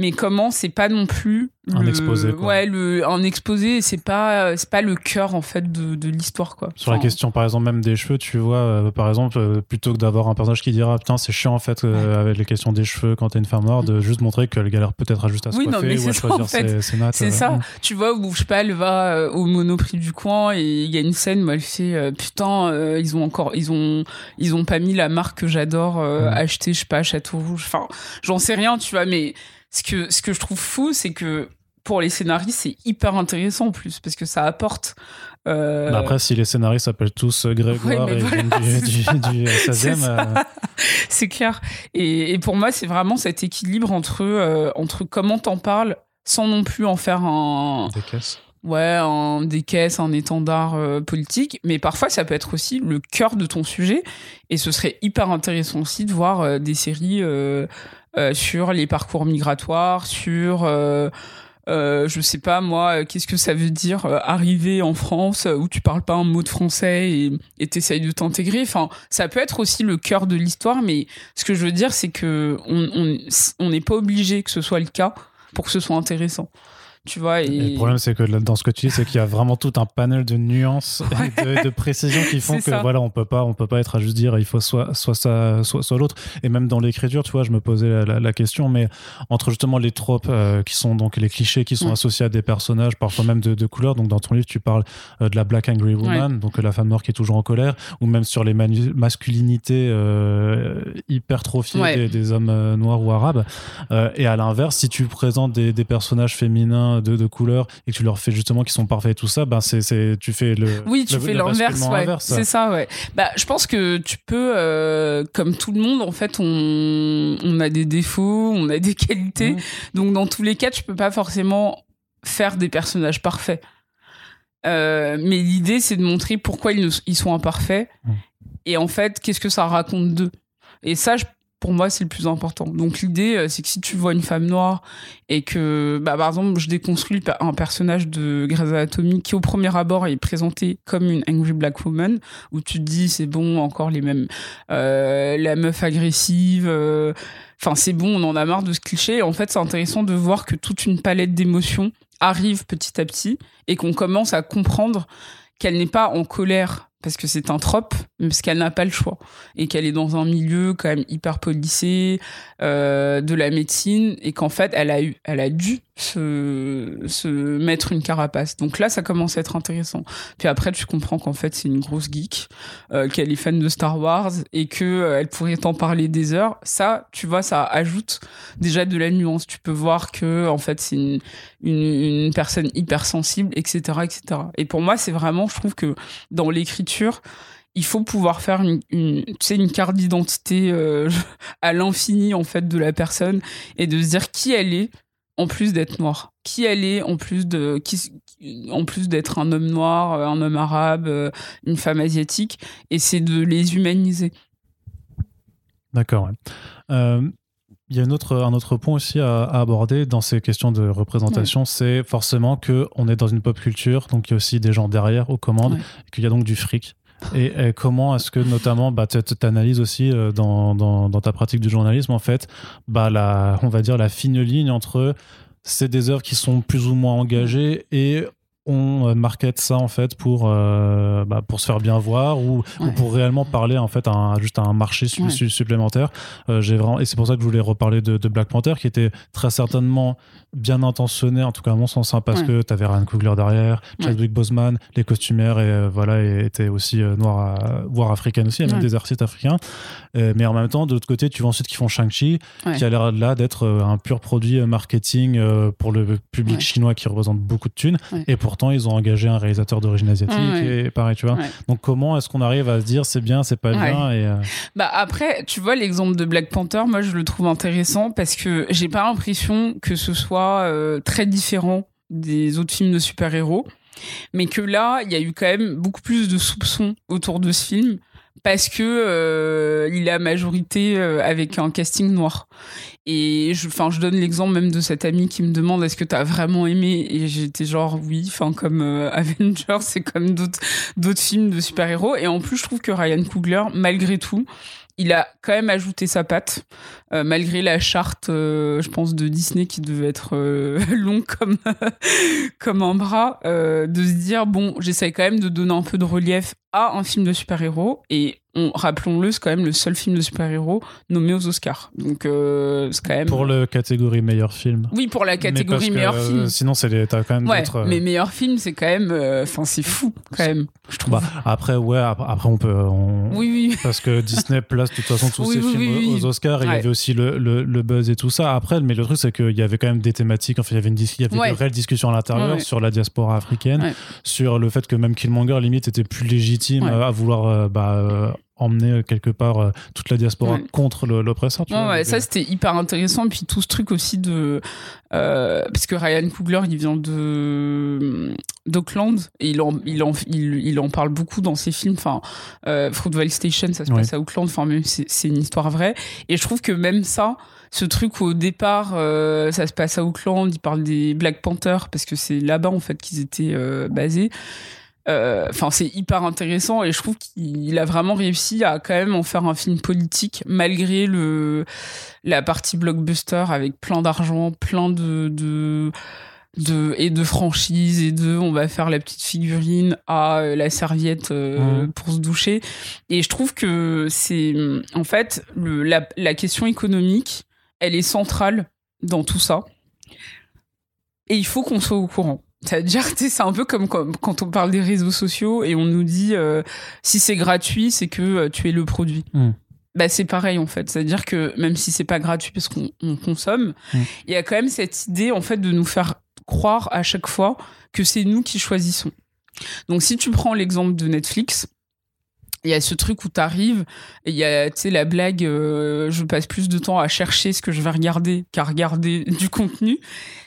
mais comment c'est pas non plus un exposé ouais le un exposé c'est pas c'est pas le cœur en fait de, de l'histoire quoi. Sur la question par exemple même des cheveux tu vois euh, par exemple euh, plutôt que d'avoir un personnage qui dira putain c'est chiant en fait euh, avec les questions des cheveux quand t'es une femme noire de juste montrer qu'elle galère peut-être à juste à se oui, coiffer ou à choisir ses, ses c'est ça. tu vois où je sais pas elle va au monoprix du coin et il y a une scène où elle fait putain ils ont encore ils ont ils ont pas mis la marque que j'adore acheter je sais pas Château Rouge enfin j'en sais rien tu vois mais ce que, ce que je trouve fou, c'est que pour les scénaristes, c'est hyper intéressant en plus, parce que ça apporte. Euh... Bah après, si les scénaristes s'appellent tous euh, Grégoire et voilà, du, du, 16e. Euh, <laughs> c'est clair. Et, et, pour moi, c'est vraiment cet équilibre entre, euh, entre comment t'en parles sans non plus en faire un. Des caisses. Ouais, un, des caisses, un étendard politique, mais parfois ça peut être aussi le cœur de ton sujet, et ce serait hyper intéressant aussi de voir des séries euh, sur les parcours migratoires, sur euh, euh, je sais pas moi, qu'est-ce que ça veut dire euh, arriver en France où tu parles pas un mot de français et t'essayes de t'intégrer. Enfin, ça peut être aussi le cœur de l'histoire, mais ce que je veux dire, c'est que on n'est pas obligé que ce soit le cas pour que ce soit intéressant tu vois. Et... le problème, c'est que dans ce que tu dis, c'est qu'il y a vraiment tout un panel de nuances et de, précisions qui <laughs> font que voilà, on peut pas, on peut pas être à juste dire il faut soit, soit ça, soit, soit l'autre. Et même dans l'écriture, tu vois, je me posais la, question, mais entre justement les tropes euh, qui sont donc les clichés qui sont associés à des personnages, parfois même de, de couleur. Donc dans ton livre, tu parles euh, de la Black Angry Woman, donc la femme noire qui est toujours en colère, ou même sur les masculinités euh, hypertrophiées des, hommes noirs ou arabes. et à l'inverse, si tu présentes des, des personnages féminins de, de, couleurs et que tu leur fais justement qu'ils sont parfaits et tout ça, ben c'est, c'est, tu fais le. Oui, tu fais l'inverse, ouais. C'est ça, ouais. Bah, je pense que tu peux, euh, comme tout le monde, en fait, on, on a des défauts, on a des qualités. Mmh. Donc, dans tous les cas, tu peux pas forcément faire des personnages parfaits. Euh, mais l'idée, c'est de montrer pourquoi ils, ils sont imparfaits. Mmh. Et en fait, qu'est-ce que ça raconte d'eux? Et ça, je pour moi, c'est le plus important. Donc l'idée, euh, c'est que si tu vois une femme noire et que, bah, par exemple, je déconstruis un personnage de Grey's Anatomy qui, au premier abord, est présenté comme une angry black woman, où tu te dis, c'est bon, encore les mêmes, euh, la meuf agressive. Euh, enfin, c'est bon, on en a marre de ce cliché. en fait, c'est intéressant de voir que toute une palette d'émotions arrive petit à petit et qu'on commence à comprendre qu'elle n'est pas en colère parce que c'est un trope, parce qu'elle n'a pas le choix. Et qu'elle est dans un milieu quand même hyper policé euh, de la médecine et qu'en fait elle a eu, elle a dû se, mettre une carapace. Donc là, ça commence à être intéressant. Puis après, tu comprends qu'en fait c'est une grosse geek, euh, qu'elle est fan de Star Wars et que euh, elle pourrait t'en parler des heures. Ça, tu vois, ça ajoute déjà de la nuance. Tu peux voir que en fait c'est une, personne hyper sensible, etc., etc. Et pour moi, c'est vraiment, je trouve que dans l'écriture il faut pouvoir faire une, une, une carte d'identité euh, <laughs> à l'infini en fait de la personne et de se dire qui elle est en plus d'être noire, qui elle est en plus de qui, en plus d'être un homme noir, euh, un homme arabe, euh, une femme asiatique, et c'est de les humaniser. D'accord. il y a un autre, un autre point aussi à, aborder dans ces questions de représentation, c'est forcément qu'on est dans une pop culture, donc il y a aussi des gens derrière aux commandes, et qu'il y a donc du fric. Et, comment est-ce que, notamment, bah, tu analyses aussi euh, dans, dans, ta pratique du journalisme, en fait, bah, la, on va dire la fine ligne entre c'est des œuvres qui sont plus ou moins engagées et on euh, market ça en fait pour euh, bah, pour se faire bien voir ou, pour réellement parler en fait à juste à un marché supplémentaire. J'ai vraiment et c'est pour ça que je voulais reparler de, de, Black Panther qui était très certainement bien intentionné, en tout cas à mon sens, hein, parce que tu avais Ryan Coogler derrière, Chadwick Boseman, les costumières et euh, voilà étaient aussi euh, noirs, voire africaines aussi, il y a même des artistes africains. Euh, mais en même temps, de l'autre côté, tu vois ensuite qu'ils font Shang-Chi, qui a l'air là d'être un pur produit marketing pour le public chinois qui représente beaucoup de thunes. Et pourtant, ils ont engagé un réalisateur d'origine asiatique et pareil, tu vois. Donc comment est-ce qu'on arrive à se dire c'est bien, c'est pas bien et Bah après, tu vois l'exemple de Black Panther, moi je le trouve intéressant parce que j'ai pas l'impression que ce soit euh, très différent des autres films de super-héros, mais que là, il y a eu quand même beaucoup plus de soupçons autour de ce film parce que euh, il est à majorité euh, avec un casting noir. Et je, je donne l'exemple même de cette amie qui me demande est-ce que tu as vraiment aimé? Et j'étais genre oui, enfin comme <laughs> Avengers, c'est comme d'autres d'autres films de super-héros. Et en plus, je trouve que Ryan Coogler, malgré tout, il a quand même ajouté sa patte, euh, malgré la charte, euh, je pense, de Disney qui devait être euh, <laughs> long comme, <laughs> comme un bras, de se dire, bon, j'essaie quand même de donner un peu de relief à un film de super-héros, et rappelons-le, c'est quand même le seul film de super-héros nommé aux Oscars. Donc, euh, c'est quand même. Pour la catégorie meilleur film. Oui, pour la catégorie meilleur film. sinon, c'est t'as quand même ouais, d'autres. Mais meilleur film, c'est quand même. Euh, enfin, c'est fou, quand même. Je trouve. Bah, après, ouais, après, on peut. Oui, oui. Parce que Disney place de toute façon tous ses films aux Oscars. Et il y avait aussi le, le, buzz et tout ça. Après, mais le truc, c'est qu'il y avait quand même des thématiques. Enfin, il y avait, une, il y avait de réelles discussions à l'intérieur sur la diaspora africaine, sur le fait que même Killmonger, limite, était plus légitime à vouloir. bah, emmener quelque part toute la diaspora contre l'oppresseur. Ouais, ça c'était hyper intéressant. Puis tout ce truc aussi de parce que Ryan Coogler, il vient de d'Auckland et il en, il en, il, en parle beaucoup dans ses films. Enfin, Fruitvale Station, ça se passe à Auckland. Enfin, c'est une histoire vraie. Et je trouve que même ça, ce truc où au départ, euh, ça se passe à Auckland, ils parlent des Black Panthers parce que c'est là-bas en fait qu'ils étaient euh, Euh, enfin, c'est hyper intéressant et je trouve qu'il a vraiment réussi à quand même en faire un film politique malgré le la partie blockbuster avec plein d'argent, plein de, de de et de franchise et de on va faire la petite figurine à la serviette mmh. pour se doucher et je trouve que c'est en fait le, la, la question économique elle est centrale dans tout ça. Et il faut qu'on soit au courant. C'est-à-dire, c'est un peu comme, quand on parle des réseaux sociaux et on nous dit euh, si c'est gratuit, c'est que euh, tu es le produit. Hmm. Bah, c'est pareil en fait. C'est-à-dire que même si c'est pas gratuit parce qu'on consomme, hmm. il y a quand même cette idée en fait de nous faire croire à chaque fois que c'est nous qui choisissons. Donc si tu prends l'exemple de Netflix, il y a ce truc où t'arrives il y a tu sais la blague euh, je passe plus de temps à chercher ce que je vais regarder qu'à regarder <laughs> du contenu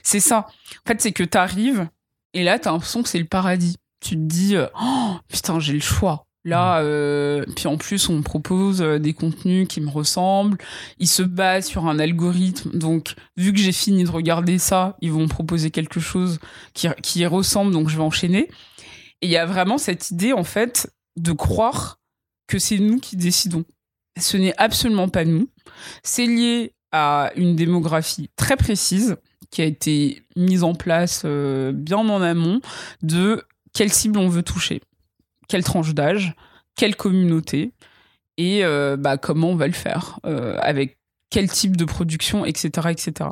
c'est ça en fait c'est que t'arrives et là t'as l'impression que c'est le paradis tu te dis euh, oh putain j'ai le choix là mmh. euh, puis en plus on me propose des contenus qui me ressemblent ils se basent sur un algorithme donc vu que j'ai fini de regarder ça ils vont me proposer quelque chose qui, qui ressemble donc je vais enchaîner et il y a vraiment cette idée en fait de croire que c'est nous qui décidons. Ce n'est absolument pas nous. C'est lié à une démographie très précise qui a été mise en place euh, bien en amont de quelle cible on veut toucher, quelle tranche d'âge, quelle communauté et euh, bah, comment on va le faire, euh, avec quel type de production, etc., etc.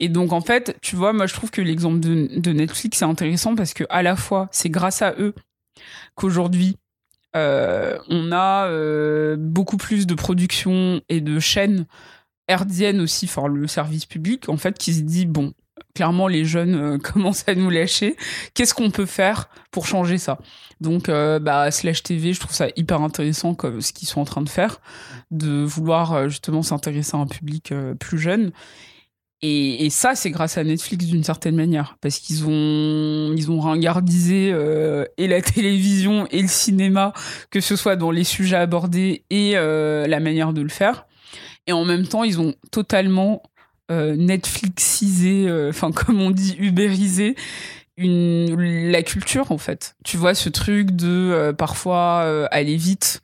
Et donc en fait, tu vois, moi je trouve que l'exemple de, Netflix est intéressant parce que à la fois c'est grâce à eux qu'aujourd'hui on a beaucoup plus de production et de chaînes herdiennes aussi, enfin le service public, en fait, qui se dit bon, clairement les jeunes euh, <laughs> commencent à nous lâcher. Qu'est-ce qu'on peut faire pour changer ça? Donc, bah, Slash TV, je trouve ça hyper intéressant comme ce qu'ils sont en train de faire, de vouloir justement s'intéresser à un public plus jeune. Et, ça, c'est grâce à Netflix d'une certaine manière, parce qu'ils ont, ils ont ringardisé euh, et la <laughs> télévision et le cinéma, que ce soit dans les sujets abordés et euh, la manière de le faire. Et en même temps, ils ont totalement euh, Netflixisé, enfin <laughs> comme on dit, ubérisé une, la culture en fait. Tu vois ce truc de parfois aller vite,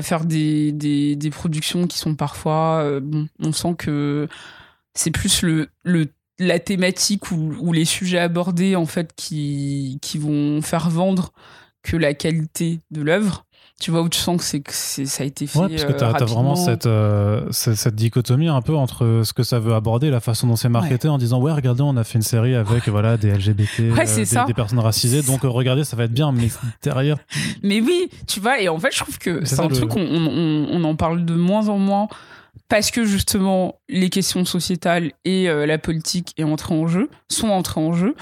faire des, des, productions qui sont parfois, on sent que c'est plus le, le la thématique ou, ou, les sujets abordés en fait qui, qui vont faire vendre que la qualité de l'œuvre tu vois où tu sens que c'est que ça a été fait ouais, parce que tu as, vraiment cette, euh, cette, dichotomie un peu entre ce que ça veut aborder la façon dont c'est marketé en disant ouais regardez on a fait une série avec voilà des LGBT <laughs> euh, des, personnes racisées. Donc regardez ça va être bien mais derrière <laughs> mais oui tu vois et en fait je trouve que c'est un truc on, on, on, en parle de moins en moins parce que justement les questions sociétales et euh, la politique est entrée en jeu, sont entrées en jeu,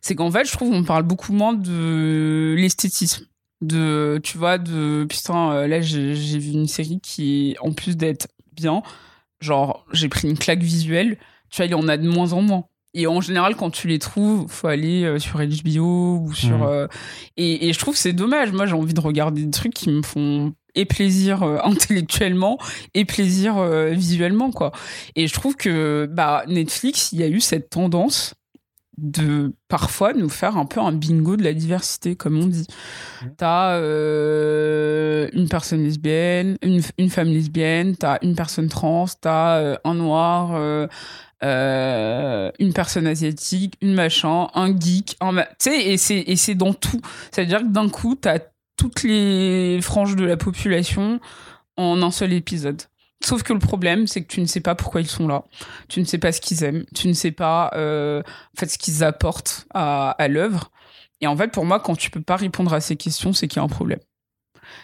c'est qu'en fait je trouve qu'on parle beaucoup moins de l'esthétisme, de tu vois de putain euh, là j'ai vu une série qui en plus d'être bien, genre j'ai pris une claque visuelle, tu vois il y en a de moins en moins. Et en général, quand tu les trouves, faut aller euh, sur HBO ou sur. Mmh. et, et, je trouve que c'est dommage. Moi, j'ai envie de regarder des trucs qui me font et plaisir euh, <laughs> intellectuellement et plaisir euh, visuellement quoi. Et je trouve que bah Netflix, il y a eu cette tendance de parfois nous faire un peu un bingo de la diversité comme on dit. T'as euh, une personne lesbienne, une, une femme lesbienne, t'as une personne trans, t'as un noir, une personne asiatique, une machin, un geek, un tu sais et c'est et c'est dans tout. C'est-à-dire que d'un coup t'as toutes les franges de la population en un seul épisode. Sauf que le problème, c'est que tu ne sais pas pourquoi ils sont là. Tu ne sais pas ce qu'ils aiment. Tu ne sais pas euh, en fait, ce qu'ils apportent à, à l'œuvre. Et en fait, pour moi, quand tu peux pas répondre à ces questions, c'est qu'il y a un problème.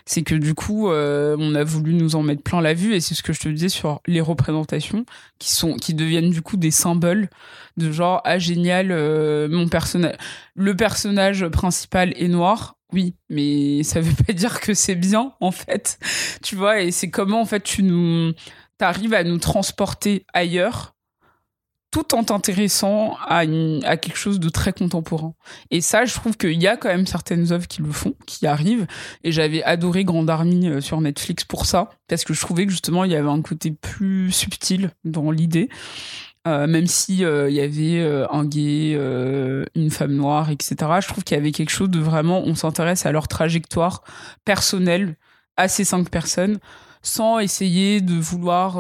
C'est que du coup, euh, on a voulu nous en mettre plein la vue et c'est ce que je te disais sur les représentations qui sont qui deviennent du coup des symboles de genre ah génial euh, mon personnage le personnage principal est noir oui, mais ça veut pas dire que c'est bien en fait. Tu vois et c'est comment en fait tu nous t'arrives à nous transporter ailleurs tout en t'intéressant à, à, quelque chose de très contemporain. Et ça, je trouve qu'il y a quand même certaines œuvres qui le font, qui arrivent. Et j'avais adoré Grande Armée euh, sur Netflix pour ça, parce que je trouvais que justement, il y avait un côté plus subtil dans l'idée. Euh, même si euh, il y avait euh, un gay, euh, une femme noire, etc. Je trouve qu'il y avait quelque chose de vraiment, on s'intéresse à leur trajectoire personnelle à ces cinq personnes, sans essayer de vouloir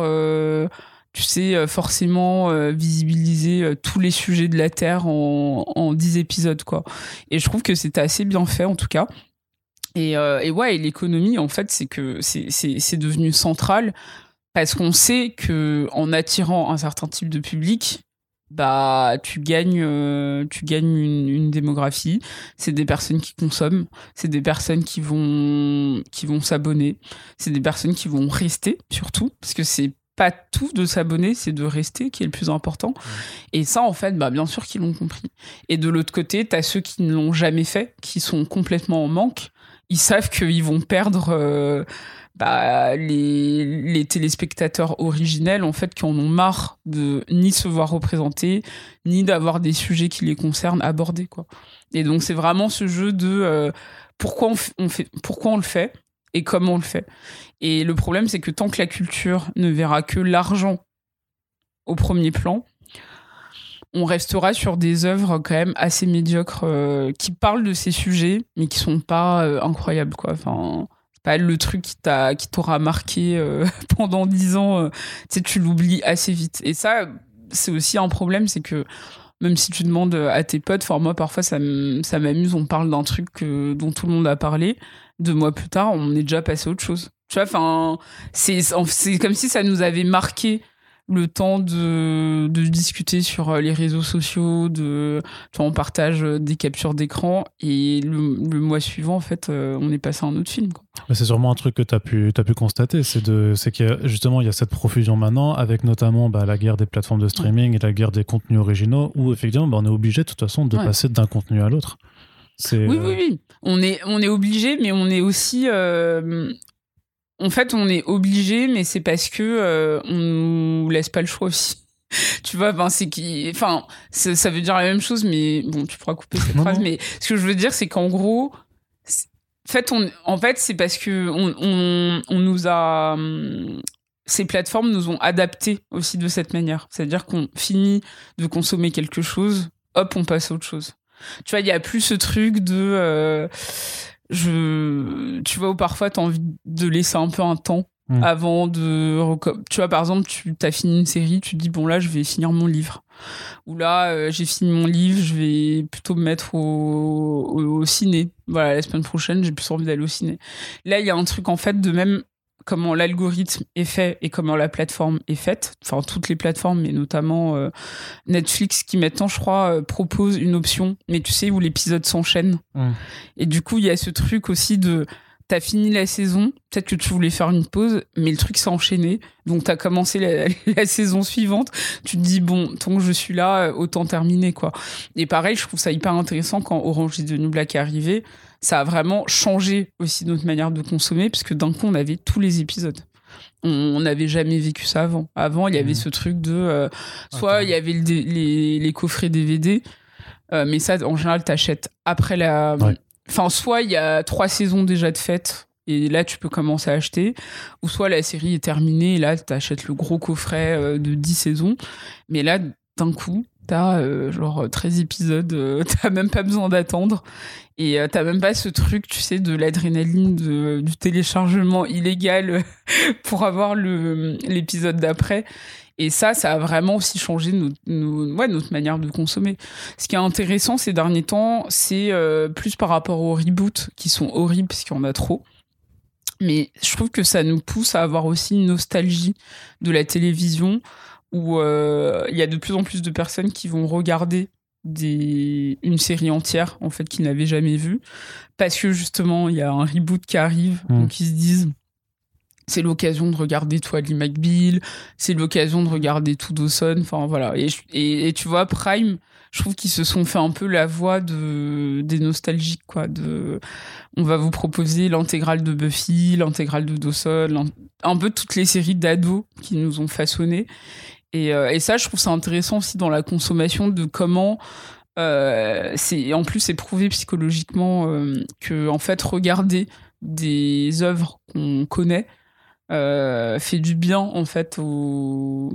tu sais, euh, forcément euh, visibiliser euh, tous les sujets de la Terre en, en 10 épisodes, quoi. Et je trouve que c'était assez bien fait, en tout cas. Et, et ouais, l'économie, en fait, c'est que c'est devenu central parce qu'on sait que en attirant un certain type de public, bah tu gagnes tu gagnes une, une démographie c'est des personnes qui consomment c'est des personnes qui vont qui vont s'abonner c'est des personnes qui vont rester surtout parce que c'est pas tout de s'abonner, c'est de rester qui est le plus important. Et ça, en fait, bah, bien sûr qu'ils l'ont compris. Et de l'autre côté, tu as ceux qui ne l'ont jamais fait, qui sont complètement en manque. Ils savent qu'ils vont perdre euh, bah, les, les, téléspectateurs originels, en fait, qui en ont marre de ni se voir représentés, ni d'avoir des sujets qui les concernent abordés. Quoi. Et donc, c'est vraiment ce jeu de euh, pourquoi, on, on fait, pourquoi on le fait et comment on le fait. Et le problème, c'est que tant que la culture ne verra que l'argent au premier plan, on restera sur des œuvres quand même assez médiocres euh, qui parlent de ces sujets, mais qui sont pas euh, incroyables, quoi. Enfin, pas le truc qui t'a, qui t'aura marqué euh, <laughs> pendant dix ans. Tu l'oublies assez vite. Et ça, c'est aussi un problème, c'est que même si tu demandes à tes potes, moi parfois ça m'amuse, on parle d'un truc dont tout le monde a parlé, deux mois plus tard, on est déjà passé à autre chose. Tu vois, enfin, c'est c'est comme si ça nous avait marqué le temps de, de discuter sur euh, les réseaux sociaux, de, tu vois, on partage des captures d'écran et le, le, mois suivant, en fait, euh, on est passé à un autre film. C'est sûrement un truc que tu as pu, as pu constater, c'est qu'il justement il y a cette profusion maintenant, avec notamment bah, la guerre des plateformes de streaming et la guerre des contenus originaux, où effectivement bah, on est obligé de toute façon de ouais. passer d'un contenu à l'autre. Oui, oui, oui. On est, on est obligé, mais on est aussi. Euh, en fait, on est obligé, mais c'est parce que euh, on nous laisse pas le choix aussi. <laughs> tu vois, ben c'est qui, enfin, ça veut dire la même chose, mais bon, tu pourras couper cette phrase. Mais ce que je veux dire, c'est qu'en gros, en fait, on, en fait, c'est parce que on, on, on nous a ces plateformes nous ont adapté aussi de cette manière. C'est-à-dire qu'on finit de consommer quelque chose, hop, on passe à autre chose. Tu vois, il y a plus ce truc de euh, je tu vois où parfois tu as envie de laisser un peu un temps mmh. avant de tu vois par exemple tu as fini une série tu te dis bon là je vais finir mon livre. Ou là euh, j'ai fini mon livre je vais plutôt me mettre au, au, au ciné. Voilà la semaine prochaine j'ai plus envie d'aller au ciné. Là il y a un truc en fait de même comment l'algorithme est fait et comment la plateforme est faite, enfin toutes les plateformes, mais notamment euh, Netflix qui maintenant, je crois, euh, propose une option, mais tu sais, où l'épisode s'enchaîne. Mmh. Et du coup, il y a ce truc aussi de t'as fini la saison, peut-être que tu voulais faire une pause, mais le truc s'est enchaîné. Donc t'as commencé la, <laughs> la, saison suivante. Tu te dis bon, tant que je suis là, autant terminer quoi. Et pareil, je trouve ça hyper intéressant quand Orange is the New Black est arrivé. Ça a vraiment changé aussi notre manière de consommer, parce que d'un coup on avait tous les épisodes. On n'avait jamais vécu ça avant. Avant, il y avait mmh. ce truc de euh, soit il y avait le, les, les, coffrets DVD, euh, mais ça en général t'achètes après la. Ouais Enfin, soit il y a trois saisons déjà de fête et là tu peux commencer à acheter, ou soit la série est terminée et là tu achètes le gros coffret euh, de 10 saisons. Mais là, d'un coup, t'as euh, genre 13 épisodes, euh, <laughs> t'as même pas besoin d'attendre. Et euh, t'as même pas ce truc, tu sais, de l'adrénaline, du téléchargement illégal <laughs> pour avoir l'épisode d'après. Et ça, ça a vraiment aussi changé notre, notre manière de consommer. Ce qui est intéressant ces derniers temps, c'est euh, plus par rapport aux reboots qui sont horribles parce qu'il y en a trop. Mais je trouve que ça nous pousse à avoir aussi une nostalgie de la télévision où euh, il y a de plus en plus de personnes qui vont regarder des, une série entière en fait qu'ils n'avaient jamais vue parce que justement il y a un reboot qui arrive Mm. donc ils se disent c'est l'occasion de regarder Twilight McBeal, c'est l'occasion de regarder tout Dawson, enfin voilà. Et, et, et tu vois, Prime, je trouve qu'ils se sont fait un peu la voix de, des nostalgiques, quoi. De, on va vous proposer l'intégrale de Buffy, l'intégrale de Dawson, un peu toutes les séries d'ados qui nous ont façonné. Et, euh, et ça, je trouve ça intéressant aussi dans la consommation de comment. euh, c'est en plus c'est prouvé psychologiquement euh, que en fait regarder des œuvres qu'on connaît fait du bien en fait au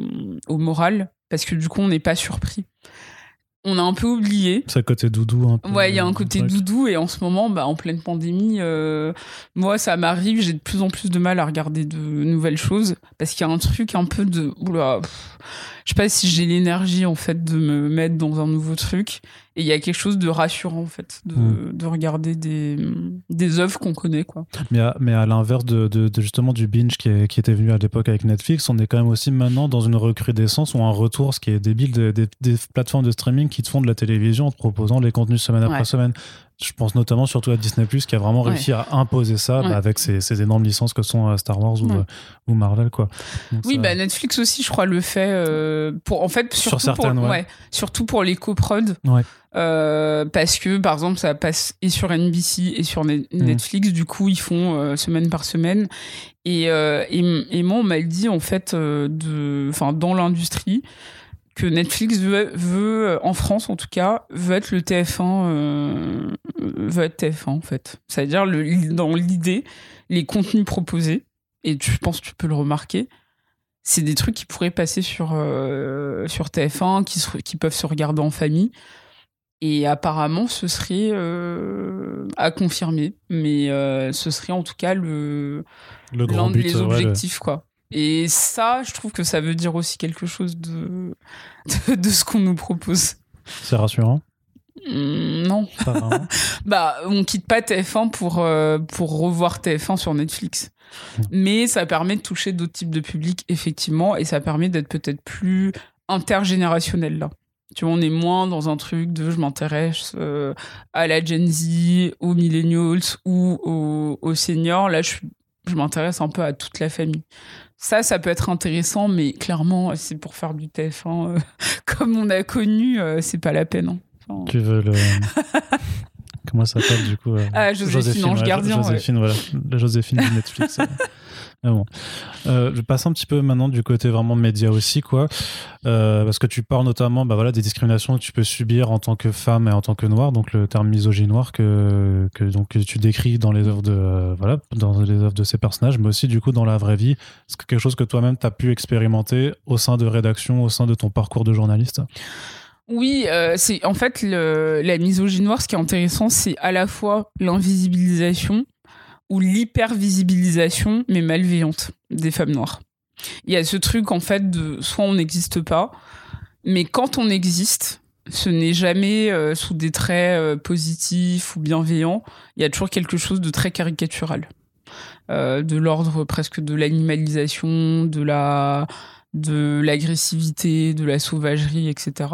moral parce que du coup on n'est pas surpris. On a un peu oublié. C'est côté doudou un peu. Ouais, il y a un côté doudou et en ce moment, bah, en pleine pandémie, euh, moi ça m'arrive, j'ai de plus en plus de mal à regarder de nouvelles choses parce qu'il y a un truc un peu de, oula, pff, je sais pas si j'ai l'énergie en fait de me mettre dans un nouveau truc et il y a quelque chose de rassurant en fait de, Mm. de regarder des des œuvres qu'on connaît quoi. Mais à, mais à l'inverse de, de- de justement du binge qui, est- qui était venu à l'époque avec Netflix, on est quand même aussi maintenant dans une recrudescence ou un retour, ce qui est débile, des, des- des plateformes de streaming qui te font de la télévision en te proposant les contenus semaine après Ouais. semaine. Je pense notamment surtout à Disney Plus qui a vraiment Ouais. réussi à imposer ça bah, avec ses, ses énormes licences que sont euh, Star Wars ou, Ouais. euh, ou Marvel quoi. Donc Oui, ça- bah Netflix aussi, je crois, le fait euh, pour en fait Sur surtout certaines, pour surtout pour les coprods. Euh, parce que par exemple ça passe et sur NBC et sur Mhm. Netflix du coup ils font euh, semaine par semaine et, et, et moi on m'a dit en fait de enfin dans l'industrie que Netflix veut, veut, euh, en France en tout cas veut être le TF1 euh, veut être TF1 en fait c'est-à-dire le, dans l'idée les contenus proposés et tu- je pense que tu peux le remarquer c'est des trucs qui pourraient passer sur, euh, sur TF1, qui, se- qui peuvent se regarder en famille. Et apparemment, ce serait euh, à confirmer, mais euh, ce serait en tout cas le l'un des ouais, objectifs, quoi. Et ça, je trouve que ça veut dire aussi quelque chose de, de, de ce qu'on nous propose. c'est rassurant? Hum, non. Pas. <laughs> Bah, on quitte pas TF1 pour, euh, pour revoir TF1 sur Netflix. Mais ça permet de toucher d'autres types de publics, effectivement, et ça permet d'être peut-être plus intergénérationnel, là. Tu vois, on est moins dans un truc de je m'intéresse euh, à la Gen Z, aux millennials ou aux, aux seniors. Là, je, je m'intéresse un peu à toute la famille. Ça, ça peut être intéressant, mais clairement, c'est pour faire du TF1 euh, <laughs> comme on a connu, euh, c'est pas la peine. hein. Enfin, tu veux le. <laughs> Comment ça s'appelle du coup euh, Ah, Joséphine, Ange ouais, Gardien, ouais. Joséphine, voilà. La Joséphine de Netflix. <laughs> Mais bon. Euh, je passe un petit peu maintenant du côté vraiment média aussi, quoi. Euh, parce que tu parles notamment bah, voilà, des discriminations que tu peux subir en tant que femme et en tant que noire, donc le terme misogynie noire que, que, donc, tu décris dans les œuvres de, euh, voilà, dans les œuvres de ces personnages, mais aussi du coup dans la vraie vie. Que quelque chose que toi-même tu as pu expérimenter au sein de rédaction, au sein de ton parcours de journaliste? Oui, euh, c'est en fait le- la misogynie noire. Ce qui est intéressant, c'est à la fois l'invisibilisation l'hypervisibilisation, mais malveillante des femmes noires. Il y a ce truc en fait de soit on n'existe pas, mais quand on existe, ce n'est jamais euh, sous des traits euh, positifs ou bienveillants. Il y a toujours quelque chose de très caricatural, Euh, de l'ordre presque de l'animalisation, de la de l'agressivité, de la sauvagerie, etc.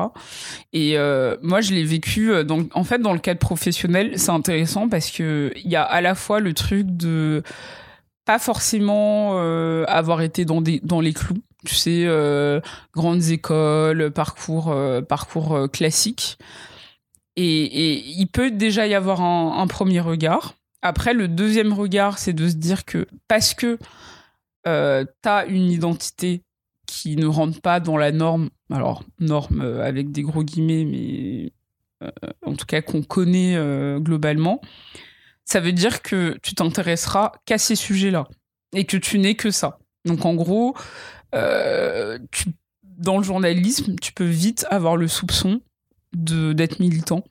Et euh, moi, je l'ai vécu. euh, Dans, en fait, dans le cadre professionnel, c'est intéressant parce que il y a à la fois le truc de pas forcément euh, avoir été dans les clous. Tu sais, grandes écoles, parcours parcours classique. Et, il peut déjà y avoir un, un premier regard. Après, le deuxième regard, c'est de se dire que parce que euh, t'as une identité qui ne rentre pas dans la norme, alors norme euh, avec des gros guillemets, mais euh, en tout cas qu'on connaît euh, globalement, ça veut dire que tu t'intéresseras qu'à ces sujets-là et que tu n'es que ça. Donc en gros, dans le journalisme, tu peux vite avoir le soupçon d'être militant.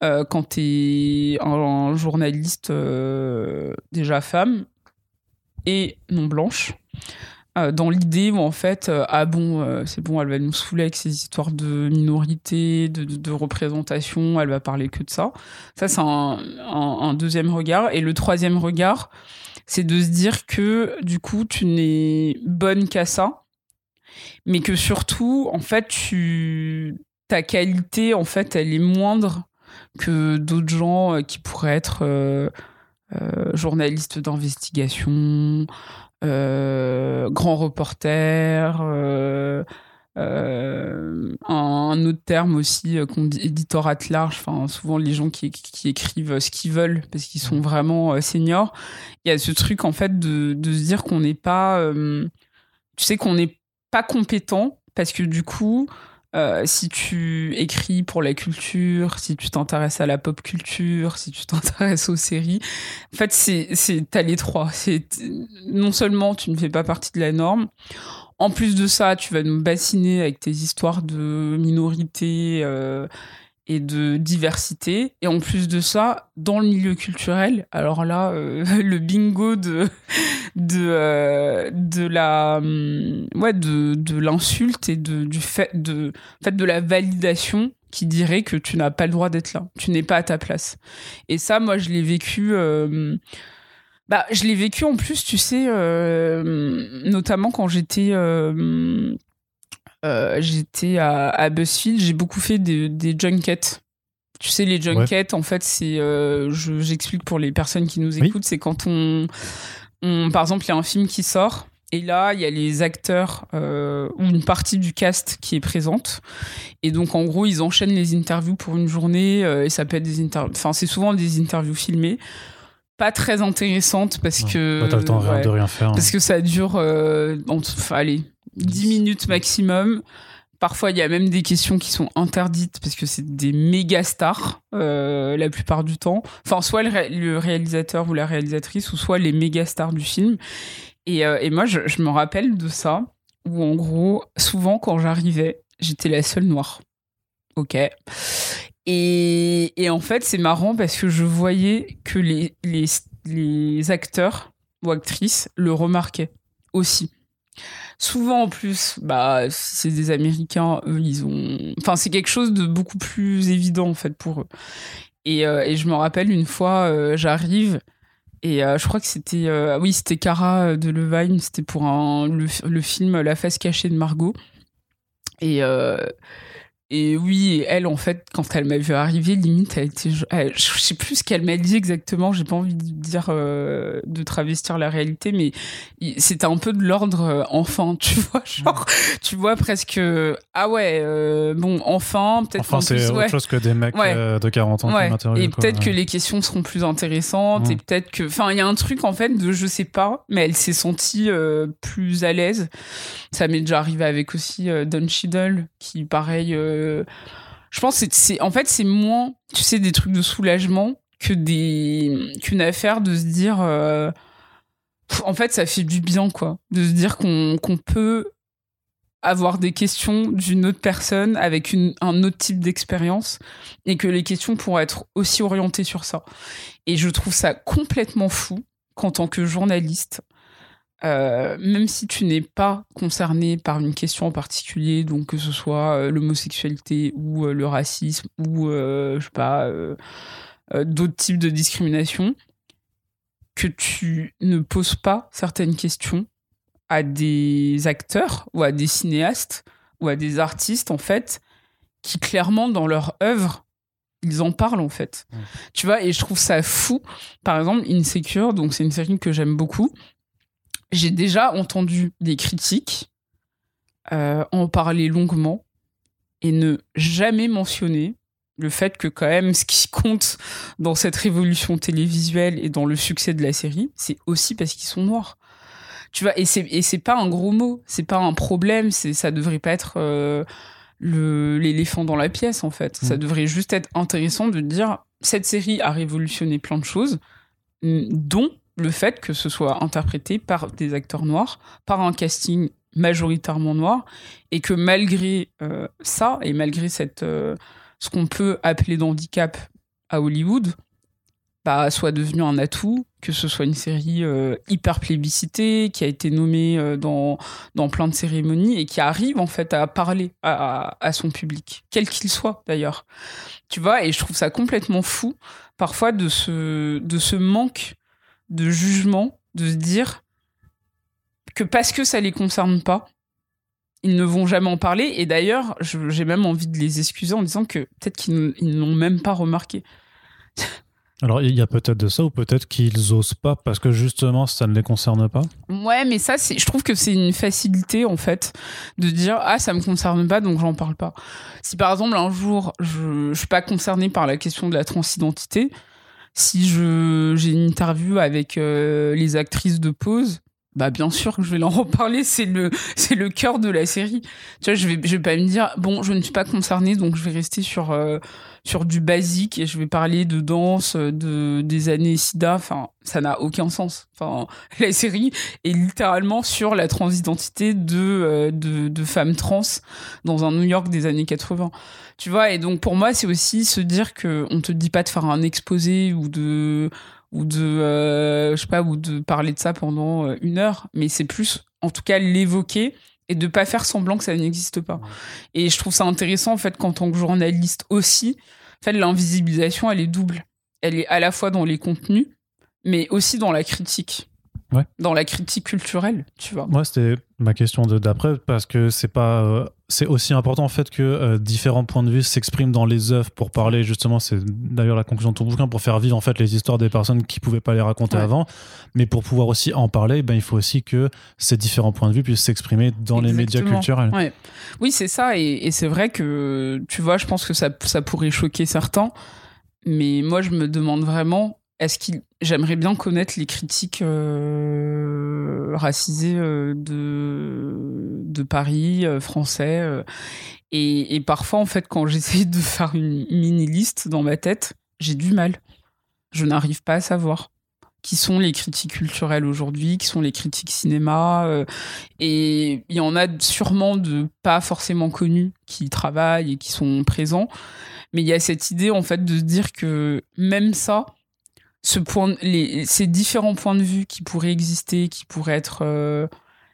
quand tu es un, journaliste déjà femme et non blanche, dans l'idée où en fait, euh, ah bon, euh, c'est bon, elle va nous saouler avec ces histoires de minorité, de, représentation, elle va parler que de ça. Ça, c'est un, deuxième regard. Et le troisième regard, c'est de se dire que du coup, tu n'es bonne qu'à ça, mais que surtout, en fait, tu ta qualité, en fait, elle est moindre que d'autres gens euh, qui pourraient être euh, euh, journalistes d'investigation, grands reporters, un, autre terme aussi qu'on dit éditeur large, enfin souvent les gens qui, qui écrivent ce qu'ils veulent parce qu'ils sont vraiment seniors. Il y a ce truc en fait de, de se dire qu'on n'est pas, tu sais qu'on n'est pas compétent parce que du coup euh, si tu écris pour la culture, si tu t'intéresses à la pop culture, si tu <laughs> t'intéresses aux séries, en fait, c'est, c'est, t'as les trois. C'est, non seulement tu ne fais pas partie de la norme, en plus de ça, tu vas nous bassiner avec tes histoires de minorité, euh, et de diversité. Et en plus de ça, dans le milieu culturel, alors là, euh, <laughs> le bingo de de euh, de la hum, ouais de, de l'insulte et de du fait de fait de la validation qui dirait que tu n'as pas le droit d'être là, tu n'es pas à ta place. Et ça, moi, je l'ai vécu. Euh, bah, je l'ai vécu en plus, tu sais, notamment quand j'étais euh, j'étais à, BuzzFeed, j'ai beaucoup fait des, des junkets. Tu sais, les junkets, en fait, c'est. Euh, j'explique pour les personnes qui nous écoutent, c'est quand on, on. Par exemple, il y a un film qui sort. Et là, il y a les acteurs euh, ou une partie du cast qui est présente. Et donc, en gros, ils enchaînent les interviews pour une journée. et ça peut être des interviews. Enfin, c'est souvent des interviews filmées pas très intéressantes parce que. Pas le temps de rien faire. Hein. Parce que ça dure. Euh, allez, 10 minutes maximum. Parfois, il y a même des questions qui sont interdites parce que c'est des méga stars euh, la plupart du temps. Enfin, soit le, réalisateur ou la réalisatrice, ou soit les méga stars du film. Et, euh, et moi, je, je, me rappelle de ça, où en gros, souvent quand j'arrivais, j'étais la seule noire. Ok. Et, en fait, c'est marrant parce que je voyais que les, les, les acteurs ou actrices le remarquaient aussi. Souvent en plus, bah, c'est des Américains, eux, ils ont. Enfin, c'est quelque chose de beaucoup plus évident en fait pour eux. Et, euh, je me rappelle une fois, euh, j'arrive et euh, je crois que c'était. oui, c'était Cara de Levine, c'était pour le, le, film La face cachée de Margot. Et et oui, elle, en fait, quand elle m'a vu arriver, limite, elle était. je sais plus ce qu'elle m'a dit exactement, j'ai pas envie de dire, euh, de travestir la réalité, mais c'était un peu de l'ordre euh, enfant, <laughs> tu vois, genre, tu vois presque. Ah ouais, euh, bon, enfant, peut-être. Enfin, c'est autre chose que des mecs de 40 ans qui. Et peut-être que les questions seront plus intéressantes, et peut-être que. Enfin, il y a un truc, en fait, de je sais pas, mais elle s'est sentie plus à l'aise. Ça m'est déjà arrivé avec aussi Don Cheadle, qui, pareil, je pense que c'est en fait c'est moins tu sais des trucs de soulagement que des qu'une affaire de se dire euh, en fait ça fait du bien quoi de se dire qu'on peut avoir des questions d'une autre personne avec un autre type d'expérience et que les questions pourraient être aussi orientées sur ça. Et je trouve ça complètement fou qu'en tant que journaliste, euh, même si tu n'es pas concerné par une question en particulier, donc que ce soit euh, l'homosexualité ou euh, le racisme ou, je sais pas, d'autres types de discrimination, que tu ne poses pas certaines questions à des acteurs ou à des cinéastes ou à des artistes, en fait, qui clairement, dans leur œuvre, ils en parlent en fait. Tu vois, et je trouve ça fou. Par exemple, Insecure, donc c'est une série que j'aime beaucoup j'ai déjà entendu des critiques euh, en parler longuement et ne jamais mentionner le fait que quand même ce qui <laughs> compte dans cette révolution télévisuelle et dans le succès de la série, c'est aussi parce qu'ils sont noirs. Tu vois, et c'est et c'est pas un gros mot, c'est pas un problème, c'est ça devrait pas être euh, le l'éléphant dans la pièce en fait. Ça mmh. devrait juste être intéressant de dire cette série a révolutionné plein de choses, dont le fait que ce soit interprété par des acteurs noirs, par un casting majoritairement noir, et que malgré euh, ça, et malgré cette, euh, ce qu'on peut appeler d'handicap à Hollywood, bah, soit devenu un atout, que ce soit une série euh, hyper plébiscitée, qui a été nommée dans, dans plein de cérémonies, et qui arrive en fait à parler à, à son public, quel qu'il soit d'ailleurs. Tu vois, et je trouve ça complètement fou, parfois, de ce, de ce manque de jugement, de se dire que parce que ça les concerne pas, ils ne vont jamais en parler. Et d'ailleurs, j'ai même envie de les excuser en disant que peut-être qu'ils n'ont même pas remarqué. Alors, il y a peut-être de ça, ou peut-être qu'ils osent pas parce que justement, ça ne les concerne pas? Ouais, mais ça, je trouve que c'est une facilité, en fait, de dire Ah, ça me concerne pas, donc j'en parle pas. Si par exemple, un jour, je, je suis pas concerné par la question de la transidentité, si je j'ai une interview avec euh, les actrices de pause, bah bien sûr que je vais leur en parler, c'est le c'est le cœur de la série. Tu vois, je vais je vais pas me dire bon, je ne suis pas concernée donc je vais rester sur euh, sur du basique et je vais parler de danse de des années sida, enfin ça n'a aucun sens. Enfin <laughs> la série est littéralement sur la transidentité de euh, de de femmes trans dans un New York des années 80. Tu vois et donc pour moi, c'est aussi se dire que on te dit pas de faire un exposé ou de ou de euh, je sais pas ou de parler de ça pendant euh, une heure mais c'est plus en tout cas l'évoquer et de pas faire semblant que ça n'existe pas. Et je trouve ça intéressant en fait qu'en tant que journaliste aussi en fait l'invisibilisation elle est double. Elle est à la fois dans les contenus mais aussi dans la critique dans la critique culturelle, tu vois. Moi, c'était ma question d'après parce que c'est pas, euh, c'est aussi important en fait que euh, différents points de vue s'expriment dans les œuvres pour parler justement. C'est d'ailleurs la conclusion de ton bouquin pour faire vivre en fait les histoires des personnes qui pouvaient pas les raconter avant, mais pour pouvoir aussi en parler, ben il faut aussi que ces différents points de vue puissent s'exprimer dans les médias culturels. Oui, c'est ça, et, et c'est vrai que tu vois, je pense que ça, ça pourrait choquer certains, mais moi je me demande vraiment est-ce qu'il j'aimerais bien connaître les critiques euh, racisées euh, de de Paris euh, français et, parfois en fait quand <laughs> j'essaie de faire une mini liste dans ma tête j'ai du mal je n'arrive pas à savoir qui sont les critiques culturelles aujourd'hui, qui sont les critiques cinéma. et il y en a sûrement de pas forcément connus qui travaillent et qui sont présents. Mais il y a cette idée, en fait, de dire que même ça, ce point, les, ces différents points de vue qui pourraient exister, qui pourraient être, euh,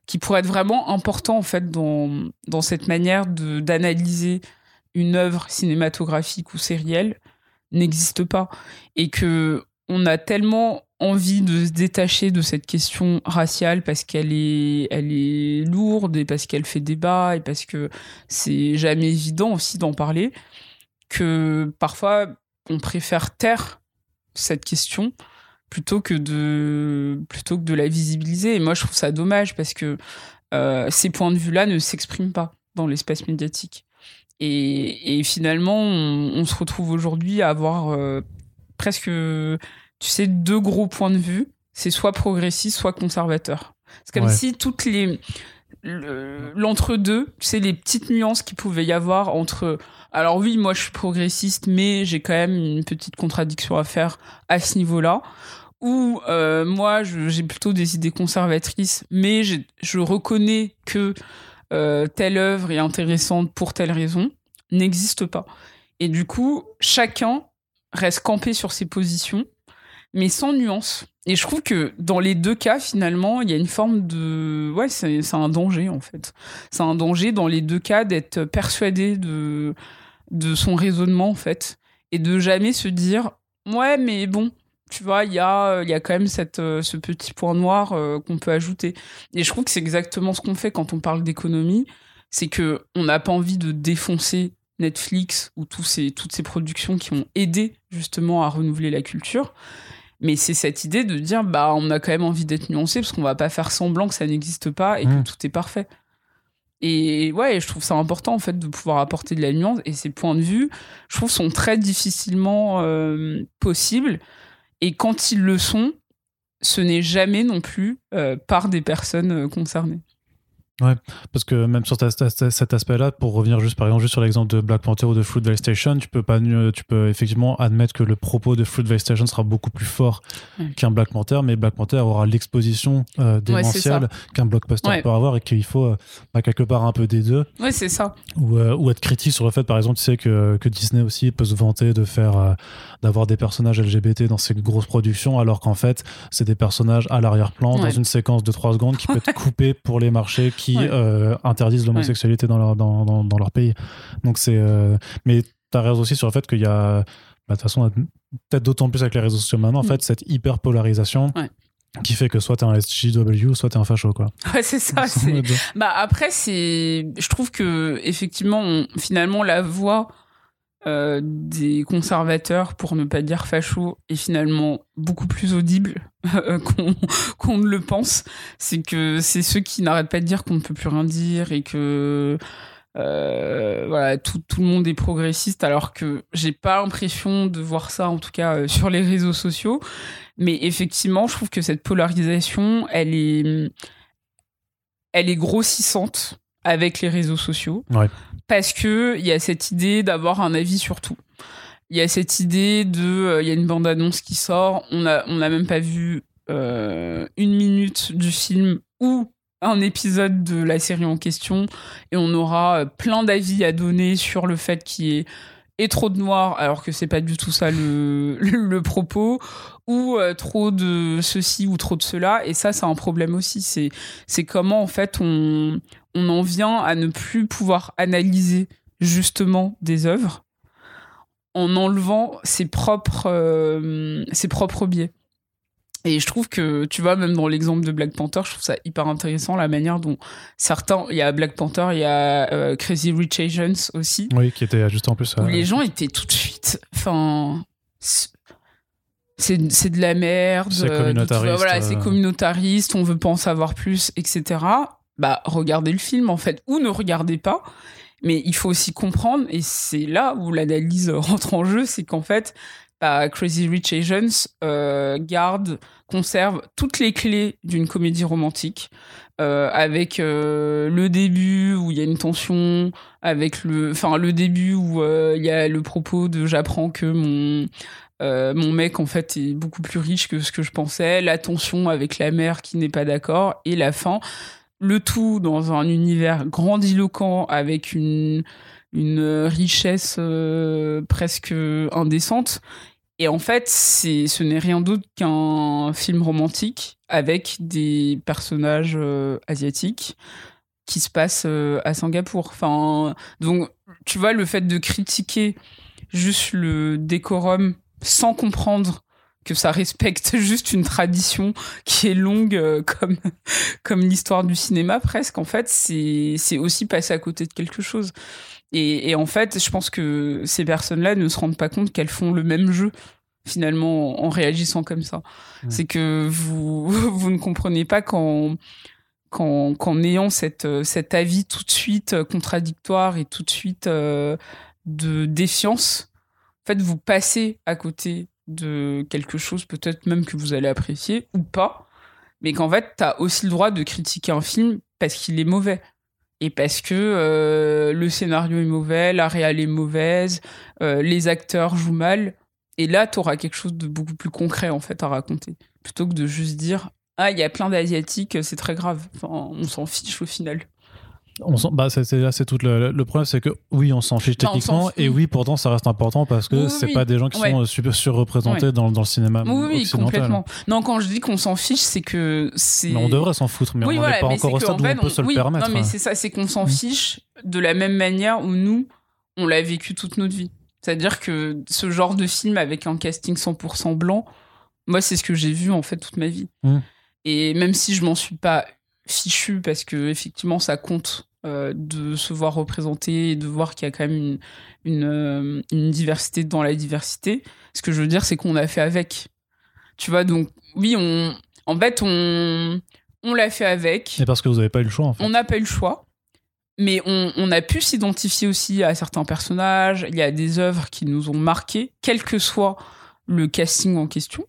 qui pourraient être vraiment importants en fait dans, dans cette manière d'analyser une œuvre cinématographique ou sérielle, n'existent pas. Et que on a tellement envie de se détacher de cette question raciale parce qu'elle est, elle est lourde et parce qu'elle fait débat et parce que c'est jamais évident aussi d'en parler que parfois on préfère taire cette question plutôt que de plutôt que de la visibiliser. Et moi, je trouve ça dommage parce que euh, ces points de vue-là ne s'expriment pas dans l'espace médiatique. Et, finalement, on, se retrouve aujourd'hui à avoir euh, presque, tu sais, deux gros points de vue. C'est soit progressiste, soit conservateur. C'est comme si toutes les l'entre-deux, sais, les petites nuances qu'il pouvait y avoir entre alors oui, moi je suis progressiste, mais j'ai quand même une petite contradiction à faire à ce niveau-là. Ou euh, moi j'ai plutôt des idées conservatrices, mais je reconnais que euh, telle œuvre est intéressante pour telle raison, n'existe pas. Et du coup, chacun reste campé sur ses positions, mais sans nuance. Et je trouve que dans les deux cas, finalement, il y a une forme de... Ouais, c'est un danger, en fait. C'est un danger dans les deux cas d'être persuadé de, de son raisonnement, en fait. Et de jamais se dire, ouais, mais bon, tu vois, il y a, y a quand même cette, euh, ce petit point noir euh, qu'on peut ajouter. Et je trouve que c'est exactement ce qu'on fait quand on parle d'économie. C'est que on n'a pas envie de défoncer Netflix ou tous ces, toutes ces productions qui ont aidé justement à renouveler la culture. Mais c'est cette idée de dire, bah, on a quand même envie d'être nuancé parce qu'on va pas faire semblant que ça n'existe pas et que mmh. tout est parfait. Et ouais, je trouve ça important en fait de pouvoir apporter de la nuance. Et ces points de vue, je trouve, sont très difficilement euh, possibles. Et quand ils le sont, ce n'est jamais non plus euh, par des personnes euh, concernées. Ouais, parce que même sur cet aspect-là, pour revenir juste par exemple juste sur l'exemple de Black Panther ou de Fruitvale Station, tu peux pas, tu peux effectivement admettre que le propos de Fruitvale Station sera beaucoup plus fort qu'un Black Panther, mais Black Panther aura l'exposition euh, démentielle qu'un blockbuster peut avoir et qu'il faut euh, bah, quelque part un peu des deux. Ouais, c'est ça. Ou, euh, ou, être critique sur le fait, par exemple, tu sais que, que Disney aussi peut se vanter de faire, euh, d'avoir des personnages LGBT dans ses grosses productions, alors qu'en fait, c'est des personnages à l'arrière-plan dans une séquence de 3 secondes qui peut être <laughs> coupée pour les marchés qui euh, interdisent l'homosexualité dans, leur, dans, dans, leur pays. Donc c'est. Euh, mais tu as raison aussi sur le fait qu'il y a. Bah, de toute façon, peut-être d'autant plus avec les réseaux sociaux maintenant, en mm. fait, cette hyper polarisation qui fait que soit t'es un SJW, soit t'es un facho, quoi. <laughs> Ouais, c'est ça. <laughs> Bah après, c'est, je trouve que effectivement, finalement, la voix euh, des conservateurs, pour ne pas dire facho, est finalement beaucoup plus audible euh, <laughs> qu'on ne le pense. C'est que c'est ceux qui n'arrêtent pas de dire qu'on ne peut plus rien dire et que euh, voilà, tout, tout, le monde est progressiste, alors que j'ai pas l'impression de voir ça, en tout cas sur les réseaux sociaux. Mais effectivement, je trouve que cette polarisation, elle est, elle est grossissante avec les réseaux sociaux. Parce que il y a cette idée d'avoir un avis sur tout. Il y a cette idée de, euh, il y a une bande-annonce qui sort, on a, on n'a même pas vu euh, une minute du film ou un épisode de la série en question. Et on aura euh, plein d'avis à donner sur le fait qu'il y ait et trop de noir alors que c'est pas du tout ça <laughs> le, le, propos ou euh, trop de ceci ou trop de cela. Et ça c'est un problème aussi. C'est c'est comment en fait on on en vient à ne plus pouvoir analyser justement des œuvres en enlevant ses propres euh, ses propres biais et je trouve que, tu vois, même dans l'exemple de Black Panther, je trouve ça hyper intéressant la manière dont certains, il y a Black Panther, il y a euh, Crazy Rich Asians aussi. Oui, qui était juste en plus. Où les gens étaient tout de suite, enfin, c'est de la merde. C'est euh, communautariste. voilà, c'est euh. communautariste, on veut pas en savoir plus, etc. Bah, regardez le film en fait, ou ne regardez pas. Mais il faut aussi comprendre, et c'est là où l'analyse rentre en jeu, c'est qu'en fait, bah, Crazy Rich Asians euh, garde, conserve toutes les clés d'une comédie romantique, euh, avec euh, le début où il y a une tension, avec le, enfin le début où il y a le propos de j'apprends que mon mon mec en fait est beaucoup plus riche que ce que je pensais, la tension avec la mère qui n'est pas d'accord et la fin, le tout dans un univers grandiloquent avec une richesse euh, presque indécente. Et en fait, c'est, ce n'est rien d'autre qu'un film romantique avec des personnages euh, asiatiques qui se passent euh, à Singapour. Enfin, donc, tu vois, le fait de critiquer juste le décorum sans comprendre que ça respecte <laughs> juste une tradition qui est longue comme <laughs> comme l'histoire du cinéma presque. En fait c'est aussi passer à côté de quelque chose. Et, en fait, je pense que ces personnes-là ne se rendent pas compte qu'elles font le même jeu finalement en réagissant comme ça. C'est que vous, <laughs> vous ne comprenez pas qu'en qu'en ayant cette, cet avis tout de suite contradictoire et tout de suite euh, de défiance, en fait, vous passez à côté de quelque chose peut-être même que vous allez apprécier ou pas, mais qu'en fait, tu as aussi le droit de critiquer un film parce qu'il est mauvais et parce que euh, le scénario est mauvais, la réelle est mauvaise, euh, les acteurs jouent mal. Et là, tu auras quelque chose de beaucoup plus concret en fait à raconter, plutôt que de juste dire ah il y a plein d'asiatiques, c'est très grave. Enfin, on s'en fiche au final on bah, c'est, c'est tout le, le problème, c'est que oui, on s'en fiche techniquement, et oui, pourtant, ça reste important parce que c'est pas des gens qui sont super surreprésentés dans, dans, le cinéma. Oui, oui, complètement. Non, quand je dis qu'on s'en fiche, c'est que c'est. on devrait s'en foutre, mais on n'est pas encore au stade où on peut se le permettre. Non, mais c'est ça, c'est qu'on s'en mm. fiche de la même manière où nous, on l'a vécu toute notre vie. C'est-à-dire que ce genre de film avec un casting 100% blanc, moi, c'est ce que j'ai vu en fait toute ma vie. Mm. Et même si je m'en suis pas fichu parce que effectivement ça compte euh, de se voir représenté et de voir qu'il y a quand même une, une, euh, une, diversité dans la diversité. Ce que je veux dire, c'est qu'on a fait avec. Tu vois, donc oui, on, en fait, on, on l'a fait avec. Et parce que vous n'avez pas eu le choix, en fait. On n'a pas eu le choix. Mais on, on a pu s'identifier aussi à certains personnages. Il y a des œuvres qui nous ont marqués, quel que soit le casting en question.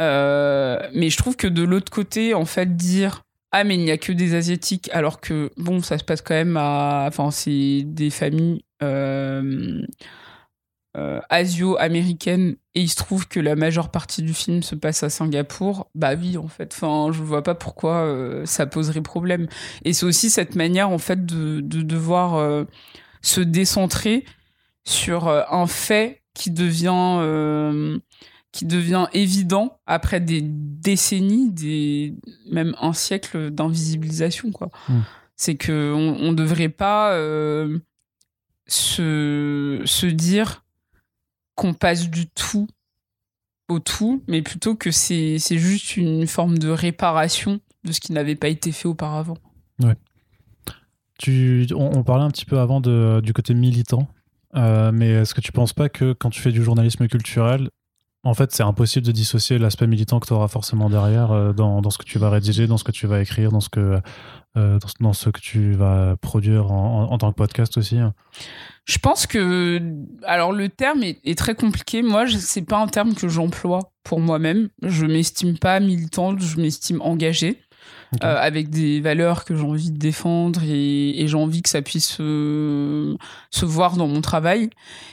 Euh, mais je trouve que de l'autre côté, en fait, dire ah mais il n'y a que des asiatiques alors que bon ça se passe quand même à enfin c'est des familles euh, euh, asio-américaines et il se trouve que la majeure partie du film se passe à Singapour. Bah oui en fait. Enfin je vois pas pourquoi euh, ça poserait problème. Et c'est aussi cette manière en fait de, de devoir se décentrer sur un fait qui devient qui devient évident après des décennies, des, même un siècle d'invisibilisation. quoi. Hmm. C'est que on, devrait pas euh, se, se dire qu'on passe du tout au tout, mais plutôt que c'est juste une forme de réparation de ce qui n'avait pas été fait auparavant. Ouais. Tu, on, parlait un petit peu avant de, du côté militant, euh, mais est-ce que tu penses pas que quand tu fais du journalisme culturel, en fait, c'est impossible de dissocier l'aspect militant que tu auras forcément derrière euh, dans, dans, ce que tu vas rédiger, dans ce que tu vas écrire, dans ce que, euh, dans, ce que tu vas produire en, tant que podcast aussi Je pense que. Alors, le terme est, très compliqué. Moi, c'est pas un terme que j'emploie pour moi-même. Je m'estime pas militante, je m'estime engagée. Euh, avec des valeurs que j'ai envie de défendre et, j'ai envie que ça puisse se voir dans mon travail.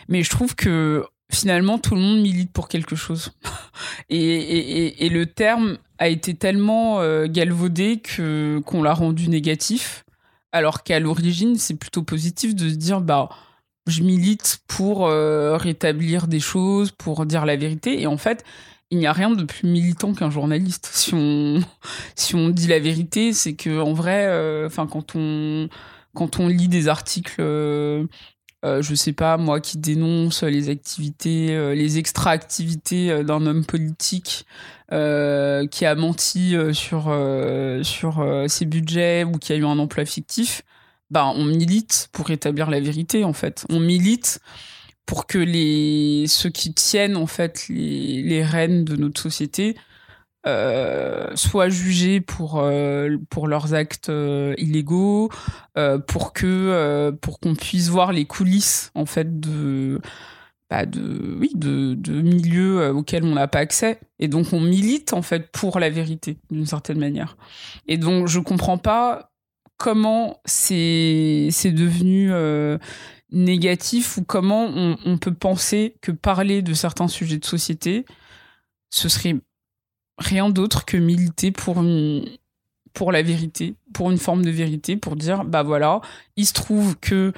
Mais je trouve que finalement tout le monde milite pour quelque chose. <laughs> et, le terme a été tellement euh, galvaudé que qu'on l'a rendu négatif, alors qu'à l'origine c'est plutôt positif de se dire bah je milite pour euh, rétablir des choses, pour dire la vérité. Et en fait, il n'y a rien de plus militant qu'un journaliste. <laughs> Si on, si on dit la vérité, c'est que en vrai, euh, quand on quand on lit des articles euh, je sais pas, moi qui dénonce les activités, euh, les extra-activités euh, d'un homme politique qui a menti sur, sur ses budgets ou qui a eu un emploi fictif, bah, on milite pour rétablir la vérité, en fait. On milite pour que les, ceux qui tiennent, en fait, les, les rênes de notre société euh, soient jugés pour euh, pour leurs actes euh, illégaux, pour que pour qu'on puisse voir les coulisses en fait de bah de oui de, de milieux auxquels on n'a pas accès. Et donc on milite en fait pour la vérité d'une certaine manière. Et donc je comprends pas comment c'est c'est devenu négatif ou comment on, on, peut penser que parler de certains sujets de société ce serait rien d'autre que militer pour pour la vérité, pour une forme de vérité, pour dire bah voilà, il se trouve que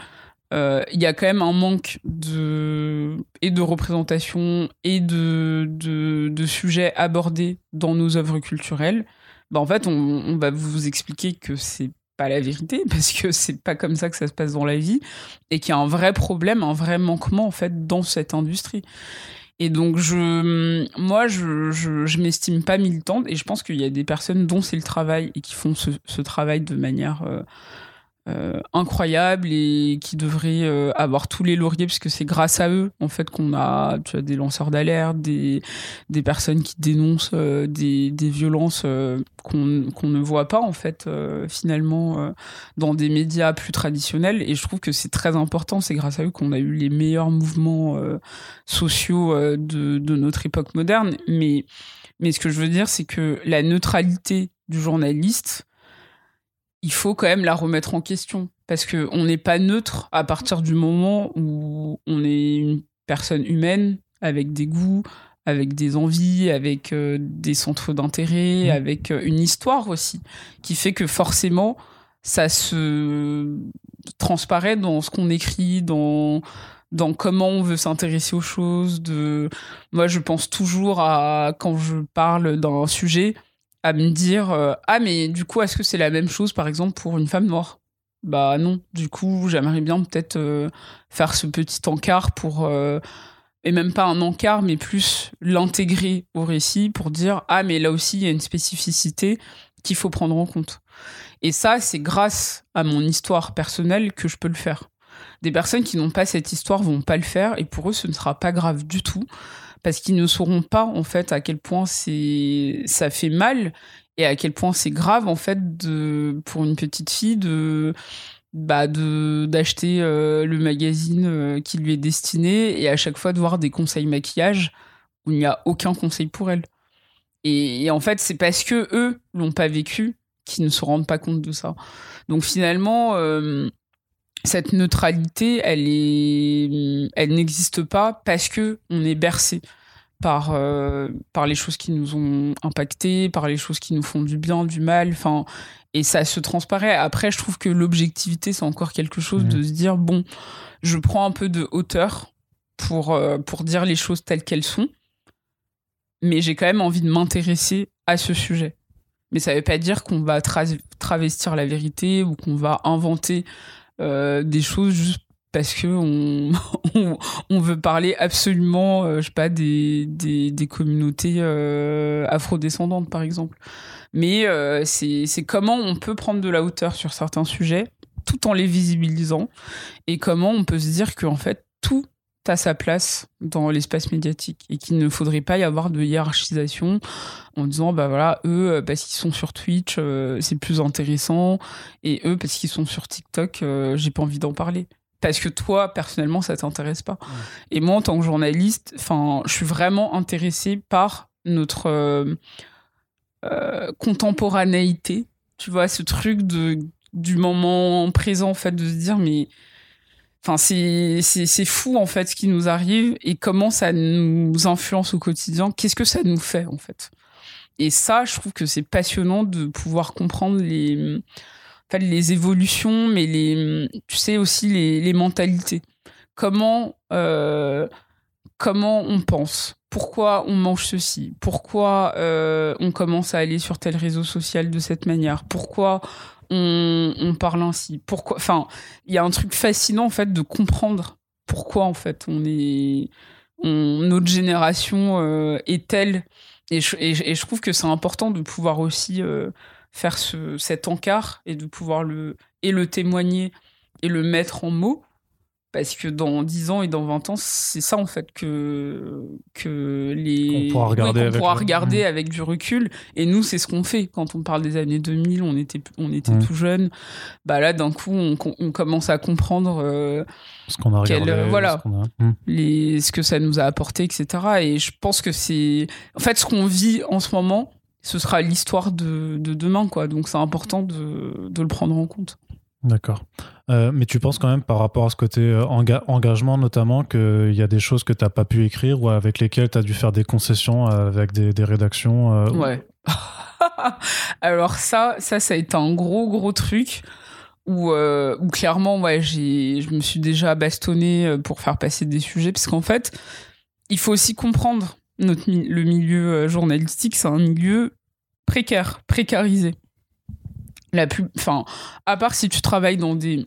euh, il y a quand même un manque de et de représentation et de, de, de sujets abordés dans nos œuvres culturelles. Bah en fait, on, on va vous expliquer que c'est pas la vérité <laughs> parce que c'est pas comme ça que ça se passe dans la vie et qu'il y a un vrai problème, un vrai manquement en fait dans cette industrie. Et donc, je, moi, je, je, je m'estime pas militante et je pense qu'il y a des personnes dont c'est le travail et qui font ce, ce travail de manière euh, euh, incroyable et qui devraient euh, avoir tous les lauriers parce que c'est grâce à eux en fait qu'on a tu as des lanceurs d'alerte des, des personnes qui dénoncent euh, des, des violences qu'on qu'on ne voit pas en fait finalement dans des médias plus traditionnels. Et je trouve que c'est très important c'est grâce à eux qu'on a eu les meilleurs mouvements sociaux de, de notre époque moderne. Mais mais ce que je veux dire c'est que la neutralité du journaliste il faut quand même la remettre en question parce que on n'est pas neutre à partir du moment où on est une personne humaine avec des goûts, avec des envies, avec euh, des centres d'intérêt, mmh. avec euh, une histoire aussi, qui fait que forcément ça se transparaît dans ce qu'on écrit, dans dans comment on veut s'intéresser aux choses. De moi, je pense toujours à quand je parle d'un sujet à me dire euh, ah mais du coup est-ce que c'est la même chose par exemple pour une femme noire? Bah non. Du coup j'aimerais bien peut-être euh, faire ce petit encart pour euh, et même pas un encart mais plus l'intégrer au récit pour dire ah mais là aussi il y a une spécificité qu'il faut prendre en compte. Et ça c'est grâce à mon histoire personnelle que je peux le faire. Des personnes qui n'ont pas cette histoire vont pas le faire et pour eux ce ne sera pas grave du tout parce qu'ils ne sauront pas en fait à quel point c'est ça fait mal et à quel point c'est grave en fait de pour une petite fille de bah d'acheter euh, le magazine euh, qui lui est destiné et à chaque fois de voir des conseils maquillage où il n'y a aucun conseil pour elle. Et, en fait, c'est parce que eux l'ont pas vécu qu'ils ne se rendent pas compte de ça. Donc finalement, euh, cette neutralité, elle est, elle n'existe pas parce que on est bercé par euh, par les choses qui nous ont impacté, par les choses qui nous font du bien, du mal, enfin et ça se transparaît. Après, je trouve que l'objectivité c'est encore quelque chose de mmh. se dire bon, je prends un peu de hauteur pour euh, pour dire les choses telles qu'elles sont, mais j'ai quand même envie de m'intéresser à ce sujet. Mais ça veut pas dire qu'on va travestir la vérité ou qu'on va inventer euh, des choses juste parce que <laughs> on, on, veut parler absolument, euh, je sais pas, des, des, des communautés euh, afrodescendantes, par exemple. Mais euh, c'est comment on peut prendre de la hauteur sur certains sujets tout en les visibilisant et comment on peut se dire qu'en fait, tout a sa place dans l'espace médiatique et qu'il ne faudrait pas y avoir de hiérarchisation en disant bah voilà eux parce qu'ils sont sur Twitch c'est plus intéressant et eux parce qu'ils sont sur TikTok j'ai pas envie d'en parler parce que toi personnellement ça t'intéresse pas. Et moi en tant que journaliste, enfin, je suis vraiment intéressé par notre euh, euh, contemporanéité. Tu vois ce truc de du moment présent en fait de se dire mais enfin c'est c'est fou en fait ce qui nous arrive et comment ça nous influence au quotidien. Qu'est-ce que ça nous fait en fait? Et ça, je trouve que c'est passionnant de pouvoir comprendre les les évolutions, mais les, tu sais aussi les, les mentalités. Comment, euh, comment on pense? Pourquoi on mange ceci? Pourquoi euh, on commence à aller sur tel réseau social de cette manière? Pourquoi on, parle ainsi Pourquoi Enfin, il y a un truc fascinant en fait de comprendre pourquoi en fait on est, on, notre génération euh, est telle. Et je, trouve que c'est important de pouvoir aussi faire ce, cet encart et de pouvoir le, et le témoigner et le mettre en mots. Parce que dans 10 ans et dans 20 ans, c'est ça en fait que, que les. On pourra regarder, avec, pourra regarder avec du recul. Et nous, c'est ce qu'on fait. Quand on parle des années 2000, on était, on était tout jeunes. Bah là, d'un coup, on, on, commence à comprendre. Euh, ce qu'on a regardé. voilà. Ce, hmm. les, ce que ça nous a apporté, etc. Et je pense que c'est. En fait, ce qu'on vit en ce moment, ce sera l'histoire de, demain, quoi. Donc c'est important de, le prendre en compte. D'accord. Euh, mais tu penses quand même, par rapport à ce côté euh, engagement notamment, qu'il y a des choses que tu n'as pas pu écrire ou avec lesquelles tu as dû faire des concessions avec des, rédactions euh, Ouais. <laughs> Alors ça, ça, ça a été un gros, gros truc où, clairement, ouais, je me suis déjà bastonné pour faire passer des sujets, parce qu'en fait, il faut aussi comprendre notre, le milieu euh, journalistique, c'est un milieu précaire, précarisé. La plus, enfin, à part si tu travailles dans des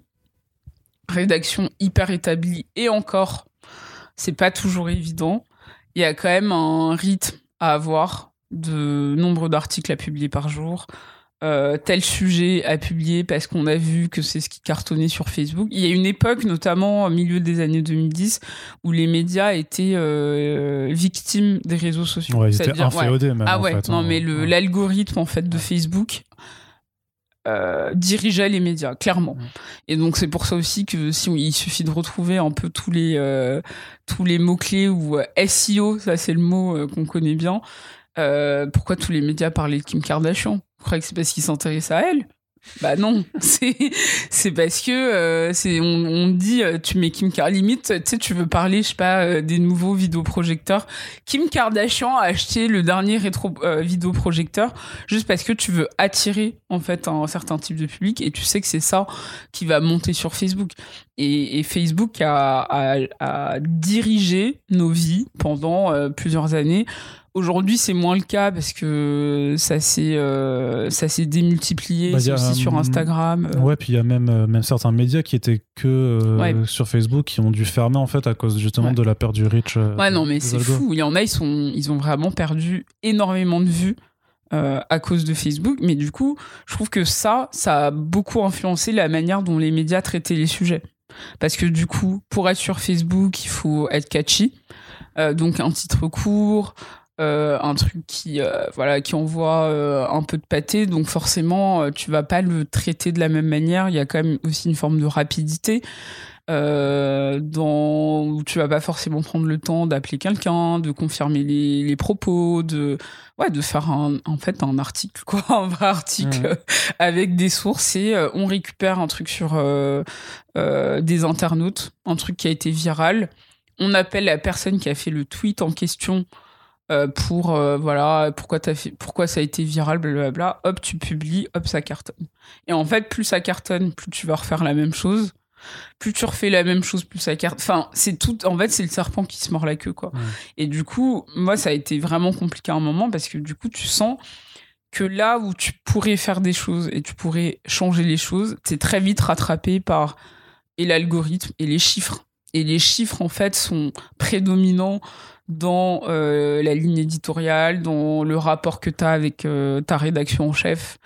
rédactions hyper établies, et encore, c'est pas toujours évident. Il y a quand même un rythme à avoir de nombre d'articles à publier par jour, euh, tel sujet à publier parce qu'on a vu que c'est ce qui cartonnait sur Facebook. Il y a une époque, notamment au milieu des années 2010, où les médias étaient euh, victimes des réseaux sociaux. Ouais, ils étaient inféodés même. Ah ouais, non hein. mais l'algorithme en fait de Facebook euh, dirigeait les médias, clairement. Et donc c'est pour ça aussi que si il suffit de retrouver un peu tous les tous les mots clés ou SEO, ça c'est le mot qu'on connaît bien. pourquoi tous les médias parlaient de Kim Kardashian? Vous croyez que c'est parce qu'il s'intéresse à elle bah non, <laughs> c'est parce que euh, c'est on, on dit euh, tu mets Kim Kardashian limite tu sais tu veux parler je sais pas euh, des nouveaux vidéoprojecteurs. Kim Kardashian a acheté le dernier rétro vidéoprojecteur juste parce que tu veux attirer en fait un, certain type de public et tu sais que c'est ça qui va monter sur Facebook. Et, et Facebook a, a, a, dirigé nos vies pendant plusieurs années Aujourd'hui, c'est moins le cas parce que ça s'est euh, ça s'est démultiplié bah, aussi sur Instagram. Euh. Ouais, puis il y a même euh, même certains médias qui étaient que sur Facebook qui ont dû fermer en fait à cause justement de la perte du reach. ouais, non, mais c'est fou. Il y en a, ils sont ils ont vraiment perdu énormément de vues. à cause de Facebook, mais du coup, je trouve que ça, ça a beaucoup influencé la manière dont les médias traitaient les sujets. Parce que du coup, pour être sur Facebook, il faut être catchy, donc un titre court, euh, un truc qui euh, voilà qui envoie euh, un peu de pâté. Donc forcément tu vas pas le traiter de la même manière. Il y a quand même aussi une forme de rapidité dans où tu vas pas forcément prendre le temps d'appeler quelqu'un de confirmer les, les, propos de ouais de faire un, en fait un article quoi <laughs> un vrai article mmh. avec des sources. Et on récupère un truc sur des internautes un truc qui a été viral. On appelle la personne qui a fait le tweet en question euh, pour euh, voilà pourquoi as fait, pourquoi ça a été viral blablabla. Hop tu publies hop ça cartonne. Et en fait plus ça cartonne plus tu vas refaire la même chose. Plus tu refais la même chose plus ça cartonne enfin c'est tout en fait c'est le serpent qui se mord la queue quoi. Et du coup moi ça a été vraiment compliqué à un moment parce que du coup tu sens que là où tu pourrais faire des choses et tu pourrais changer les choses c'est très vite rattrapé par et l'algorithme et les chiffres. Et les chiffres, en fait, sont prédominants dans euh, la ligne éditoriale, dans le rapport que tu as avec euh, ta rédaction en chef.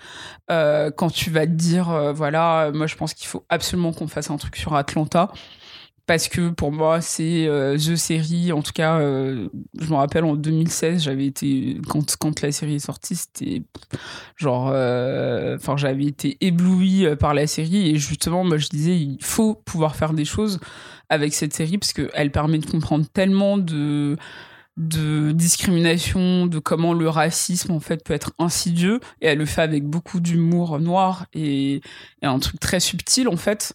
Euh, quand tu vas te dire, voilà, moi je pense qu'il faut absolument qu'on fasse un truc sur Atlanta. Parce que pour moi, c'est The Série. En tout cas, je me rappelle en 2016, j'avais été. Quand, quand la série est sortie, c'était. Genre. Enfin, j'avais été ébloui par la série. Et justement, moi, je disais, il faut pouvoir faire des choses avec cette série parce qu'elle permet de comprendre tellement de de discrimination, de comment le racisme en fait peut être insidieux et elle le fait avec beaucoup d'humour noir et, un truc très subtil en fait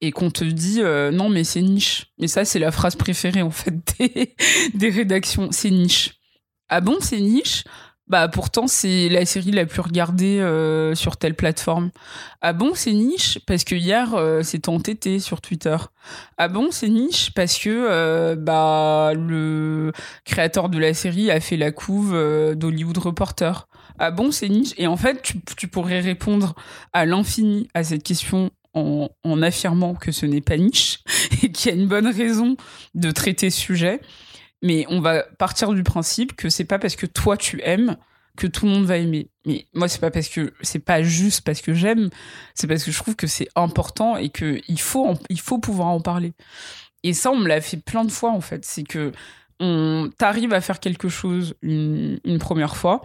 et qu'on te dit euh, non mais c'est niche mais ça c'est la phrase préférée en fait <laughs> des, des rédactions. C'est niche ah bon c'est niche? Bah pourtant c'est la série la plus regardée euh, sur telle plateforme. Ah bon c'est niche? Parce que hier euh, c'était entêté sur Twitter. Ah bon c'est niche? Parce que euh, bah le créateur de la série a fait la couve euh, d'Hollywood Reporter. Ah bon c'est niche? Et en fait tu, tu pourrais répondre à l'infini à cette question en, en affirmant que ce n'est pas niche <laughs> et qu'il y a une bonne raison de traiter ce sujet mais on va partir du principe que c'est pas parce que toi tu aimes que tout le monde va aimer. Mais moi, c'est pas parce que c'est pas juste parce que j'aime, c'est parce que je trouve que c'est important et que il faut il faut pouvoir en parler. Et ça, on me l'a fait plein de fois en fait. C'est que on t'arrive à faire quelque chose une, première fois,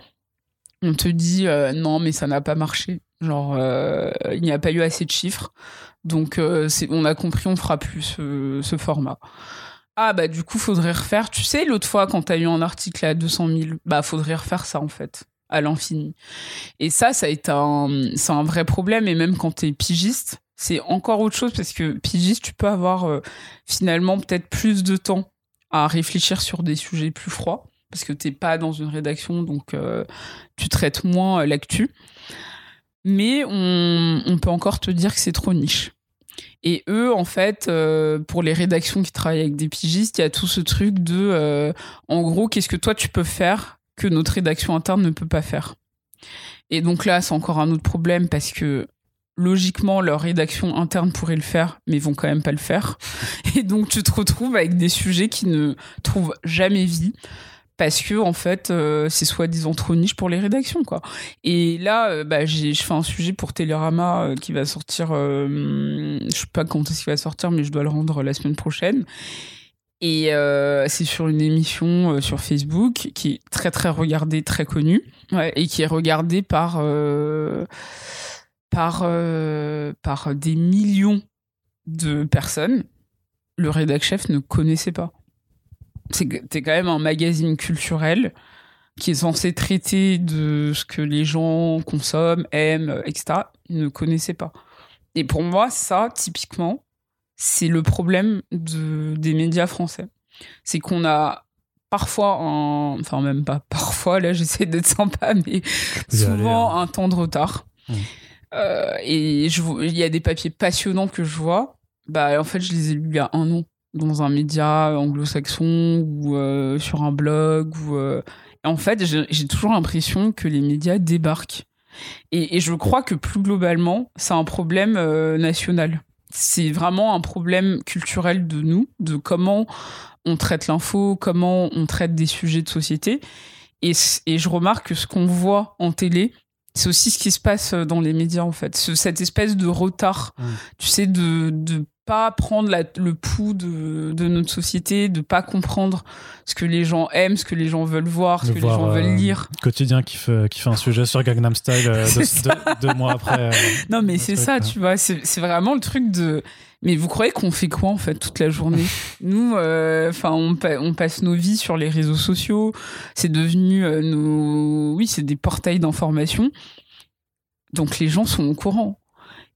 on te dit euh, non mais ça n'a pas marché. Genre euh, il n'y a pas eu assez de chiffres, donc euh, on a compris, on fera plus ce format. Ah bah du coup faudrait refaire. Tu sais l'autre fois quand t'as eu un article à 200 000, bah faudrait refaire ça en fait à l'infini. Et ça, ça a un, c'est un vrai problème. Et même quand t'es pigiste, c'est encore autre chose parce que pigiste, tu peux avoir euh, finalement peut-être plus de temps à réfléchir sur des sujets plus froids parce que t'es pas dans une rédaction, donc euh, tu traites moins l'actu. Mais on peut encore te dire que c'est trop niche. Et eux, en fait, euh, pour les rédactions qui travaillent avec des pigistes, il y a tout ce truc de, euh, en gros, qu'est-ce que toi tu peux faire que notre rédaction interne ne peut pas faire? Et donc là, c'est encore un autre problème parce que logiquement, leur rédaction interne pourrait le faire, mais ils vont quand même pas le faire. <laughs> Et donc, tu te retrouves avec des sujets qui ne trouvent jamais vie parce que en fait euh, c'est soi-disant trop niche pour les rédactions quoi. Et là euh, bah, j'ai je fais un sujet pour Télérama euh, qui va sortir je sais pas quand est-ce qu'il va sortir mais je dois le rendre la semaine prochaine. Et c'est sur une émission sur Facebook qui est très très regardée, très connue et qui est regardée par par par des millions de personnes. Le rédac chef ne connaissait pas c'est t'es quand même un magazine culturel qui est censé traiter de ce que les gens consomment, aiment, etc. Ils ne connaissaient pas. Et pour moi, ça, typiquement, c'est le problème de, des médias français. C'est qu'on a parfois un, enfin même pas parfois, là <laughs> j'essaie d'être sympa, mais souvent hein. un temps de retard. Mmh. Euh, et il y a des papiers passionnants que je vois. Bah, en fait, je les ai lus il y a un an dans un média anglo-saxon ou euh, sur un blog. Ou, euh, En fait, j'ai toujours l'impression que les médias débarquent. Et, je crois que plus globalement, c'est un problème euh, national. C'est vraiment un problème culturel de nous, de comment on traite l'info, comment on traite des sujets de société. Et, et je remarque que ce qu'on voit en télé, c'est aussi ce qui se passe dans les médias en fait. cette espèce de retard, mmh. tu sais, de, de pas prendre le pouls de, de, notre société, de pas comprendre ce que les gens aiment, ce que les gens veulent voir, ce que les gens veulent euh, lire. Quotidien qui fait, qui fait un sujet sur Gangnam Style euh, <laughs> deux, mois après. Euh, non, mais c'est ça, tu vois, c'est vraiment le truc de. Mais vous croyez qu'on fait quoi en fait toute la journée? Nous, enfin, on, on, passe nos vies sur les réseaux sociaux. C'est devenu nos, oui, c'est des portails d'information. Donc les gens sont au courant.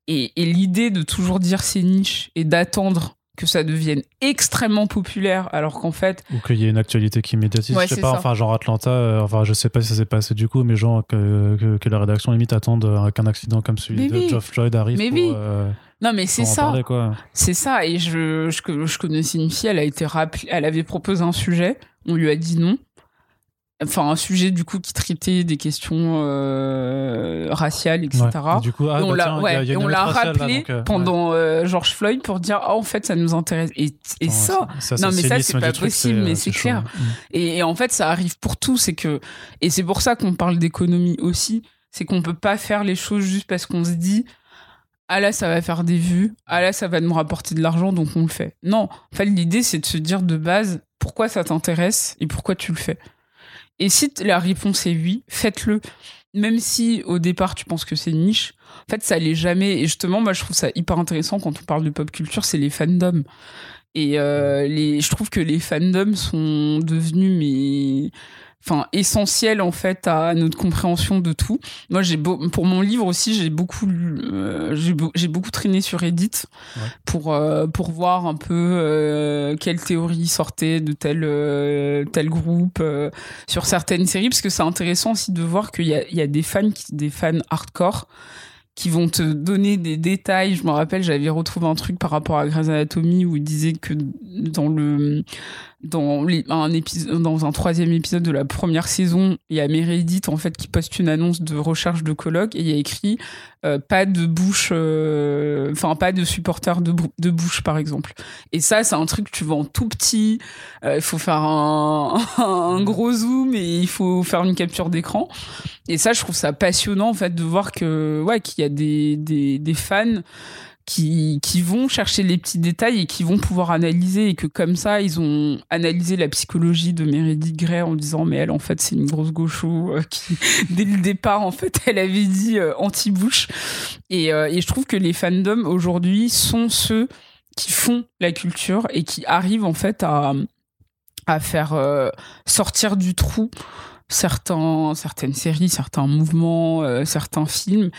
Et, l'idée de toujours dire c'est niche et d'attendre que ça devienne extrêmement populaire alors qu'en fait ou qu'il y ait une actualité qui médiatise je sais pas enfin genre Atlanta euh, enfin je sais pas si ça s'est passé du coup mais genre que, que, la rédaction limite attende euh, qu'un accident comme celui de Geoff Floyd arrive mais oui. Euh, non mais c'est ça. c'est ça et je, je, je connaissais une fille elle a été rappelée elle avait proposé un sujet on lui a dit non enfin un sujet du coup qui traitait des questions euh, raciales etc Ouais. Et du coup, ah, et on bah, l'a ouais, là, rappelé donc, pendant euh, George Floyd pour dire ah en fait ça nous intéresse et, et ça ça, non, mais ça, c'est pas possible, mais euh, c'est chaud, clair. ouais. Mm. et, et en fait ça arrive pour tout c'est que et c'est pour ça qu'on parle d'économie aussi c'est qu'on peut pas faire les choses juste parce qu'on se dit ah là ça va faire des vues ah là ça va nous rapporter de l'argent donc on le fait non en fait l'idée c'est de se dire de base pourquoi ça t'intéresse et pourquoi tu le fais et si la réponse est oui faites-le. Même si au départ tu penses que c'est une niche en fait ça l'est jamais. Et justement moi je trouve ça hyper intéressant quand on parle de pop culture c'est les fandoms. Et euh, je trouve que les fandoms sont devenus mais enfin essentiels en fait à notre compréhension de tout. Moi j'ai beau, pour mon livre aussi j'ai beaucoup euh, j'ai beau- j'ai beaucoup traîné sur Reddit Ouais. pour euh, pour voir un peu euh, quelles théories sortaient de tel euh, tel groupe euh, sur certaines séries parce que c'est intéressant aussi de voir qu'il y a, il y a des fans qui, des fans hardcore qui vont te donner des détails. Je me rappelle, j'avais retrouvé un truc par rapport à Grey's Anatomy où il disait que dans le dans un dans un troisième épisode de la première saison, il y a Meredith en fait qui poste une annonce de recherche de colloque et il y a écrit euh, pas de bouche, euh, pas de supporters de, bou- de bouche par exemple. Et ça, c'est un truc que tu en tout petit. Euh, Il faut faire <laughs> un, gros zoom et il faut faire une capture d'écran. Et ça, je trouve ça passionnant en fait de voir que ouais qu'il y a des fans qui, vont chercher les petits détails et qui vont pouvoir analyser et que comme ça ils ont analysé la psychologie de Meredith Grey en disant mais elle en fait c'est une grosse gaucho euh, <laughs> qui dès le départ en fait elle avait dit euh, anti-bouche et, euh, et je trouve que les fandoms aujourd'hui sont ceux qui font la culture et qui arrivent en fait à, à faire sortir du trou certains, certaines séries, certains mouvements, certains films,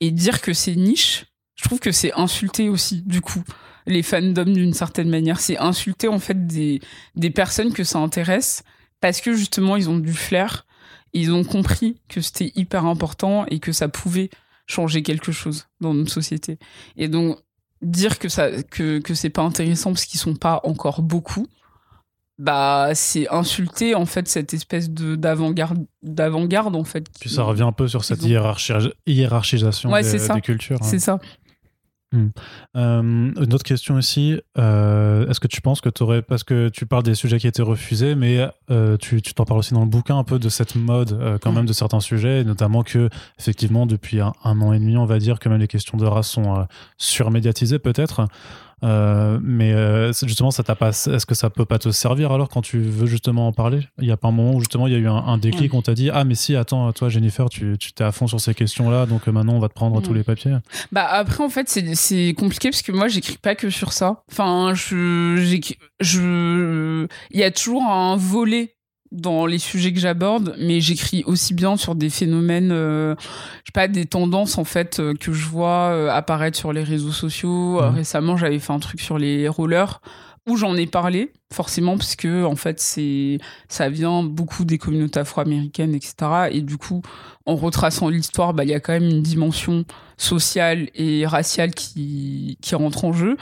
et dire que c'est niche, je trouve que c'est insulter aussi, du coup, les fandoms d'une certaine manière. C'est insulter en fait des, des personnes que ça intéresse parce que justement ils ont du flair, ils ont compris que c'était hyper important et que ça pouvait changer quelque chose dans notre société. Et donc dire que ça que, que c'est pas intéressant parce qu'ils sont pas encore beaucoup bah c'est insulter en fait cette espèce de d'avant-garde d'avant-garde en fait Puis ça revient un peu sur cette hiérarchisation Ouais, des, c'est ça. des cultures. hein. Ça Euh, une autre question aussi, euh, est-ce que tu penses que tu aurais, parce que tu parles des sujets qui étaient refusés, mais euh, tu tu t'en parles aussi dans le bouquin un peu de cette mode quand même de certains sujets, et notamment que effectivement depuis un, un an et demi, on va dire que même les questions de race sont surmédiatisées peut-être. Euh, mais euh, justement, ça t'a pas. Est-ce que ça peut pas te servir alors quand tu veux justement en parler? Il y a pas un moment où justement il y a eu un, un déclic, on t'a dit ah mais si attends toi Jennifer tu tu t'es à fond sur ces questions-là, donc euh, maintenant on va te prendre Mm. tous les papiers. Bah après en fait c'est c'est compliqué parce que moi j'écris pas que sur ça. Enfin je je il y a toujours un volet dans les sujets que j'aborde, mais j'écris aussi bien sur des phénomènes, euh, je sais pas, des tendances en fait euh, que je vois euh, apparaître sur les réseaux sociaux. Mhm. récemment, j'avais fait un truc sur les rollers où j'en ai parlé forcément parce que en fait c'est ça vient beaucoup des communautés afro-américaines, etc. Et du coup, en retraçant l'histoire, bah il y a quand même une dimension sociale et raciale qui, qui rentre en jeu.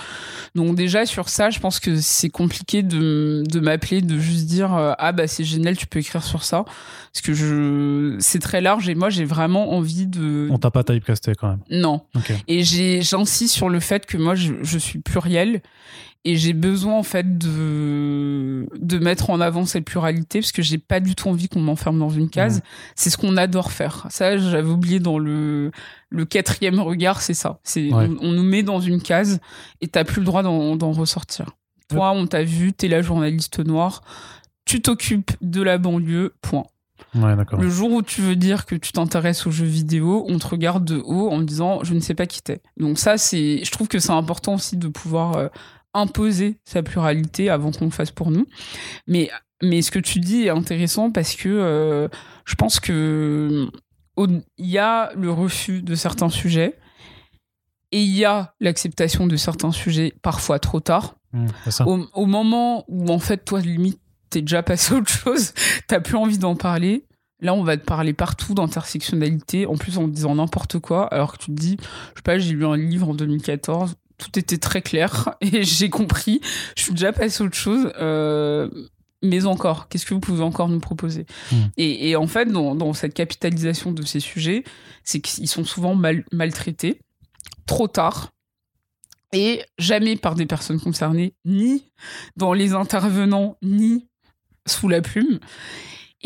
Donc déjà sur ça, je pense que c'est compliqué de, de m'appeler, de juste dire euh, ah bah c'est génial, tu peux écrire sur ça, parce que je c'est très large et moi j'ai vraiment envie de On t'a pas typecasté quand même. non Ok. et j'ai j'insiste sur le fait que moi je, je suis pluriel et j'ai besoin en fait de de mettre en avant cette pluralité parce que j'ai pas du tout envie qu'on m'enferme dans une case. Mhm. C'est ce qu'on adore faire. Ça j'avais oublié dans le le quatrième regard, c'est ça. C'est Ouais. on, on nous met dans une case et t'as plus le droit d'en ressortir. Toi, on t'a vu, t'es la journaliste noire, tu t'occupes de la banlieue, point. Ouais. Le jour où tu veux dire que tu t'intéresses aux jeux vidéo, on te regarde de haut en disant je ne sais pas qui t'es. Donc ça, c'est, je trouve que c'est important aussi de pouvoir euh, imposer sa pluralité avant qu'on le fasse pour nous. Mais mais ce que tu dis est intéressant parce que euh, je pense que au- il y a le refus de certains sujets et il y a l'acceptation de certains sujets parfois trop tard. Mmh, au, au moment où en fait toi limite t'es déjà passé à autre chose <laughs> t'as plus envie d'en parler. Là on va te parler partout d'intersectionnalité en plus en disant n'importe quoi alors que tu te dis je sais pas j'ai lu un livre en 2014 tout était très clair <laughs> et j'ai compris je suis déjà passé à autre chose euh, mais encore, qu'est-ce que vous pouvez encore nous proposer? Mm. et, et en fait, dans, dans cette capitalisation de ces sujets, c'est qu'ils sont souvent mal, maltraités, trop tard, et jamais par des personnes concernées, ni dans les intervenants, ni sous la plume.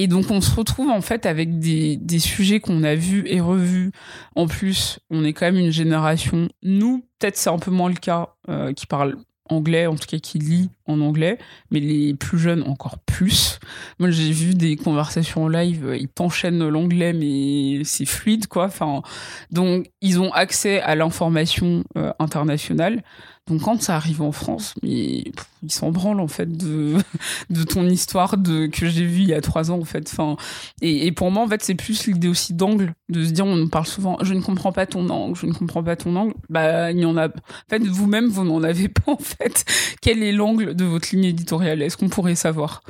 Et donc on se retrouve en fait avec des, des sujets qu'on a vus et revus. En plus, on est quand même une génération, nous, peut-être c'est un peu moins le cas, euh, qui parle anglais, en tout cas qui lit en anglais, mais les plus jeunes encore plus. Moi j'ai vu des conversations en live, euh, ils t'enchaînent l'anglais, mais c'est fluide quoi. Enfin, donc ils ont accès à l'information euh, internationale. Donc quand ça arrive en France, mais pff, ils s'en branlent en fait de, <laughs> de ton histoire de, que j'ai vue il y a trois ans en fait. Enfin, et, et pour moi en fait c'est plus l'idée aussi d'angle, de se dire on parle souvent je ne comprends pas ton angle, je ne comprends pas ton angle. Bah il y en a. En fait vous-même vous n'en avez <laughs> pas en fait. Quel est l'angle de votre ligne éditoriale? Est-ce qu'on pourrait savoir?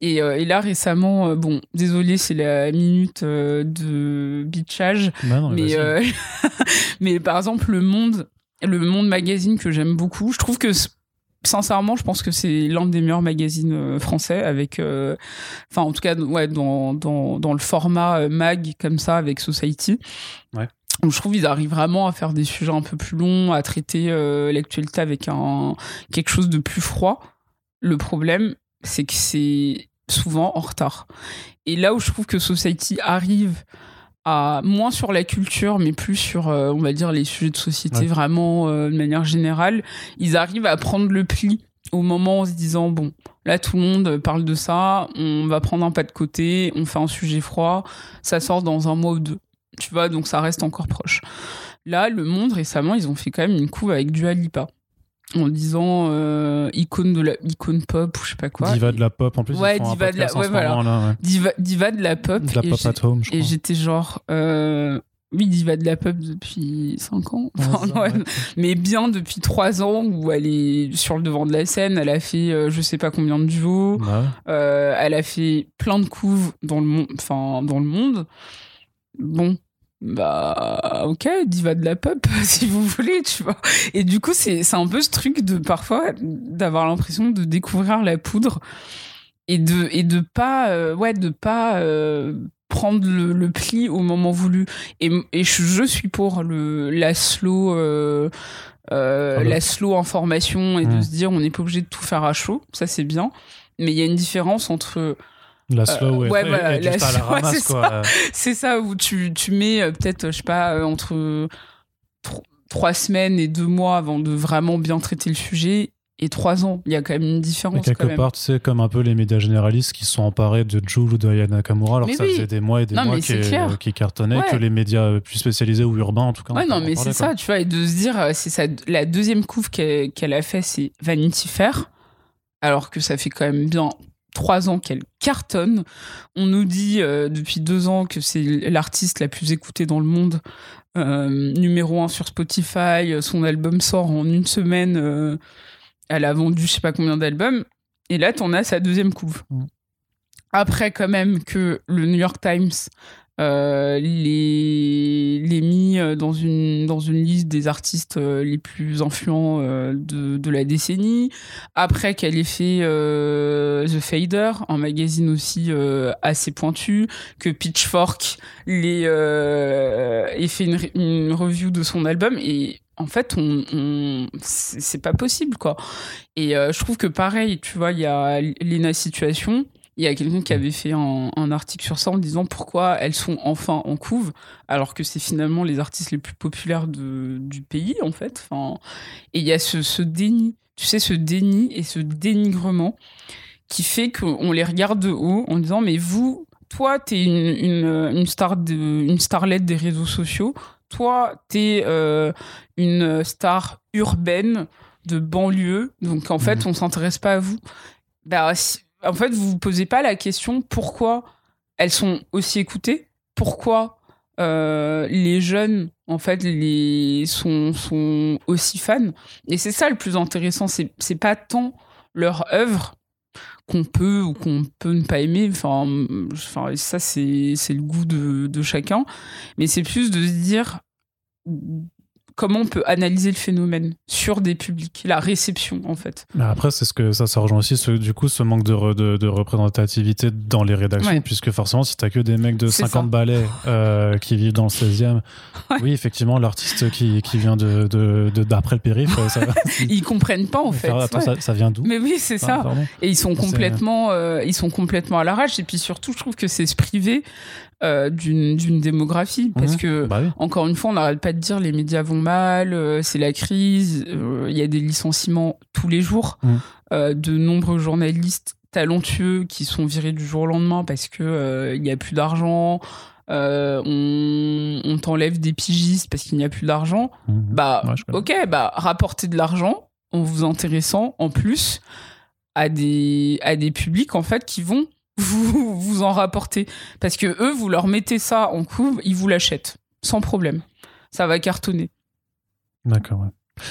Et, euh, et là récemment, euh, bon désolé c'est la minute euh, de bitchage, Bah non, mais mais <laughs> par exemple le Monde, le Monde magazine que j'aime beaucoup, je trouve que sincèrement, je pense que c'est l'un des meilleurs magazines euh, français avec euh, enfin en tout cas ouais dans dans dans le format euh, mag comme ça avec Society. Ouais. Donc, je trouve qu'ils arrivent vraiment à faire des sujets un peu plus longs, à traiter euh, l'actualité avec un quelque chose de plus froid. Le problème, c'est que c'est souvent en retard. Et là où je trouve que Society arrive à moins sur la culture, mais plus sur, euh, on va dire, les sujets de société Ouais. vraiment euh, de manière générale, ils arrivent à prendre le pli au moment en se disant bon, là tout le monde parle de ça, on va prendre un pas de côté, on fait un sujet froid, ça sort dans un mois ou deux. Tu vois, donc ça reste encore proche. Là, Le Monde, récemment, ils ont fait quand même une couve avec Dua Lipa. En disant euh, icône de la icône pop ou je sais pas quoi. Diva de la pop en plus. Ouais, diva de la- ouais, voilà. Diva, diva de la pop. De la et pop at home, je et j'étais genre, euh, oui, diva de la pop depuis 5 ans. Enfin, ouais, mais bien depuis 3 ans où elle est sur le devant de la scène. Elle a fait euh, je sais pas combien de duos. Euh, elle a fait plein de couves dans le monde. Enfin, dans le monde. Bon. Bah, ok, diva de la pop, <laughs> si vous voulez, tu vois. Et du coup, c'est c'est un peu ce truc de parfois d'avoir l'impression de découvrir la poudre et de et de pas euh, ouais de pas euh, prendre le, le pli au moment voulu et, et je, je suis pour le la slow euh, euh, Ah bah. la slow information et de Mm. se dire on n'est pas obligé de tout faire à chaud ça c'est bien mais il y a une différence entre La slow, Euh, ouais, et- voilà, et la la <laughs> ramasse, c'est quoi. c'est ça où tu, tu mets euh, peut-être je sais pas euh, entre tro- trois semaines et deux mois avant de vraiment bien traiter le sujet et trois ans il y a quand même une Et différence quand quelque même part, tu sais, comme un peu les médias généralistes qui sont emparés de Jules ou de Aya Nakamura, alors Mais que ça oui. faisait des mois et des Non, mois qui, c'est cartonnaient, Ouais. que les médias plus spécialisés ou urbains, en tout cas. Ouais, on non, mais c'est ça, tu vois, et de se dire, euh, c'est ça, la deuxième couve qu'elle qu'elle a fait, c'est Vanity Fair, alors que ça fait quand même bien trois ans qu'elle cartonne. On nous dit euh, depuis deux ans que c'est l'artiste la plus écoutée dans le monde, euh, numéro un sur Spotify, son album sort en une semaine, euh, elle a vendu je sais pas combien d'albums, et là, t'en as sa deuxième couve. Mm. Après, quand même, que le New York Times euh, les, mis euh, dans une, dans une liste des artistes euh, les plus influents de, de la décennie. Après qu'elle ait fait The Fader, un magazine aussi assez pointu, que Pitchfork les, ait fait une, une review de son album. Et en fait, c'est pas possible, quoi. Et je trouve que pareil, tu vois, il y a Lena Situation. Il y a quelqu'un qui avait fait un, un article sur ça en disant pourquoi elles sont enfin en couve, alors que c'est finalement les artistes les plus populaires de, du pays, en fait. Enfin, et il y a ce, ce déni, tu sais, ce déni et ce dénigrement qui fait qu'on les regarde de haut en disant mais vous, toi, t'es une, une, une, star de, une starlette des réseaux sociaux, toi, t'es euh, une star urbaine de banlieue, donc en fait, Mhm. on s'intéresse pas à vous. Bah, si- en fait, vous vous posez pas la question pourquoi elles sont aussi écoutées, pourquoi euh, les jeunes, en fait, sont, aussi fans. Et c'est ça le plus intéressant, c'est pas tant leur œuvre qu'on peut ou qu'on peut ne pas aimer. Ça, c'est c'est le goût de, de chacun. Mais c'est plus de se dire comment on peut analyser le phénomène sur des publics, la réception en fait. Mais après, c'est ce que ça, ça rejoint aussi ce, du coup ce manque de, de, de représentativité dans les rédactions, puisque forcément, si t'as que des mecs de 50 balais euh, qui vivent dans le 16e, <laughs> oui, effectivement, l'artiste qui, qui vient de, d'après le périph, ça, <laughs> ils comprennent pas en fait. Attends, ça, vient d'où? Mais oui, c'est ça. Et ils sont complètement, euh, ils sont complètement à l'arrache. Et puis surtout, je trouve que c'est se priver euh, d'une démographie parce mhm. que bah encore une fois on n'arrête pas de dire les médias vont mal euh, c'est la crise euh, il y a des licenciements tous les jours mhm. de nombreux journalistes talentueux qui sont virés du jour au lendemain parce que il n'y a plus d'argent on, on t'enlève des pigistes parce qu'il n'y a plus d'argent mhm. bah ok bah rapporter de l'argent en vous intéressant en plus à des à des publics en fait qui vont vous <laughs> vous en rapportez. Parce que eux, vous leur mettez ça en couve, ils vous l'achètent. Sans problème. Ça va cartonner. D'accord, ouais.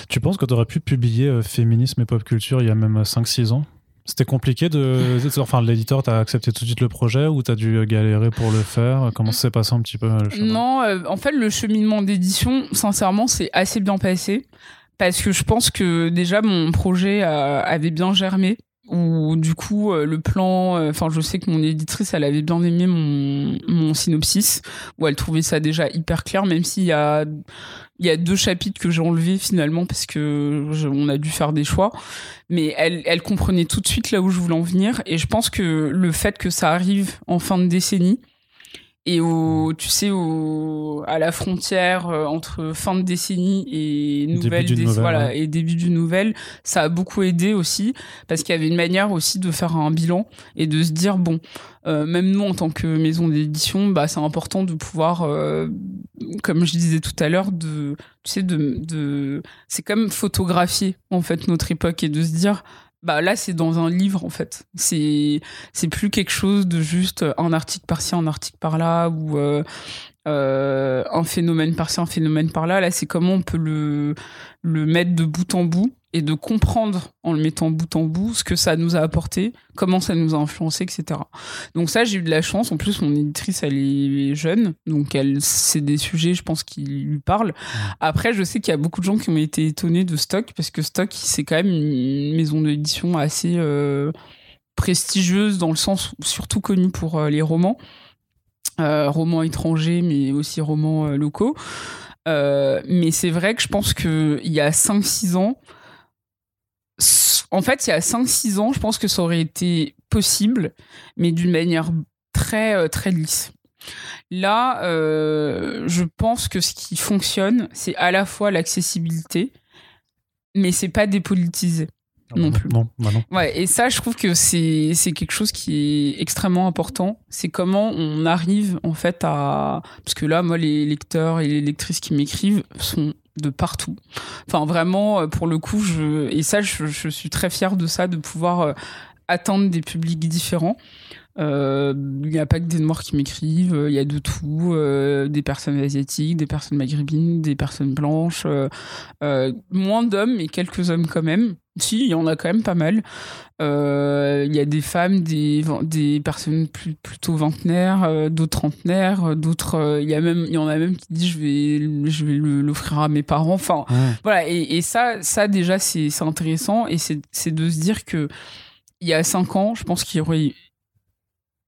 Tu penses que tu aurais pu publier euh, Féminisme et Pop Culture il y a même 5-6 ans? C'était compliqué de. Enfin, l'éditeur, t'as accepté tout de suite le projet ou t'as dû galérer pour le faire? Comment ça s'est passé un petit peu Non, euh, en fait, le cheminement d'édition, sincèrement, c'est assez bien passé. Parce que je pense que déjà, mon projet avait bien germé où du coup euh, le plan euh, enfin je sais que mon éditrice elle avait bien aimé mon, mon synopsis où elle trouvait ça déjà hyper clair même s'il y a il y a deux chapitres que j'ai enlevés finalement parce que on a dû faire des choix. Mais elle elle comprenait tout de suite là où je voulais en venir et je pense que le fait que ça arrive en fin de décennie et au tu sais au à la frontière euh, entre fin de décennie et nouvelle, voilà et début d'une nouvelle ça a beaucoup aidé aussi parce qu'il y avait une manière aussi de faire un bilan et de se dire bon euh, même nous en tant que maison d'édition bah c'est important de pouvoir euh, comme je disais tout à l'heure de tu sais de, de c'est comme photographier en fait notre époque et de se dire bah là c'est dans un livre en fait. C'est c'est plus quelque chose de juste un article par-ci un article par-là ou euh, euh, un phénomène par-ci un phénomène par-là. Là c'est comment on peut le le mettre de bout en bout et de comprendre en le mettant bout en bout ce que ça nous a apporté, comment ça nous a influencé, etc. Donc ça, j'ai eu de la chance. En plus, mon éditrice, elle est jeune, donc elle, c'est des sujets, je pense, qui lui parlent. Après, je sais qu'il y a beaucoup de gens qui ont été étonnés de Stock parce que Stock, c'est quand même une maison d'édition assez euh, prestigieuse dans le sens, surtout connue pour euh, les romans, euh, romans étrangers, mais aussi romans locaux. mais c'est vrai que je pense qu'il y a 5-6 ans, en fait, il y a 5-6 ans, je pense que ça aurait été possible, mais d'une manière très, euh, très lisse. Là, euh, je pense que ce qui fonctionne, c'est à la fois l'accessibilité, mais c'est pas dépolitisé ah non plus. Non, bah non. Ouais, et ça, je trouve que c'est quelque chose qui est extrêmement important. C'est comment on arrive en fait à parce que là, moi, les lecteurs et les lectrices qui m'écrivent sont de partout. Enfin, vraiment, euh, pour le coup, je, et ça, je, suis très fière de ça, de pouvoir euh, atteindre des publics différents. Euh, il n'y a pas que des Noirs qui m'écrivent, il y a de tout, des personnes asiatiques, des personnes maghrébines, des personnes blanches, moins d'hommes, mais quelques hommes quand même. Si, il y en a quand même pas mal. Euh, il y a des femmes, des, des personnes plus, plutôt vingtenaires, euh, d'autres trentenaires, euh, d'autres. Il y a même, il y en a même qui disent je vais, je vais l'offrir à mes parents. Enfin, voilà. Et, et, ça, ça déjà, c'est intéressant. Et c'est de se dire que il y a cinq ans, je pense qu'il y aurait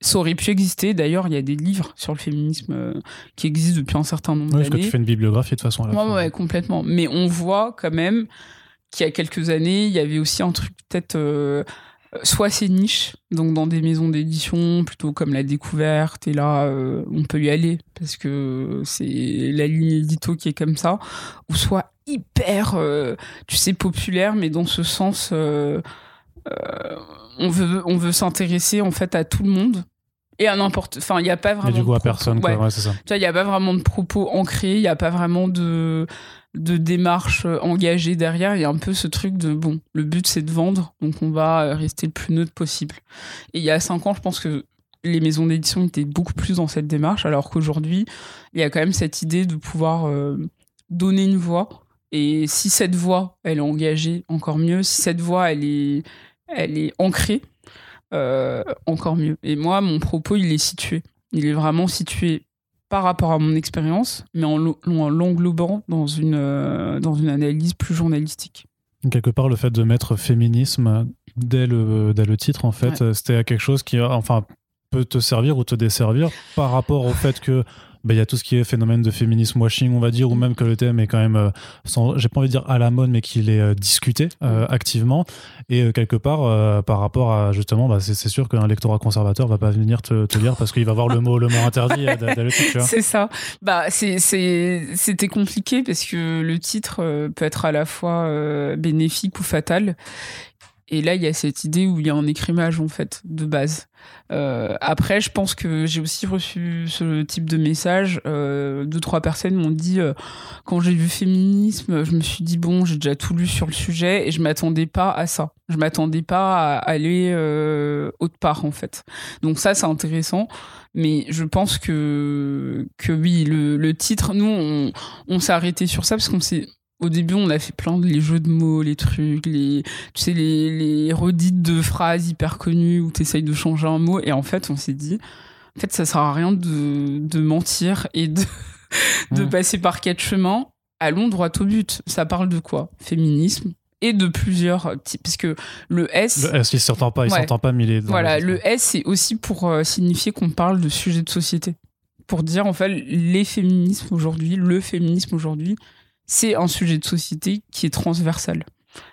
ça aurait pu exister. D'ailleurs, il y a des livres sur le féminisme qui existent depuis un certain nombre d'années. Oui, parce que tu fais une bibliographie de toute façon. À la ouais, ouais, complètement. Mais on voit quand même qu'il y a quelques années, il y avait aussi un truc peut-être euh, soit assez niche, donc dans des maisons d'édition plutôt comme la découverte, et là euh, on peut y aller parce que c'est la ligne édito qui est comme ça, ou soit hyper, euh, tu sais, populaire, mais dans ce sens, on veut, on veut s'intéresser en fait à tout le monde et à n'importe enfin il n'y a pas vraiment et du coup à personne quoi. Ouais. c'est ça il n'y a pas vraiment de propos ancrés il n'y a pas vraiment de de démarche euh, engagée derrière. Il y a un peu ce truc de bon, le but c'est de vendre, donc on va euh, rester le plus neutre possible. Et il y a cinq ans, je pense que les maisons d'édition étaient beaucoup plus dans cette démarche, alors qu'aujourd'hui, il y a quand même cette idée de pouvoir euh, donner une voix. Et si cette voix, elle est engagée, encore mieux. Si cette voix, elle est, elle est ancrée, encore mieux. Et moi, mon propos, il est situé. Il est vraiment situé par rapport à mon expérience, mais en l'englobant dans une, euh, dans une analyse plus journalistique. Quelque part, le fait de mettre féminisme dès le, dès le titre, en fait, c'était quelque chose qui, enfin, peut te servir ou te desservir par rapport au fait que bah, il y a tout ce qui est phénomène de féminisme washing, on va dire, ou même que le thème est quand même, euh, j'ai pas envie de dire à la mode, mais qu'il est euh, discuté euh, activement. Et quelque part, par rapport à justement, bah, c'est sûr qu'un lectorat conservateur va pas venir te, te lire parce qu'il va voir le mot, le mot interdit <laughs> C'est ça. Bah, c'était compliqué parce que le titre peut être à la fois bénéfique ou fatal. Et là, il y a cette idée où il y a un écrimage, en fait, de base. Euh, après, je pense que j'ai aussi reçu ce type de message. Euh, deux, trois personnes m'ont dit, euh, quand j'ai vu féminisme, je me suis dit, bon, j'ai déjà tout lu sur le sujet et je m'attendais pas à ça. Je m'attendais pas à aller euh, autre part, en fait. Donc ça, c'est intéressant. Mais je pense que, que oui, le, le titre, nous, on s'est arrêté sur ça parce qu'on s'est au début, on a fait plein de les jeux de mots, les trucs, les, tu sais, les, les redites de phrases hyper connues où tu essayes de changer un mot. Et en fait, on s'est dit, en fait, ça sert à rien de, de mentir et de, <laughs> de mmh. passer par quatre chemins. Allons droit au but. Ça parle de quoi? Féminisme, et de plusieurs types parce que le S le S il s'entend pas il s'entend pas mais il est voilà le S c'est aussi pour euh, signifier qu'on parle de sujets de société pour dire en fait les féminismes aujourd'hui le féminisme aujourd'hui c'est un sujet de société qui est transversal.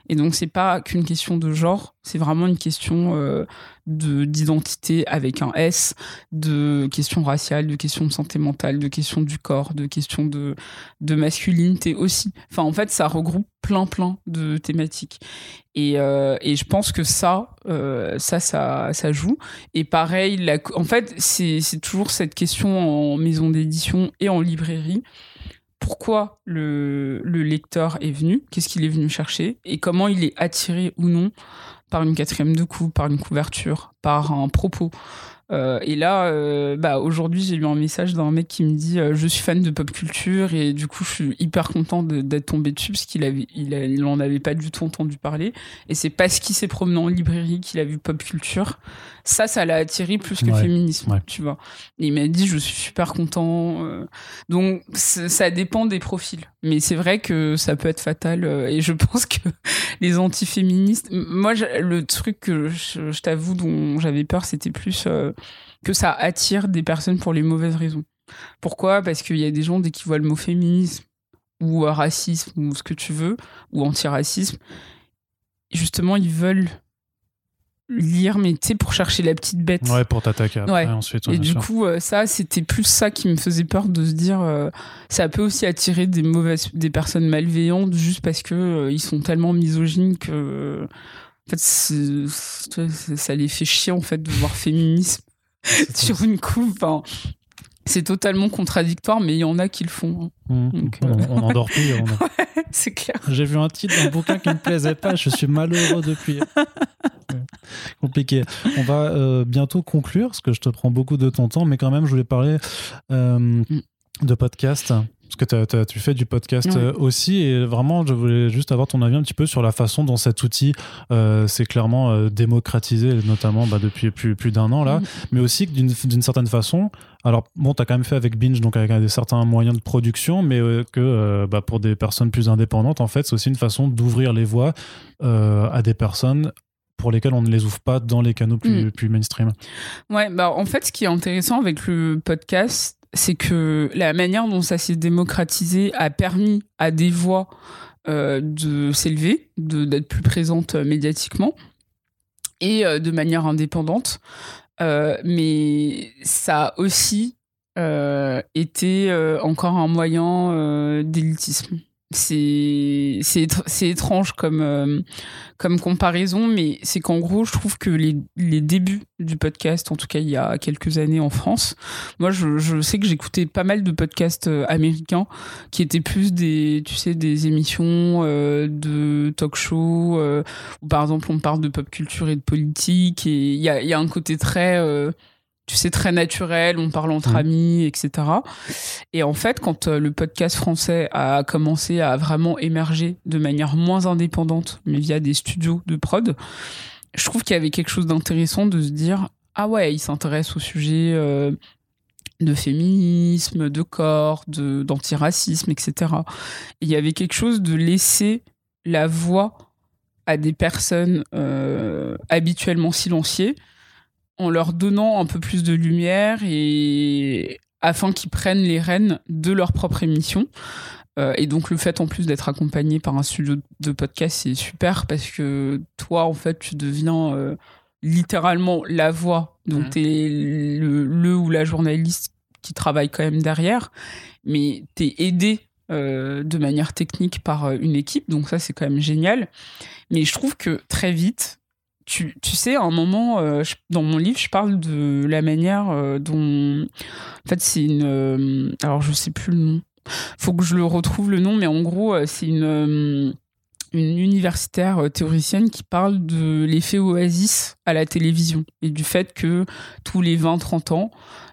Et donc c'est pas qu'une question de genre, c'est vraiment une question euh, de d'identité avec un S, de questions raciales, de questions de santé mentale, de questions du corps, de questions de de masculinité aussi. Enfin en fait ça regroupe plein plein de thématiques. Et, euh, et je pense que ça euh, ça ça ça joue. Et pareil, en fait c'est toujours cette question en maison d'édition et en librairie pourquoi le, lecteur est venu, qu'est-ce qu'il est venu chercher et comment il est attiré ou non par une quatrième de coup, par une couverture, par un propos. Euh, et là, euh, bah, aujourd'hui, j'ai eu un message d'un mec qui me dit euh, Je suis fan de pop culture et du coup, je suis hyper content d'être tombé dessus parce qu'il avait, il, avait pas du tout entendu parler. Et c'est parce qu'il s'est promené en librairie qu'il a vu pop culture. Ça, ça l'a attiré plus que le féminisme, tu vois. Et il m'a dit Je suis super content. Donc, ça dépend des profils. Mais c'est vrai que ça peut être fatal. et je <laughs> pense que les antiféministes. Moi, le truc que je, je t'avoue dont j'avais peur, c'était plus que ça attire des personnes pour les mauvaises raisons. Pourquoi? Parce qu'il y a des gens, dès qu'ils voient le mot féminisme ou euh, racisme ou ce que tu veux, ou antiracisme, justement, ils veulent lire, mais tu sais, pour chercher la petite bête. Ouais, pour t'attaquer ensuite. Et du coup, euh, ça, c'était plus ça qui me faisait peur de se dire, euh, ça peut aussi attirer des mauvaises, des personnes malveillantes juste parce que ils sont tellement misogynes que, en fait, ça les fait chier en fait de voir féminisme <laughs> <laughs> sur une coupe. c'est totalement contradictoire, mais il y en a qui le font. Hein. Mmh. on, euh, on, endort plus. <laughs> c'est clair. J'ai vu un titre d'un bouquin qui ne me plaisait pas, je suis malheureux depuis. <laughs> Compliqué. On va euh, bientôt conclure, parce que je te prends beaucoup de ton temps, mais quand même, je voulais parler euh, mmh. de podcast. Parce que tu fais du podcast euh, aussi, et vraiment, je voulais juste avoir ton avis un petit peu sur la façon dont cet outil euh, s'est clairement démocratisé, notamment bah, depuis plus, plus d'un an là, mm. mais aussi d'une certaine façon. Alors, bon, tu as quand même fait avec Binge, donc avec des certains moyens de production, mais que bah, pour des personnes plus indépendantes, en fait, c'est aussi une façon d'ouvrir les voies à des personnes pour lesquelles on ne les ouvre pas dans les canaux plus, mm. plus mainstream. Ouais, bah en fait, ce qui est intéressant avec le podcast, c'est que la manière dont ça s'est démocratisé a permis à des voix euh, de s'élever, d'être plus présentes euh, médiatiquement et euh, de manière indépendante. mais ça a aussi été encore un moyen d'élitisme c'est étrange comme euh, comme comparaison mais c'est qu'en gros je trouve que les, les débuts du podcast en tout cas il y a quelques années en France moi je, je sais que j'écoutais pas mal de podcasts euh, américains qui étaient plus des tu sais des émissions euh, de talk show où par exemple on parle de pop culture et de politique et il y a, y a un côté très tu sais, très naturel, on parle entre mmh. amis, etc. Et en fait, quand euh, le podcast français a commencé à vraiment émerger de manière moins indépendante, mais via des studios de prod, je trouve qu'il y avait quelque chose d'intéressant de se dire, ah ouais, il s'intéresse au sujet euh, de féminisme, de corps, de d'antiracisme, etc. il y avait quelque chose de laisser la voix à des personnes euh, habituellement silenciées en leur donnant un peu plus de lumière et afin qu'ils prennent les rênes de leur propre émission. Euh, et donc le fait en plus d'être accompagné par un studio de podcast, c'est super parce que toi, en fait, tu deviens euh, littéralement la voix. Donc mmh. tu es le, le, ou la journaliste qui travaille quand même derrière, mais tu es aidé euh, de manière technique par une équipe. Donc ça, c'est quand même génial. Mais je trouve que très vite, tu, tu, sais, à un moment, dans mon livre, je parle de la manière dont. En fait, c'est une. alors, je sais plus le nom faut que je le retrouve le nom, mais en gros, euh, c'est une, euh, une universitaire euh, théoricienne qui parle de l'effet oasis à la télévision et du fait que tous les 20-30 ans,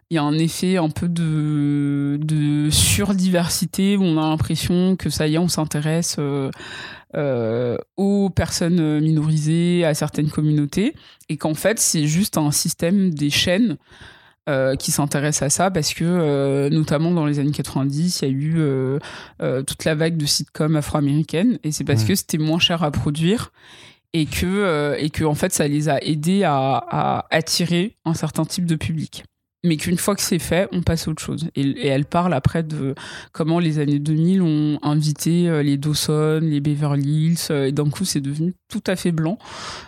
il y a un effet un peu de, de surdiversité où on a l'impression que ça y est, on s'intéresse aux personnes minorisées, à certaines communautés, et qu'en fait, c'est juste un système des chaînes euh, qui s'intéresse à ça parce que euh, notamment dans les années 90 il y a eu euh, toute la vague de sitcoms afro-américaines et c'est parce que c'était moins cher à produire et que et que en fait ça les a aidés à attirer un certain type de public mais qu'une fois que c'est fait, on passe à autre chose. Et, elle parle après de comment les années 2000 ont invité euh, les Dawson, les Beverly Hills, euh, et d'un coup c'est devenu tout à fait blanc.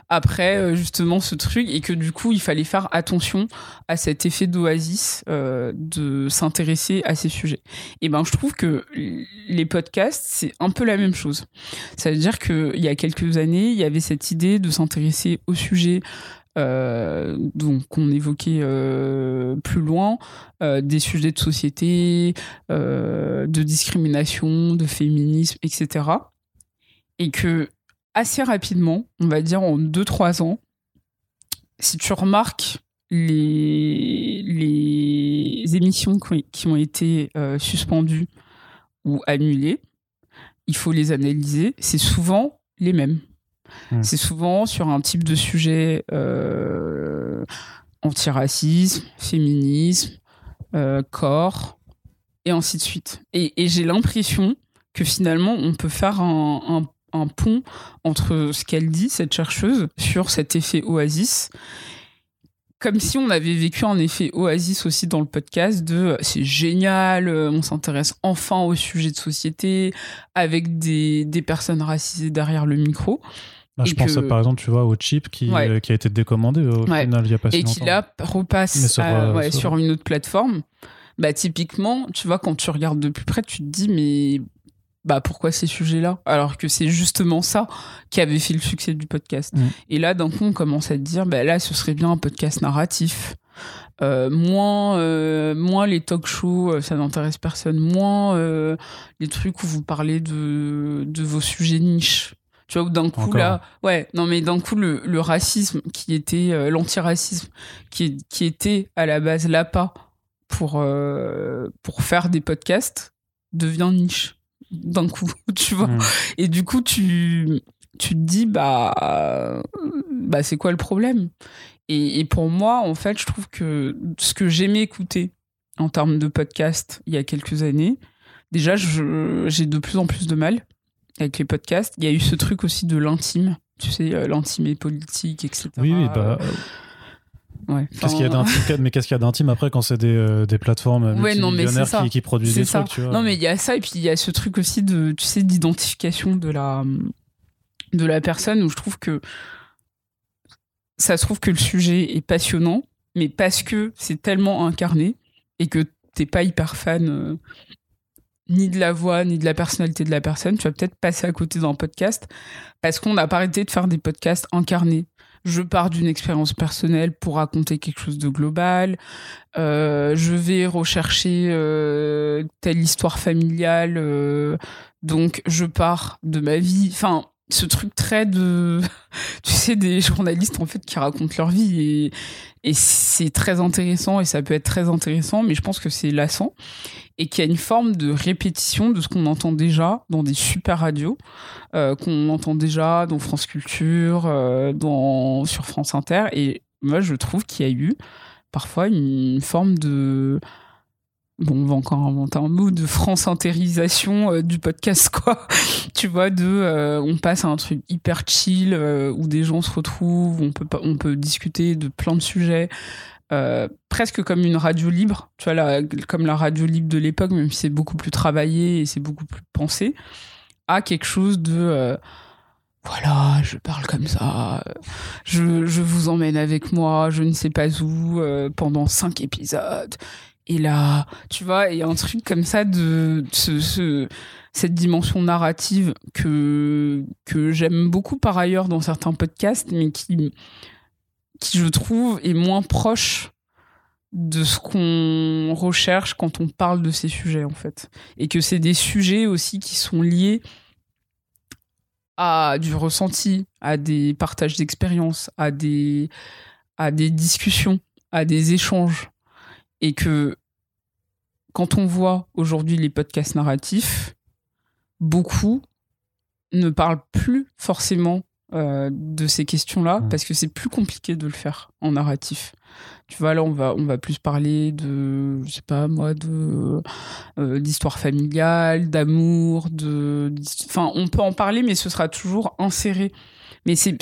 Après euh, justement ce truc, et que du coup il fallait faire attention à cet effet d'oasis, de s'intéresser à ces sujets. Et ben je trouve que les podcasts c'est un peu la même chose. Ça veut dire qu'il y a quelques années il y avait cette idée de s'intéresser au sujet euh, donc qu'on évoquait euh, plus loin, euh, des sujets de société, de discrimination, de féminisme, etc. Et que assez rapidement, on va dire en 2-3 ans, si tu remarques les émissions qui ont été suspendues ou annulées, il faut les analyser, c'est souvent les mêmes. Hmm. C'est souvent sur un type de sujet euh, antiracisme, féminisme, euh, corps, et ainsi de suite. Et, j'ai l'impression que finalement, on peut faire un, pont entre ce qu'elle dit, cette chercheuse, sur cet effet oasis, comme si on avait vécu un effet oasis aussi dans le podcast de c'est génial, on s'intéresse enfin au sujet de société avec des, des personnes racisées derrière le micro. Bah, je pense par exemple, tu vois, au chip qui, euh, qui a été décommandé au final il y a pas si Et qui là repasse euh, sur... une autre plateforme. Bah, typiquement, tu vois, quand tu regardes de plus près, tu te dis, mais bah, pourquoi ces sujets-là? Alors que c'est justement ça qui avait fait le succès du podcast. Mm. Et là, d'un coup, on commence à te dire, bah, là, ce serait bien un podcast narratif. Euh, moins, moins les talk shows, ça n'intéresse personne. Moins les trucs où vous parlez de, de vos sujets niches. Tu vois, d'un coup, là, ouais, non, mais d'un coup, le, le, racisme qui était, euh, l'antiracisme qui, qui était à la base l'APA pour, euh, pour faire des podcasts devient niche d'un coup, <laughs> tu vois. Hmm. Et du coup, tu, tu te dis, bah, bah c'est quoi le problème? Et, et, pour moi, en fait, je trouve que ce que j'aimais écouter en termes de podcast il y a quelques années, déjà, j'ai de plus en plus de mal avec les podcasts. Il y a eu ce truc aussi de l'intime, tu sais, euh, l'intime et politique, etc. Oui, oui, bah. Ouais, qu'est-ce qu'il y a d'intime <laughs> mais qu'est-ce qu'il y a d'intime après quand c'est des, euh, des plateformes ouais, non, mais qui, qui, produisent des trucs tu vois. non mais il y a ça et puis il y a ce truc aussi de tu sais d'identification de la de la personne où je trouve que ça se trouve que le sujet est passionnant mais parce que c'est tellement incarné et que t'es pas hyper fan euh, ni de la voix, ni de la personnalité de la personne, tu vas peut-être passer à côté d'un podcast parce qu'on n'a pas arrêté de faire des podcasts incarnés. Je pars d'une expérience personnelle pour raconter quelque chose de global. Euh, je vais rechercher euh, telle histoire familiale. Euh, donc, je pars de ma vie. Enfin, ce truc très de, <laughs> tu sais, des journalistes en fait qui racontent leur vie et, et c'est très intéressant et ça peut être très intéressant, mais je pense que c'est lassant. Et qu'il y a une forme de répétition de ce qu'on entend déjà dans des super radios, euh, qu'on entend déjà dans France Culture, euh, dans, sur France Inter. Et moi je trouve qu'il y a eu parfois une forme de bon, on va encore inventer un mot de France intérisation euh, du podcast, <laughs> quoi. tu vois, de, euh, on passe à un truc hyper chill euh, où des gens se retrouvent, on peut, on peut discuter de plein de sujets. presque comme une radio libre, tu vois, la, comme la radio libre de l'époque, même si c'est beaucoup plus travaillé et c'est beaucoup plus pensé, à quelque chose de voilà, je parle comme ça, je, je, vous emmène avec moi, je ne sais pas où, pendant cinq épisodes, et là, tu vois, il y a un truc comme ça de ce, cette dimension narrative que, que j'aime beaucoup par ailleurs dans certains podcasts, mais qui, qui je trouve est moins proche de ce qu'on recherche quand on parle de ces sujets en fait. Et que c'est des sujets aussi qui sont liés à du ressenti à des partages d'expériences à des à des discussions à des échanges. Et que quand on voit aujourd'hui les podcasts narratifs, beaucoup ne parlent plus forcément euh, de ces questions-là parce que c'est plus compliqué de le faire en narratif. Tu vois, là, on va, on va plus parler de, je sais pas moi, de euh, d'histoire familiale, d'amour, de, enfin, on peut en parler, mais ce sera toujours inséré. Mais c'est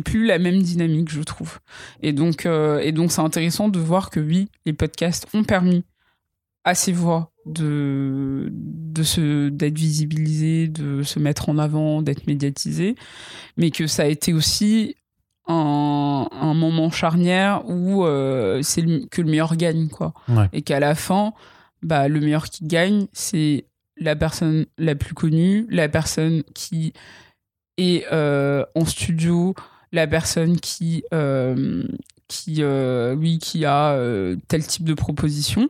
plus la même dynamique, je trouve. Et donc, euh, et donc, c'est intéressant de voir que oui, les podcasts ont permis à ces voix de, de se, d'être visibilisé, de se mettre en avant, d'être médiatisé, mais que ça a été aussi un, un moment charnière où euh, c'est que le meilleur gagne, quoi. Et qu'à la fin, bah, le meilleur qui gagne, c'est la personne la plus connue, la personne qui est euh, en studio, la personne qui euh, qui, euh, oui, qui a euh, tel type de proposition.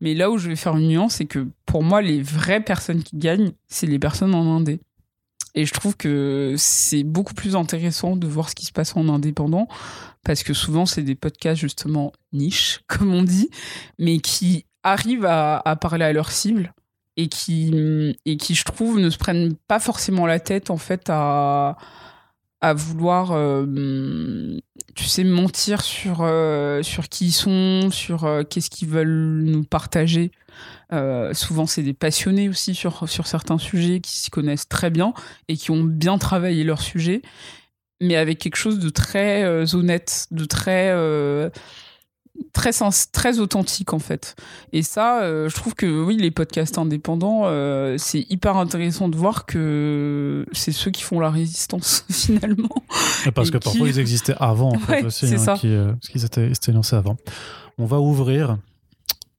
Mais là où je vais faire une nuance, c'est que pour moi, les vraies personnes qui gagnent, c'est les personnes en indé. Et je trouve que c'est beaucoup plus intéressant de voir ce qui se passe en indépendant, parce que souvent, c'est des podcasts justement niche, <laughs> comme on dit, mais qui arrivent à, à parler à leur cible et qui, et qui, je trouve, ne se prennent pas forcément la tête, en fait, à à vouloir, euh, tu sais, mentir sur, euh, sur qui ils sont, sur euh, qu'est-ce qu'ils veulent nous partager. souvent, c'est des passionnés aussi sur, sur certains sujets qui s'y connaissent très bien et qui ont bien travaillé leur sujet, mais avec quelque chose de très honnête, de très très sens, très authentique en fait. Et ça, euh, je trouve que oui, les podcasts indépendants, euh, c'est hyper intéressant de voir que c'est ceux qui font la résistance <laughs> finalement. parce que parfois ils existaient avant en fait aussi, hein, ça. Qui, euh, parce qu'ils étaient, étaient, lancés avant. On va ouvrir.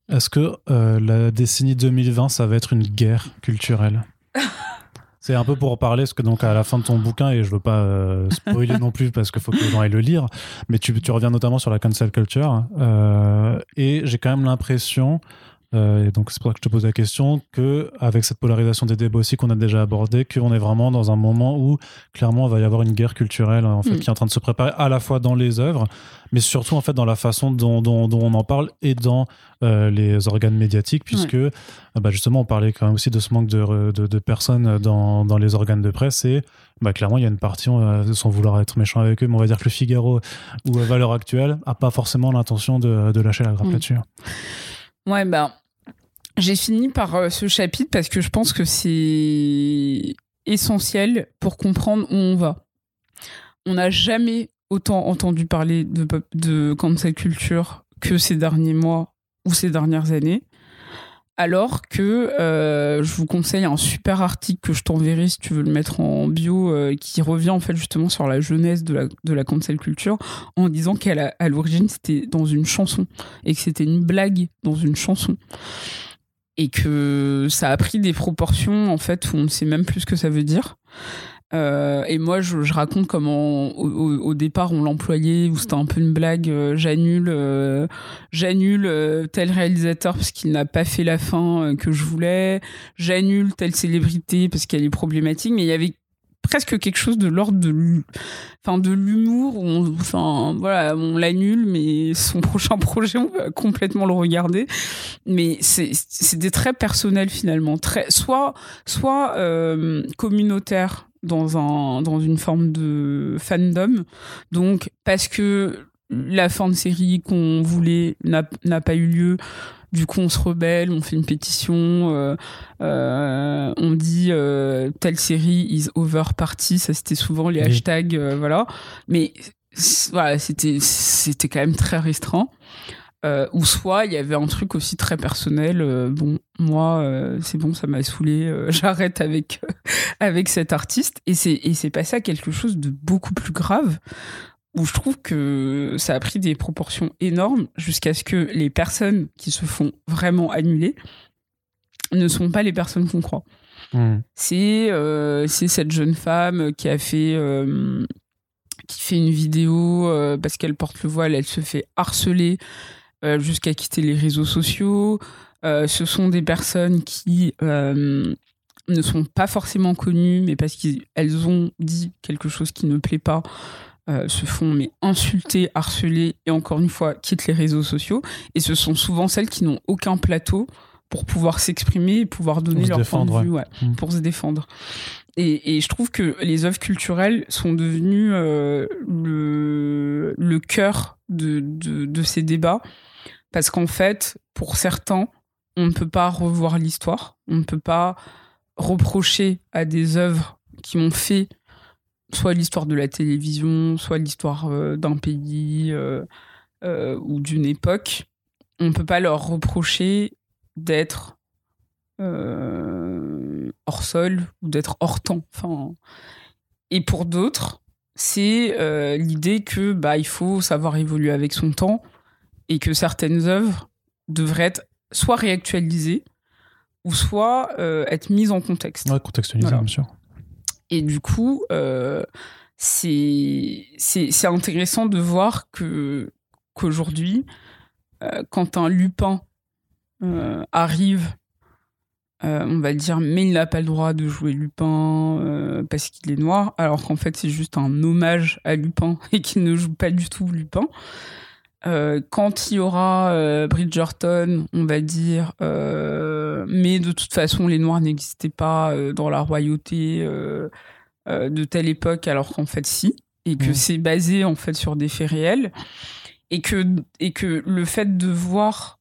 Est-ce que la décennie 2020, ça va être une guerre culturelle? <laughs> C'est un peu pour parler, parce que donc à la fin de ton bouquin, et je veux pas euh, spoiler non plus parce qu'il faut que les gens aillent le lire, mais tu, tu reviens notamment sur la cancel culture. Euh, et j'ai quand même l'impression euh, et donc c'est pour ça que je te pose la question que avec cette polarisation des débats aussi qu'on a déjà abordé, qu'on est vraiment dans un moment où clairement il va y avoir une guerre culturelle en fait mm. qui est en train de se préparer à la fois dans les œuvres, mais surtout en fait dans la façon dont, dont, on en parle et dans euh, les organes médiatiques, puisque euh, bah, justement on parlait quand même aussi de ce manque de, de, de personnes dans, dans, les organes de presse et bah, clairement il y a une partie, sans vouloir être méchant avec eux, mais on va dire que le Figaro ou Valeur Actuelle a pas forcément l'intention de, de, lâcher la grappe mm. là-dessus. Ouais, bah, j'ai fini par euh, ce chapitre parce que je pense que c'est essentiel pour comprendre où on va. On n'a jamais autant entendu parler de, cancel culture que ces derniers mois ou ces dernières années. Alors que euh, je vous conseille un super article que je t'enverrai si tu veux le mettre en bio, euh, qui revient en fait justement sur la jeunesse de la, de la cancel culture, en disant qu'à l'origine c'était dans une chanson et que c'était une blague dans une chanson et que ça a pris des proportions en fait où on ne sait même plus ce que ça veut dire. Euh, et moi, je, je raconte comment au, au, départ on l'employait, où c'était un peu une blague. Euh, j'annule, euh, j'annule euh, tel réalisateur parce qu'il n'a pas fait la fin que je voulais. J'annule telle célébrité parce qu'elle est problématique. Mais il y avait presque quelque chose de l'ordre de l'humour enfin voilà on l'annule mais son <laughs> prochain projet on va complètement le regarder mais c'est c'était très personnel finalement très soit soit euh, communautaire dans un dans une forme de fandom donc parce que la fin de série qu'on voulait n'a pas eu lieu. Du coup, on se rebelle, on fait une pétition, euh, euh, on dit euh, telle série is over party. Ça, c'était souvent les hashtags, voilà. Mais voilà, c'était c'était quand même très restreint. ou soit il y avait un truc aussi très personnel. bon, moi, c'est bon, ça m'a saoulé. <laughs> J'arrête avec avec cet artiste. Et c'est et c'est passé à quelque chose de beaucoup plus grave où je trouve que ça a pris des proportions énormes jusqu'à ce que les personnes qui se font vraiment annuler ne sont pas les personnes qu'on croit. Euh, c'est cette jeune femme qui a fait euh, qui fait une vidéo euh, parce qu'elle porte le voile, elle se fait harceler jusqu'à quitter les réseaux sociaux. ce sont des personnes qui ne sont pas forcément connues, mais parce qu'elles ont dit quelque chose qui ne plaît pas, euh, se font mais insulter, harceler et encore une fois quittent les réseaux sociaux. Et ce sont souvent celles qui n'ont aucun plateau pour pouvoir s'exprimer et pouvoir donner leur point de vue, mmh. pour se défendre. Et, et, je trouve que les œuvres culturelles sont devenues euh, le, le cœur de, de, de ces débats parce qu'en fait, pour certains, on ne peut pas revoir l'histoire, on ne peut pas reprocher à des œuvres qui ont fait soit l'histoire de la télévision, soit l'histoire euh, d'un pays euh, euh, ou d'une époque, on ne peut pas leur reprocher d'être hors sol ou d'être hors temps. Enfin, et pour d'autres, c'est l'idée que bah il faut savoir évoluer avec son temps et que certaines œuvres devraient être soit réactualisées ou soit être mises en contexte. Ouais, contextualisées, bien sûr. Et du coup, euh, c'est intéressant de voir que qu'aujourd'hui, euh, quand un Lupin euh, arrive, on va dire, mais il n'a pas le droit de jouer Lupin parce qu'il est noir, alors qu'en fait c'est juste un hommage à Lupin <laughs> et qu'il ne joue pas du tout Lupin. Quand il y aura Bridgerton, on va dire, mais de toute façon, les Noirs n'existaient pas dans la royauté de telle époque, alors qu'en fait, si, et que mmh. c'est basé en fait sur des faits réels, et que, et que le fait de voir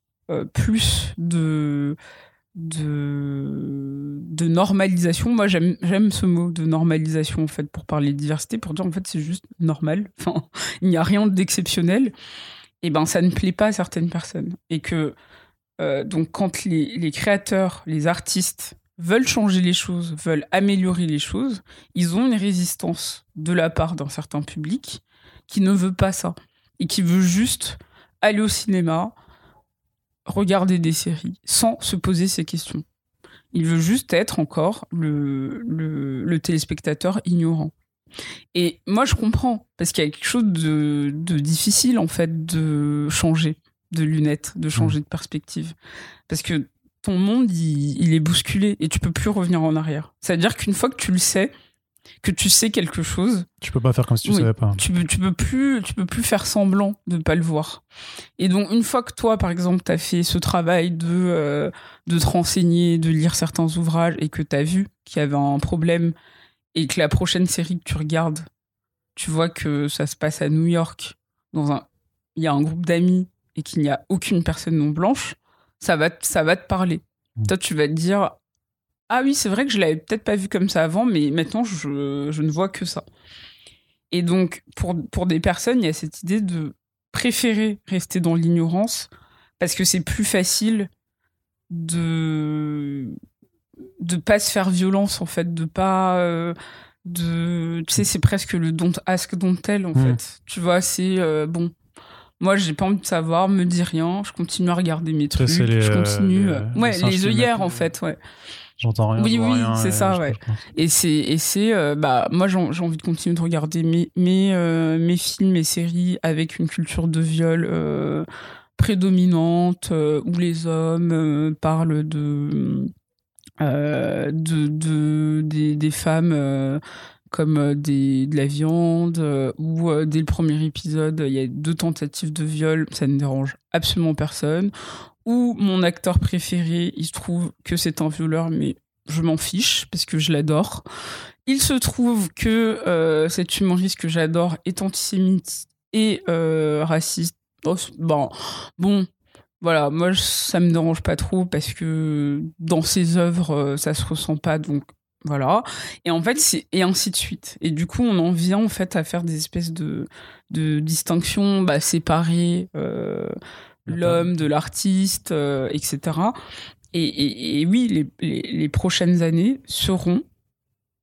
plus de de, de normalisation. Moi, j'aime ce mot de normalisation, en fait, pour parler de diversité, pour dire, en fait, c'est juste normal. Enfin, <laughs> il n'y a rien d'exceptionnel et ben ça ne plaît pas à certaines personnes. Et que euh, donc quand les, créateurs, les artistes veulent changer les choses, veulent améliorer les choses, ils ont une résistance de la part d'un certain public qui ne veut pas ça et qui veut juste aller au cinéma, regarder des séries sans se poser ces questions. Il veut juste être encore le téléspectateur ignorant. Et moi, je comprends, parce qu'il y a quelque chose de, difficile, en fait, de changer de lunettes, de changer mmh. de perspective. Parce que ton monde, il, est bousculé et tu peux plus revenir en arrière. C'est-à-dire qu'une fois que tu le sais, que tu sais quelque chose. Tu peux pas faire comme si tu savais pas. Tu, tu peux plus, tu peux plus faire semblant de ne pas le voir. Et donc, une fois que toi, par exemple, tu as fait ce travail de, euh, de te renseigner, de lire certains ouvrages et que tu as vu qu'il y avait un problème et que la prochaine série que tu regardes, tu vois que ça se passe à New York, dans un, il y a un groupe d'amis et qu'il n'y a aucune personne non blanche, ça va, ça va te parler. Mmh. Toi, tu vas te dire, ah oui, c'est vrai que je l'avais peut-être pas vu comme ça avant, mais maintenant je, je, ne vois que ça. Et donc, pour, pour des personnes, il y a cette idée de préférer rester dans l'ignorance parce que c'est plus facile de de pas se faire violence en fait de pas euh, de tu sais c'est presque le don't ask don't tell en hmm. fait. Tu vois c'est euh, bon moi j'ai pas envie de savoir me dis rien je continue à regarder mes trucs je euh, continue les, ouais les œillères en fait ouais. J'entends rien oui oui c'est ça ouais. et c'est et c'est bah moi j'ai envie de continuer de regarder mes mes mes films et séries avec une culture de viol prédominante où les hommes parlent de euh, de, des, femmes euh, comme euh, de la viande, ou dès le premier épisode, il y a deux tentatives de viol, ça ne dérange absolument personne. Ou mon acteur préféré, il se trouve que c'est un violeur, mais je m'en fiche parce que je l'adore. Il se trouve que cet humoriste que j'adore est antisémite et raciste. Oh, bon, bon, voilà, moi ça me dérange pas trop parce que dans ses œuvres ça se ressent pas donc voilà. Et en fait, c'est et ainsi de suite. Et du coup, on en vient en fait à faire des espèces de, de distinctions bah, séparées, euh, l'homme de l'artiste, euh, etc. Et, oui, les, prochaines années seront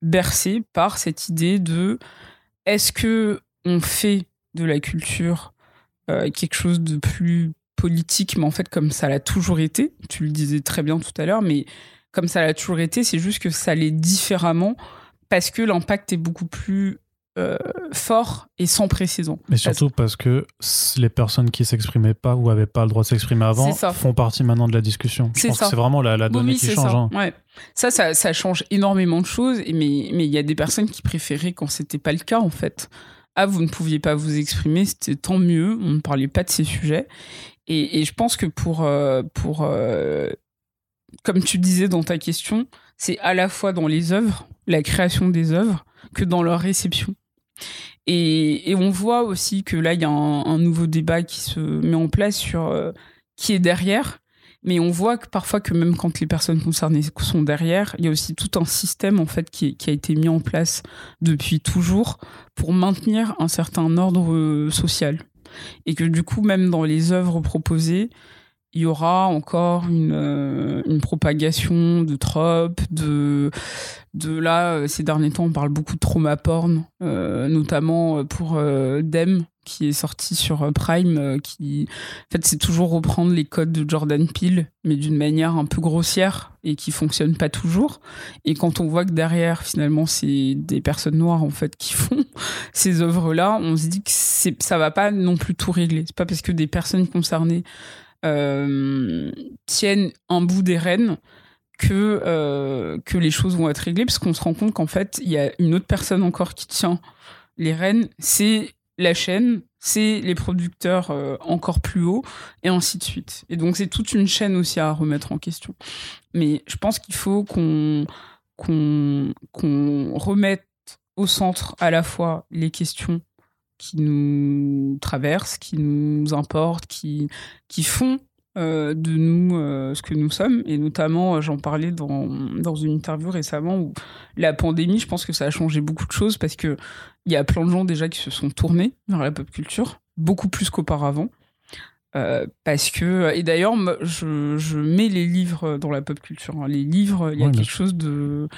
bercées par cette idée de est-ce que on fait de la culture euh, quelque chose de plus politique, mais en fait comme ça l'a toujours été. Tu le disais très bien tout à l'heure, mais comme ça l'a toujours été, c'est juste que ça l'est différemment parce que l'impact est beaucoup plus euh, fort et sans précédent. Mais surtout parce que les personnes qui s'exprimaient pas ou avaient pas le droit de s'exprimer avant font partie maintenant de la discussion. Je pense que c'est vraiment la, donnée qui change. Ça. Hein. Ouais. Ça, ça, change énormément de choses, mais il y a des personnes qui préféraient quand c'était pas le cas en fait. Ah, vous ne pouviez pas vous exprimer, c'était tant mieux, on ne parlait pas de ces sujets. Et, je pense que pour, euh, pour euh, comme tu disais dans ta question, c'est à la fois dans les œuvres, la création des œuvres, que dans leur réception. Et, on voit aussi que là, il y a un, nouveau débat qui se met en place sur euh, qui est derrière. Mais on voit que parfois que même quand les personnes concernées sont derrière, il y a aussi tout un système en fait qui, a été mis en place depuis toujours pour maintenir un certain ordre social. Et que du coup, même dans les œuvres proposées, il y aura encore une, euh, une propagation de tropes, de, de là, euh, ces derniers temps, on parle beaucoup de trauma porn, euh, notamment pour Dem, qui est sorti sur Prime, qui, en fait, c'est toujours reprendre les codes de Jordan Peele, mais d'une manière un peu grossière et qui fonctionne pas toujours. Et quand on voit que derrière, finalement, c'est des personnes noires, en fait, qui font <laughs> ces œuvres-là, on se dit que ça va pas non plus tout régler. C'est pas parce que des personnes concernées tiennent un bout des rênes que, euh, que les choses vont être réglées, parce qu'on se rend compte qu'en fait, il y a une autre personne encore qui tient les rênes, c'est la chaîne, c'est les producteurs euh, encore plus haut, et ainsi de suite. Et donc, c'est toute une chaîne aussi à remettre en question. Mais je pense qu'il faut qu'on remette au centre à la fois les questions qui nous traversent, qui nous importent, qui, qui font euh, de nous euh, ce que nous sommes. Et notamment, euh, j'en parlais dans, dans une interview récemment où la pandémie, je pense que ça a changé beaucoup de choses parce qu'il y a plein de gens déjà qui se sont tournés vers la pop culture, beaucoup plus qu'auparavant. parce que et d'ailleurs je, je, mets les livres dans la pop culture hein. les livres il y a quelque chose de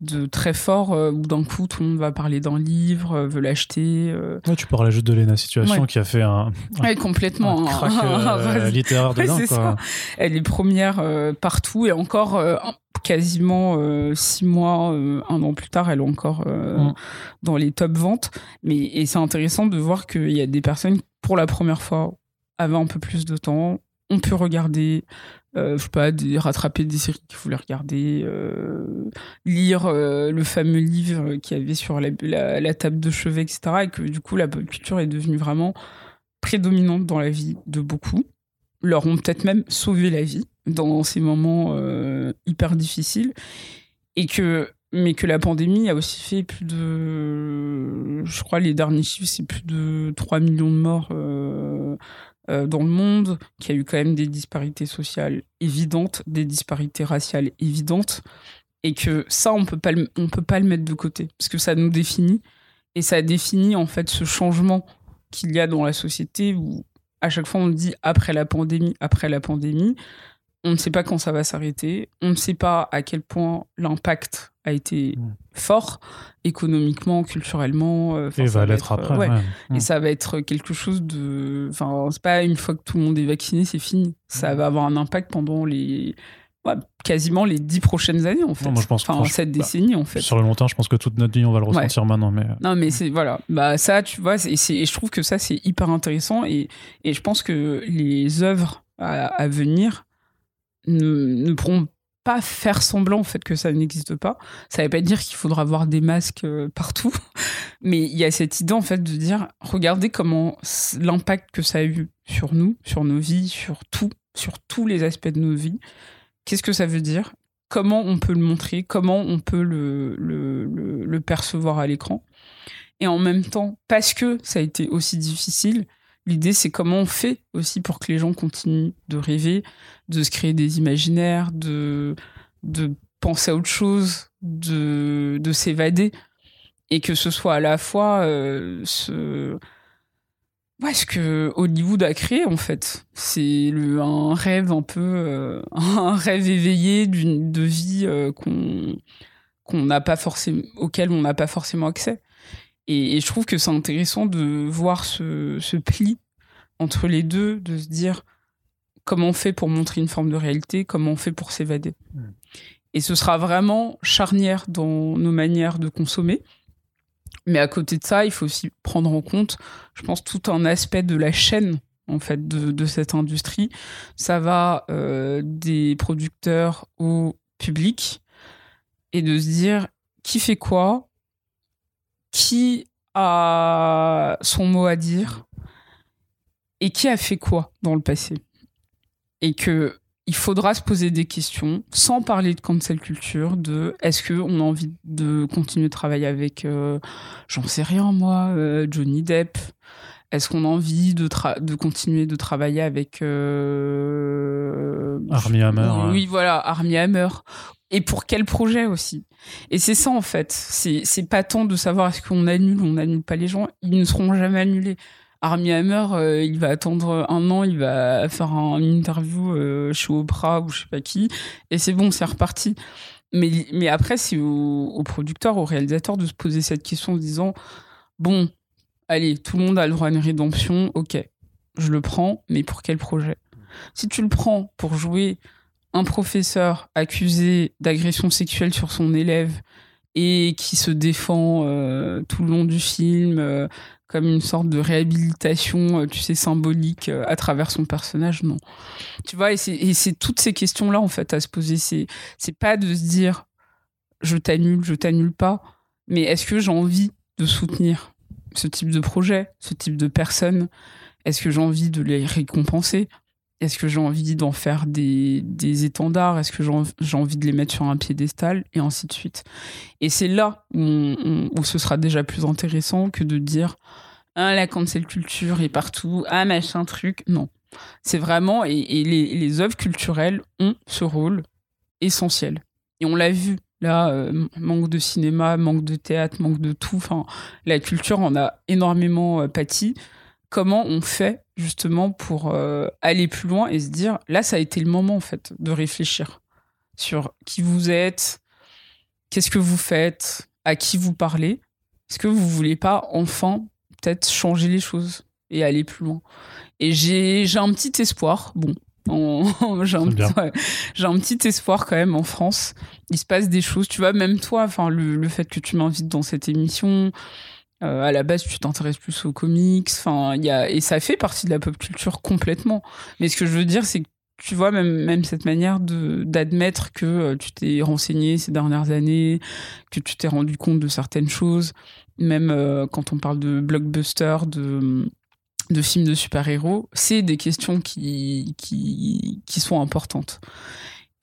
de très fort euh, où d'un coup tout le monde va parler d'un livre, euh, veut l'acheter. Euh. tu parlais juste de Lena Situation qui a fait un, complètement un crack <laughs> littéraire dedans. Quoi. Elle est première partout et encore quasiment six mois, un an plus tard, elle est encore mm. dans les top ventes. Mais et c'est intéressant de voir qu'il y a des personnes pour la première fois avaient un peu plus de temps, on peut regarder euh, je sais pas, rattraper des séries qu'il voulait regarder, euh, lire euh, le fameux livre qu'il y avait sur la, table de chevet, etc. Et que du coup, la pop culture est devenue vraiment prédominante dans la vie de beaucoup. Leur ont peut-être même sauvé la vie dans ces moments hyper difficiles. Et que, mais que la pandémie a aussi fait plus de. Je crois les derniers chiffres, c'est plus de 3 millions de morts euh, dans le monde, qu'il y a eu quand même des disparités sociales évidentes, des disparités raciales évidentes, et que ça, on peut peut pas le mettre de côté, parce que ça nous définit, et ça définit en fait ce changement qu'il y a dans la société où à chaque fois on dit après la pandémie, après la pandémie, on ne sait pas quand ça va s'arrêter, on ne sait pas à quel point l'impact a été mm. Fort économiquement, culturellement. Euh, et va l'être après. Euh, et mm. ça va être quelque chose de. Enfin, c'est pas une fois que tout le monde est vacciné, c'est fini. Ça mm. va avoir un impact pendant les. quasiment les dix prochaines années en fait. moi, je pense, enfin, cette bah, décennie en fait. Sur le long terme, je pense que toute notre vie on va le ressentir maintenant. Mais... Euh. Non, mais c'est voilà, bah ça, tu vois, et, et je trouve que ça c'est hyper intéressant et, et je pense que les œuvres à, à venir ne, ne pourront pas faire semblant en fait que ça n'existe pas. Ça ne veut pas dire qu'il faudra avoir des masques euh, partout, <laughs> mais il y a cette idée en fait de dire regardez comment l'impact que ça a eu sur nous, sur nos vies, sur tout, sur tous les aspects de nos vies. Qu'est-ce que ça veut dire? Comment on peut le montrer? Comment on peut le, le, le, percevoir à l'écran? Et en même temps, parce que ça a été aussi difficile, l'idée c'est comment on fait aussi pour que les gens continuent de rêver, de se créer des imaginaires, de, penser à autre chose, de, de s'évader. Et que ce soit à la fois euh, ce que Hollywood a créé en fait, c'est un rêve un peu, euh, <laughs> un rêve éveillé d'une de vie euh, qu'on auquel on n'a pas forcément accès. Et, je trouve que c'est intéressant de voir ce, ce, pli entre les deux, de se dire comment on fait pour montrer une forme de réalité, comment on fait pour s'évader. Mmh. Et ce sera vraiment charnière dans nos manières de consommer. Mais à côté de ça, il faut aussi prendre en compte, je pense, tout un aspect de la chaîne en fait de, cette industrie. Ça va euh, des producteurs au public et de se dire qui fait quoi, qui a son mot à dire et qui a fait quoi dans le passé. Et que il faudra se poser des questions sans parler de cancel culture, de est-ce qu'on a envie de continuer de travailler avec, euh, j'en sais rien moi, euh, Johnny Depp? Est-ce qu'on a envie de, de continuer de travailler avec... Euh, Armie Hammer. Oui, voilà, Armie Hammer. Et pour quel projet aussi? Et c'est ça en fait. C'est pas tant de savoir est-ce qu'on annule ou on annule pas les gens. Ils ne seront jamais annulés. Armie Hammer, euh, il va attendre un an, il va faire un, une interview euh, chez Oprah ou je sais pas qui, et c'est bon, c'est reparti. Mais, mais après, c'est au, au, producteur, au réalisateur de se poser cette question en se disant bon, allez, tout le monde a le droit à une rédemption, ok, je le prends, mais pour quel projet? Si tu le prends pour jouer un professeur accusé d'agression sexuelle sur son élève et qui se défend euh, tout le long du film, comme une sorte de réhabilitation, euh, tu sais, symbolique euh, à travers son personnage, non. Tu vois, et c'est toutes ces questions-là, en fait, à se poser. C'est pas de se dire, je t'annule, je t'annule pas, mais est-ce que j'ai envie de soutenir ce type de projet, ce type de personnes? Est-ce que j'ai envie de les récompenser? Est-ce que j'ai envie d'en faire des, des étendards? Est-ce que j'ai envie de les mettre sur un piédestal? Et ainsi de suite. Et c'est là où, ce sera déjà plus intéressant que de dire Ah, la cancel culture est partout, ah, machin truc. Non. C'est vraiment. Et, les, les œuvres culturelles ont ce rôle essentiel. Et on l'a vu. Là, euh, manque de cinéma, manque de théâtre, manque de tout. Enfin, la culture en a énormément euh, pâti comment on fait justement pour euh, aller plus loin et se dire là ça a été le moment en fait de réfléchir sur qui vous êtes, qu'est-ce que vous faites, à qui vous parlez. Est-ce que vous voulez pas enfin peut-être changer les choses et aller plus loin? Et j'ai un petit espoir. Bon, <laughs> j'ai un, un, petit espoir quand même en France. Il se passe des choses, tu vois, même toi, enfin le, le fait que tu m'invites dans cette émission, euh, à la base, tu t'intéresses plus aux comics. Enfin, il y a et ça fait partie de la pop culture complètement. Mais ce que je veux dire, c'est que tu vois même même cette manière de d'admettre que euh, tu t'es renseigné ces dernières années, que tu t'es rendu compte de certaines choses. Même euh, quand on parle de blockbuster, de de films de super-héros, c'est des questions qui, qui, qui sont importantes.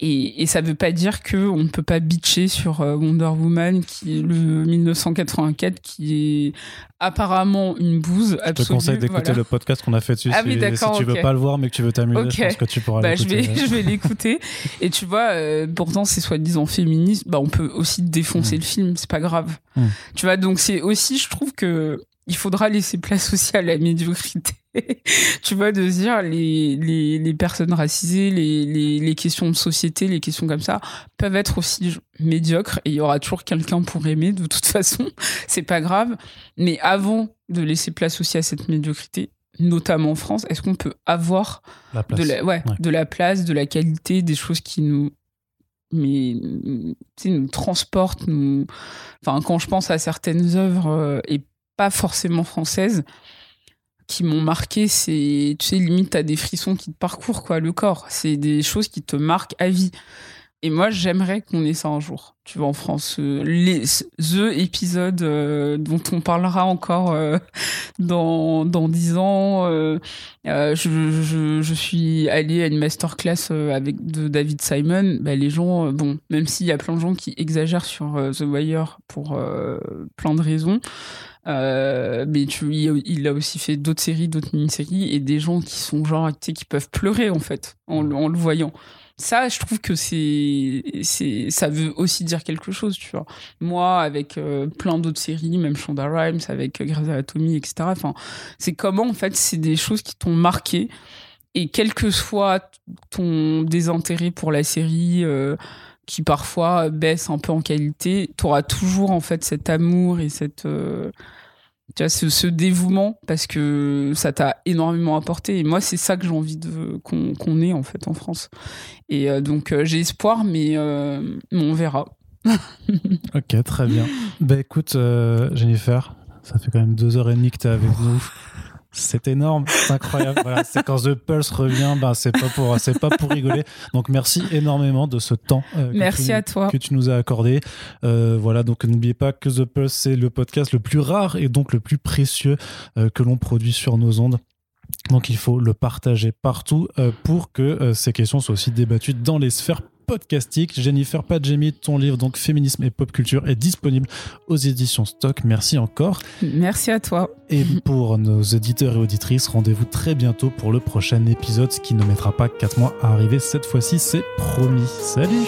Et, et ça veut pas dire que on ne peut pas bitcher sur euh, Wonder Woman, qui est le 1984, qui est apparemment une bouse absolue. Je te conseille d'écouter le podcast qu'on a fait dessus. Ah si, si tu veux pas le voir, mais que tu veux t'amuser, je pense que tu pourras bah, l'écouter. Je vais, je vais l'écouter. Et tu vois, euh, pourtant, c'est soi-disant féministe. Bah, on peut aussi défoncer mm. le film, c'est pas grave. Mm. Tu vois, donc c'est aussi, je trouve que il faudra laisser place aussi à la médiocrité. <laughs> tu vois, de dire les, les, les personnes racisées, les, les, les, questions de société, les questions comme ça, peuvent être aussi médiocres et il y aura toujours quelqu'un pour aimer de toute <laughs> façon. C'est pas grave. Mais avant de laisser place aussi à cette médiocrité, notamment en France, est-ce qu'on peut avoir De, la, ouais, de la place, de la qualité, des choses qui nous mais nous transportent nous enfin quand je pense à certaines œuvres euh, et pas forcément françaises qui m'ont marqué, c'est, tu sais, limite, t'as des frissons qui te parcourent, quoi, le corps. C'est des choses qui te marquent à vie. Et moi, j'aimerais qu'on ait ça un jour. Tu vois, en France, euh, les the épisode euh, dont on parlera encore euh, <laughs> dans dans dix ans. Je, je, je, suis allée à une masterclass avec David Simon. Bah, les gens, bon, même s'il y a plein de gens qui exagèrent sur The Wire pour plein de raisons. Mais tu, il, a aussi fait d'autres séries, d'autres mini-séries, et des gens qui sont genre, tu sais, qui peuvent pleurer en fait en, en le voyant. Ça je trouve que c'est c'est ça veut aussi dire quelque chose tu vois. Moi avec euh, plein d'autres séries même Shonda Rhimes avec euh, Grey's Anatomy etc enfin c'est comment en fait c'est des choses qui t'ont marqué et quel que soit ton désintérêt pour la série euh, qui parfois baisse un peu en qualité, tu auras toujours en fait cet amour et cette tu vois, ce, dévouement parce que ça t'a énormément apporté. Et moi c'est ça que j'ai envie qu'on ait en fait en France. Et euh, donc euh, j'ai espoir mais, euh, on verra. <laughs> Ok très bien. Bah écoute Jennifer ça fait quand même deux heures et demie que t'es avec nous c'est énorme, c'est incroyable. Voilà, c'est quand The Pulse revient, ben c'est pas pour c'est pas pour rigoler. Donc merci énormément de ce temps. Euh, merci à toi que tu nous as accordé. Euh, voilà, donc n'oubliez pas que The Pulse c'est le podcast le plus rare et donc le plus précieux euh, que l'on produit sur nos ondes. Donc il faut le partager partout pour que ces questions soient aussi débattues dans les sphères podcastique. Jennifer Padjemi, ton livre donc Féminisme et Pop Culture est disponible aux éditions Stock. Merci encore. Merci à toi. Et pour nos éditeurs et auditrices, rendez-vous très bientôt pour le prochain épisode, ce qui ne mettra pas 4 mois à arriver cette fois-ci, c'est promis. Salut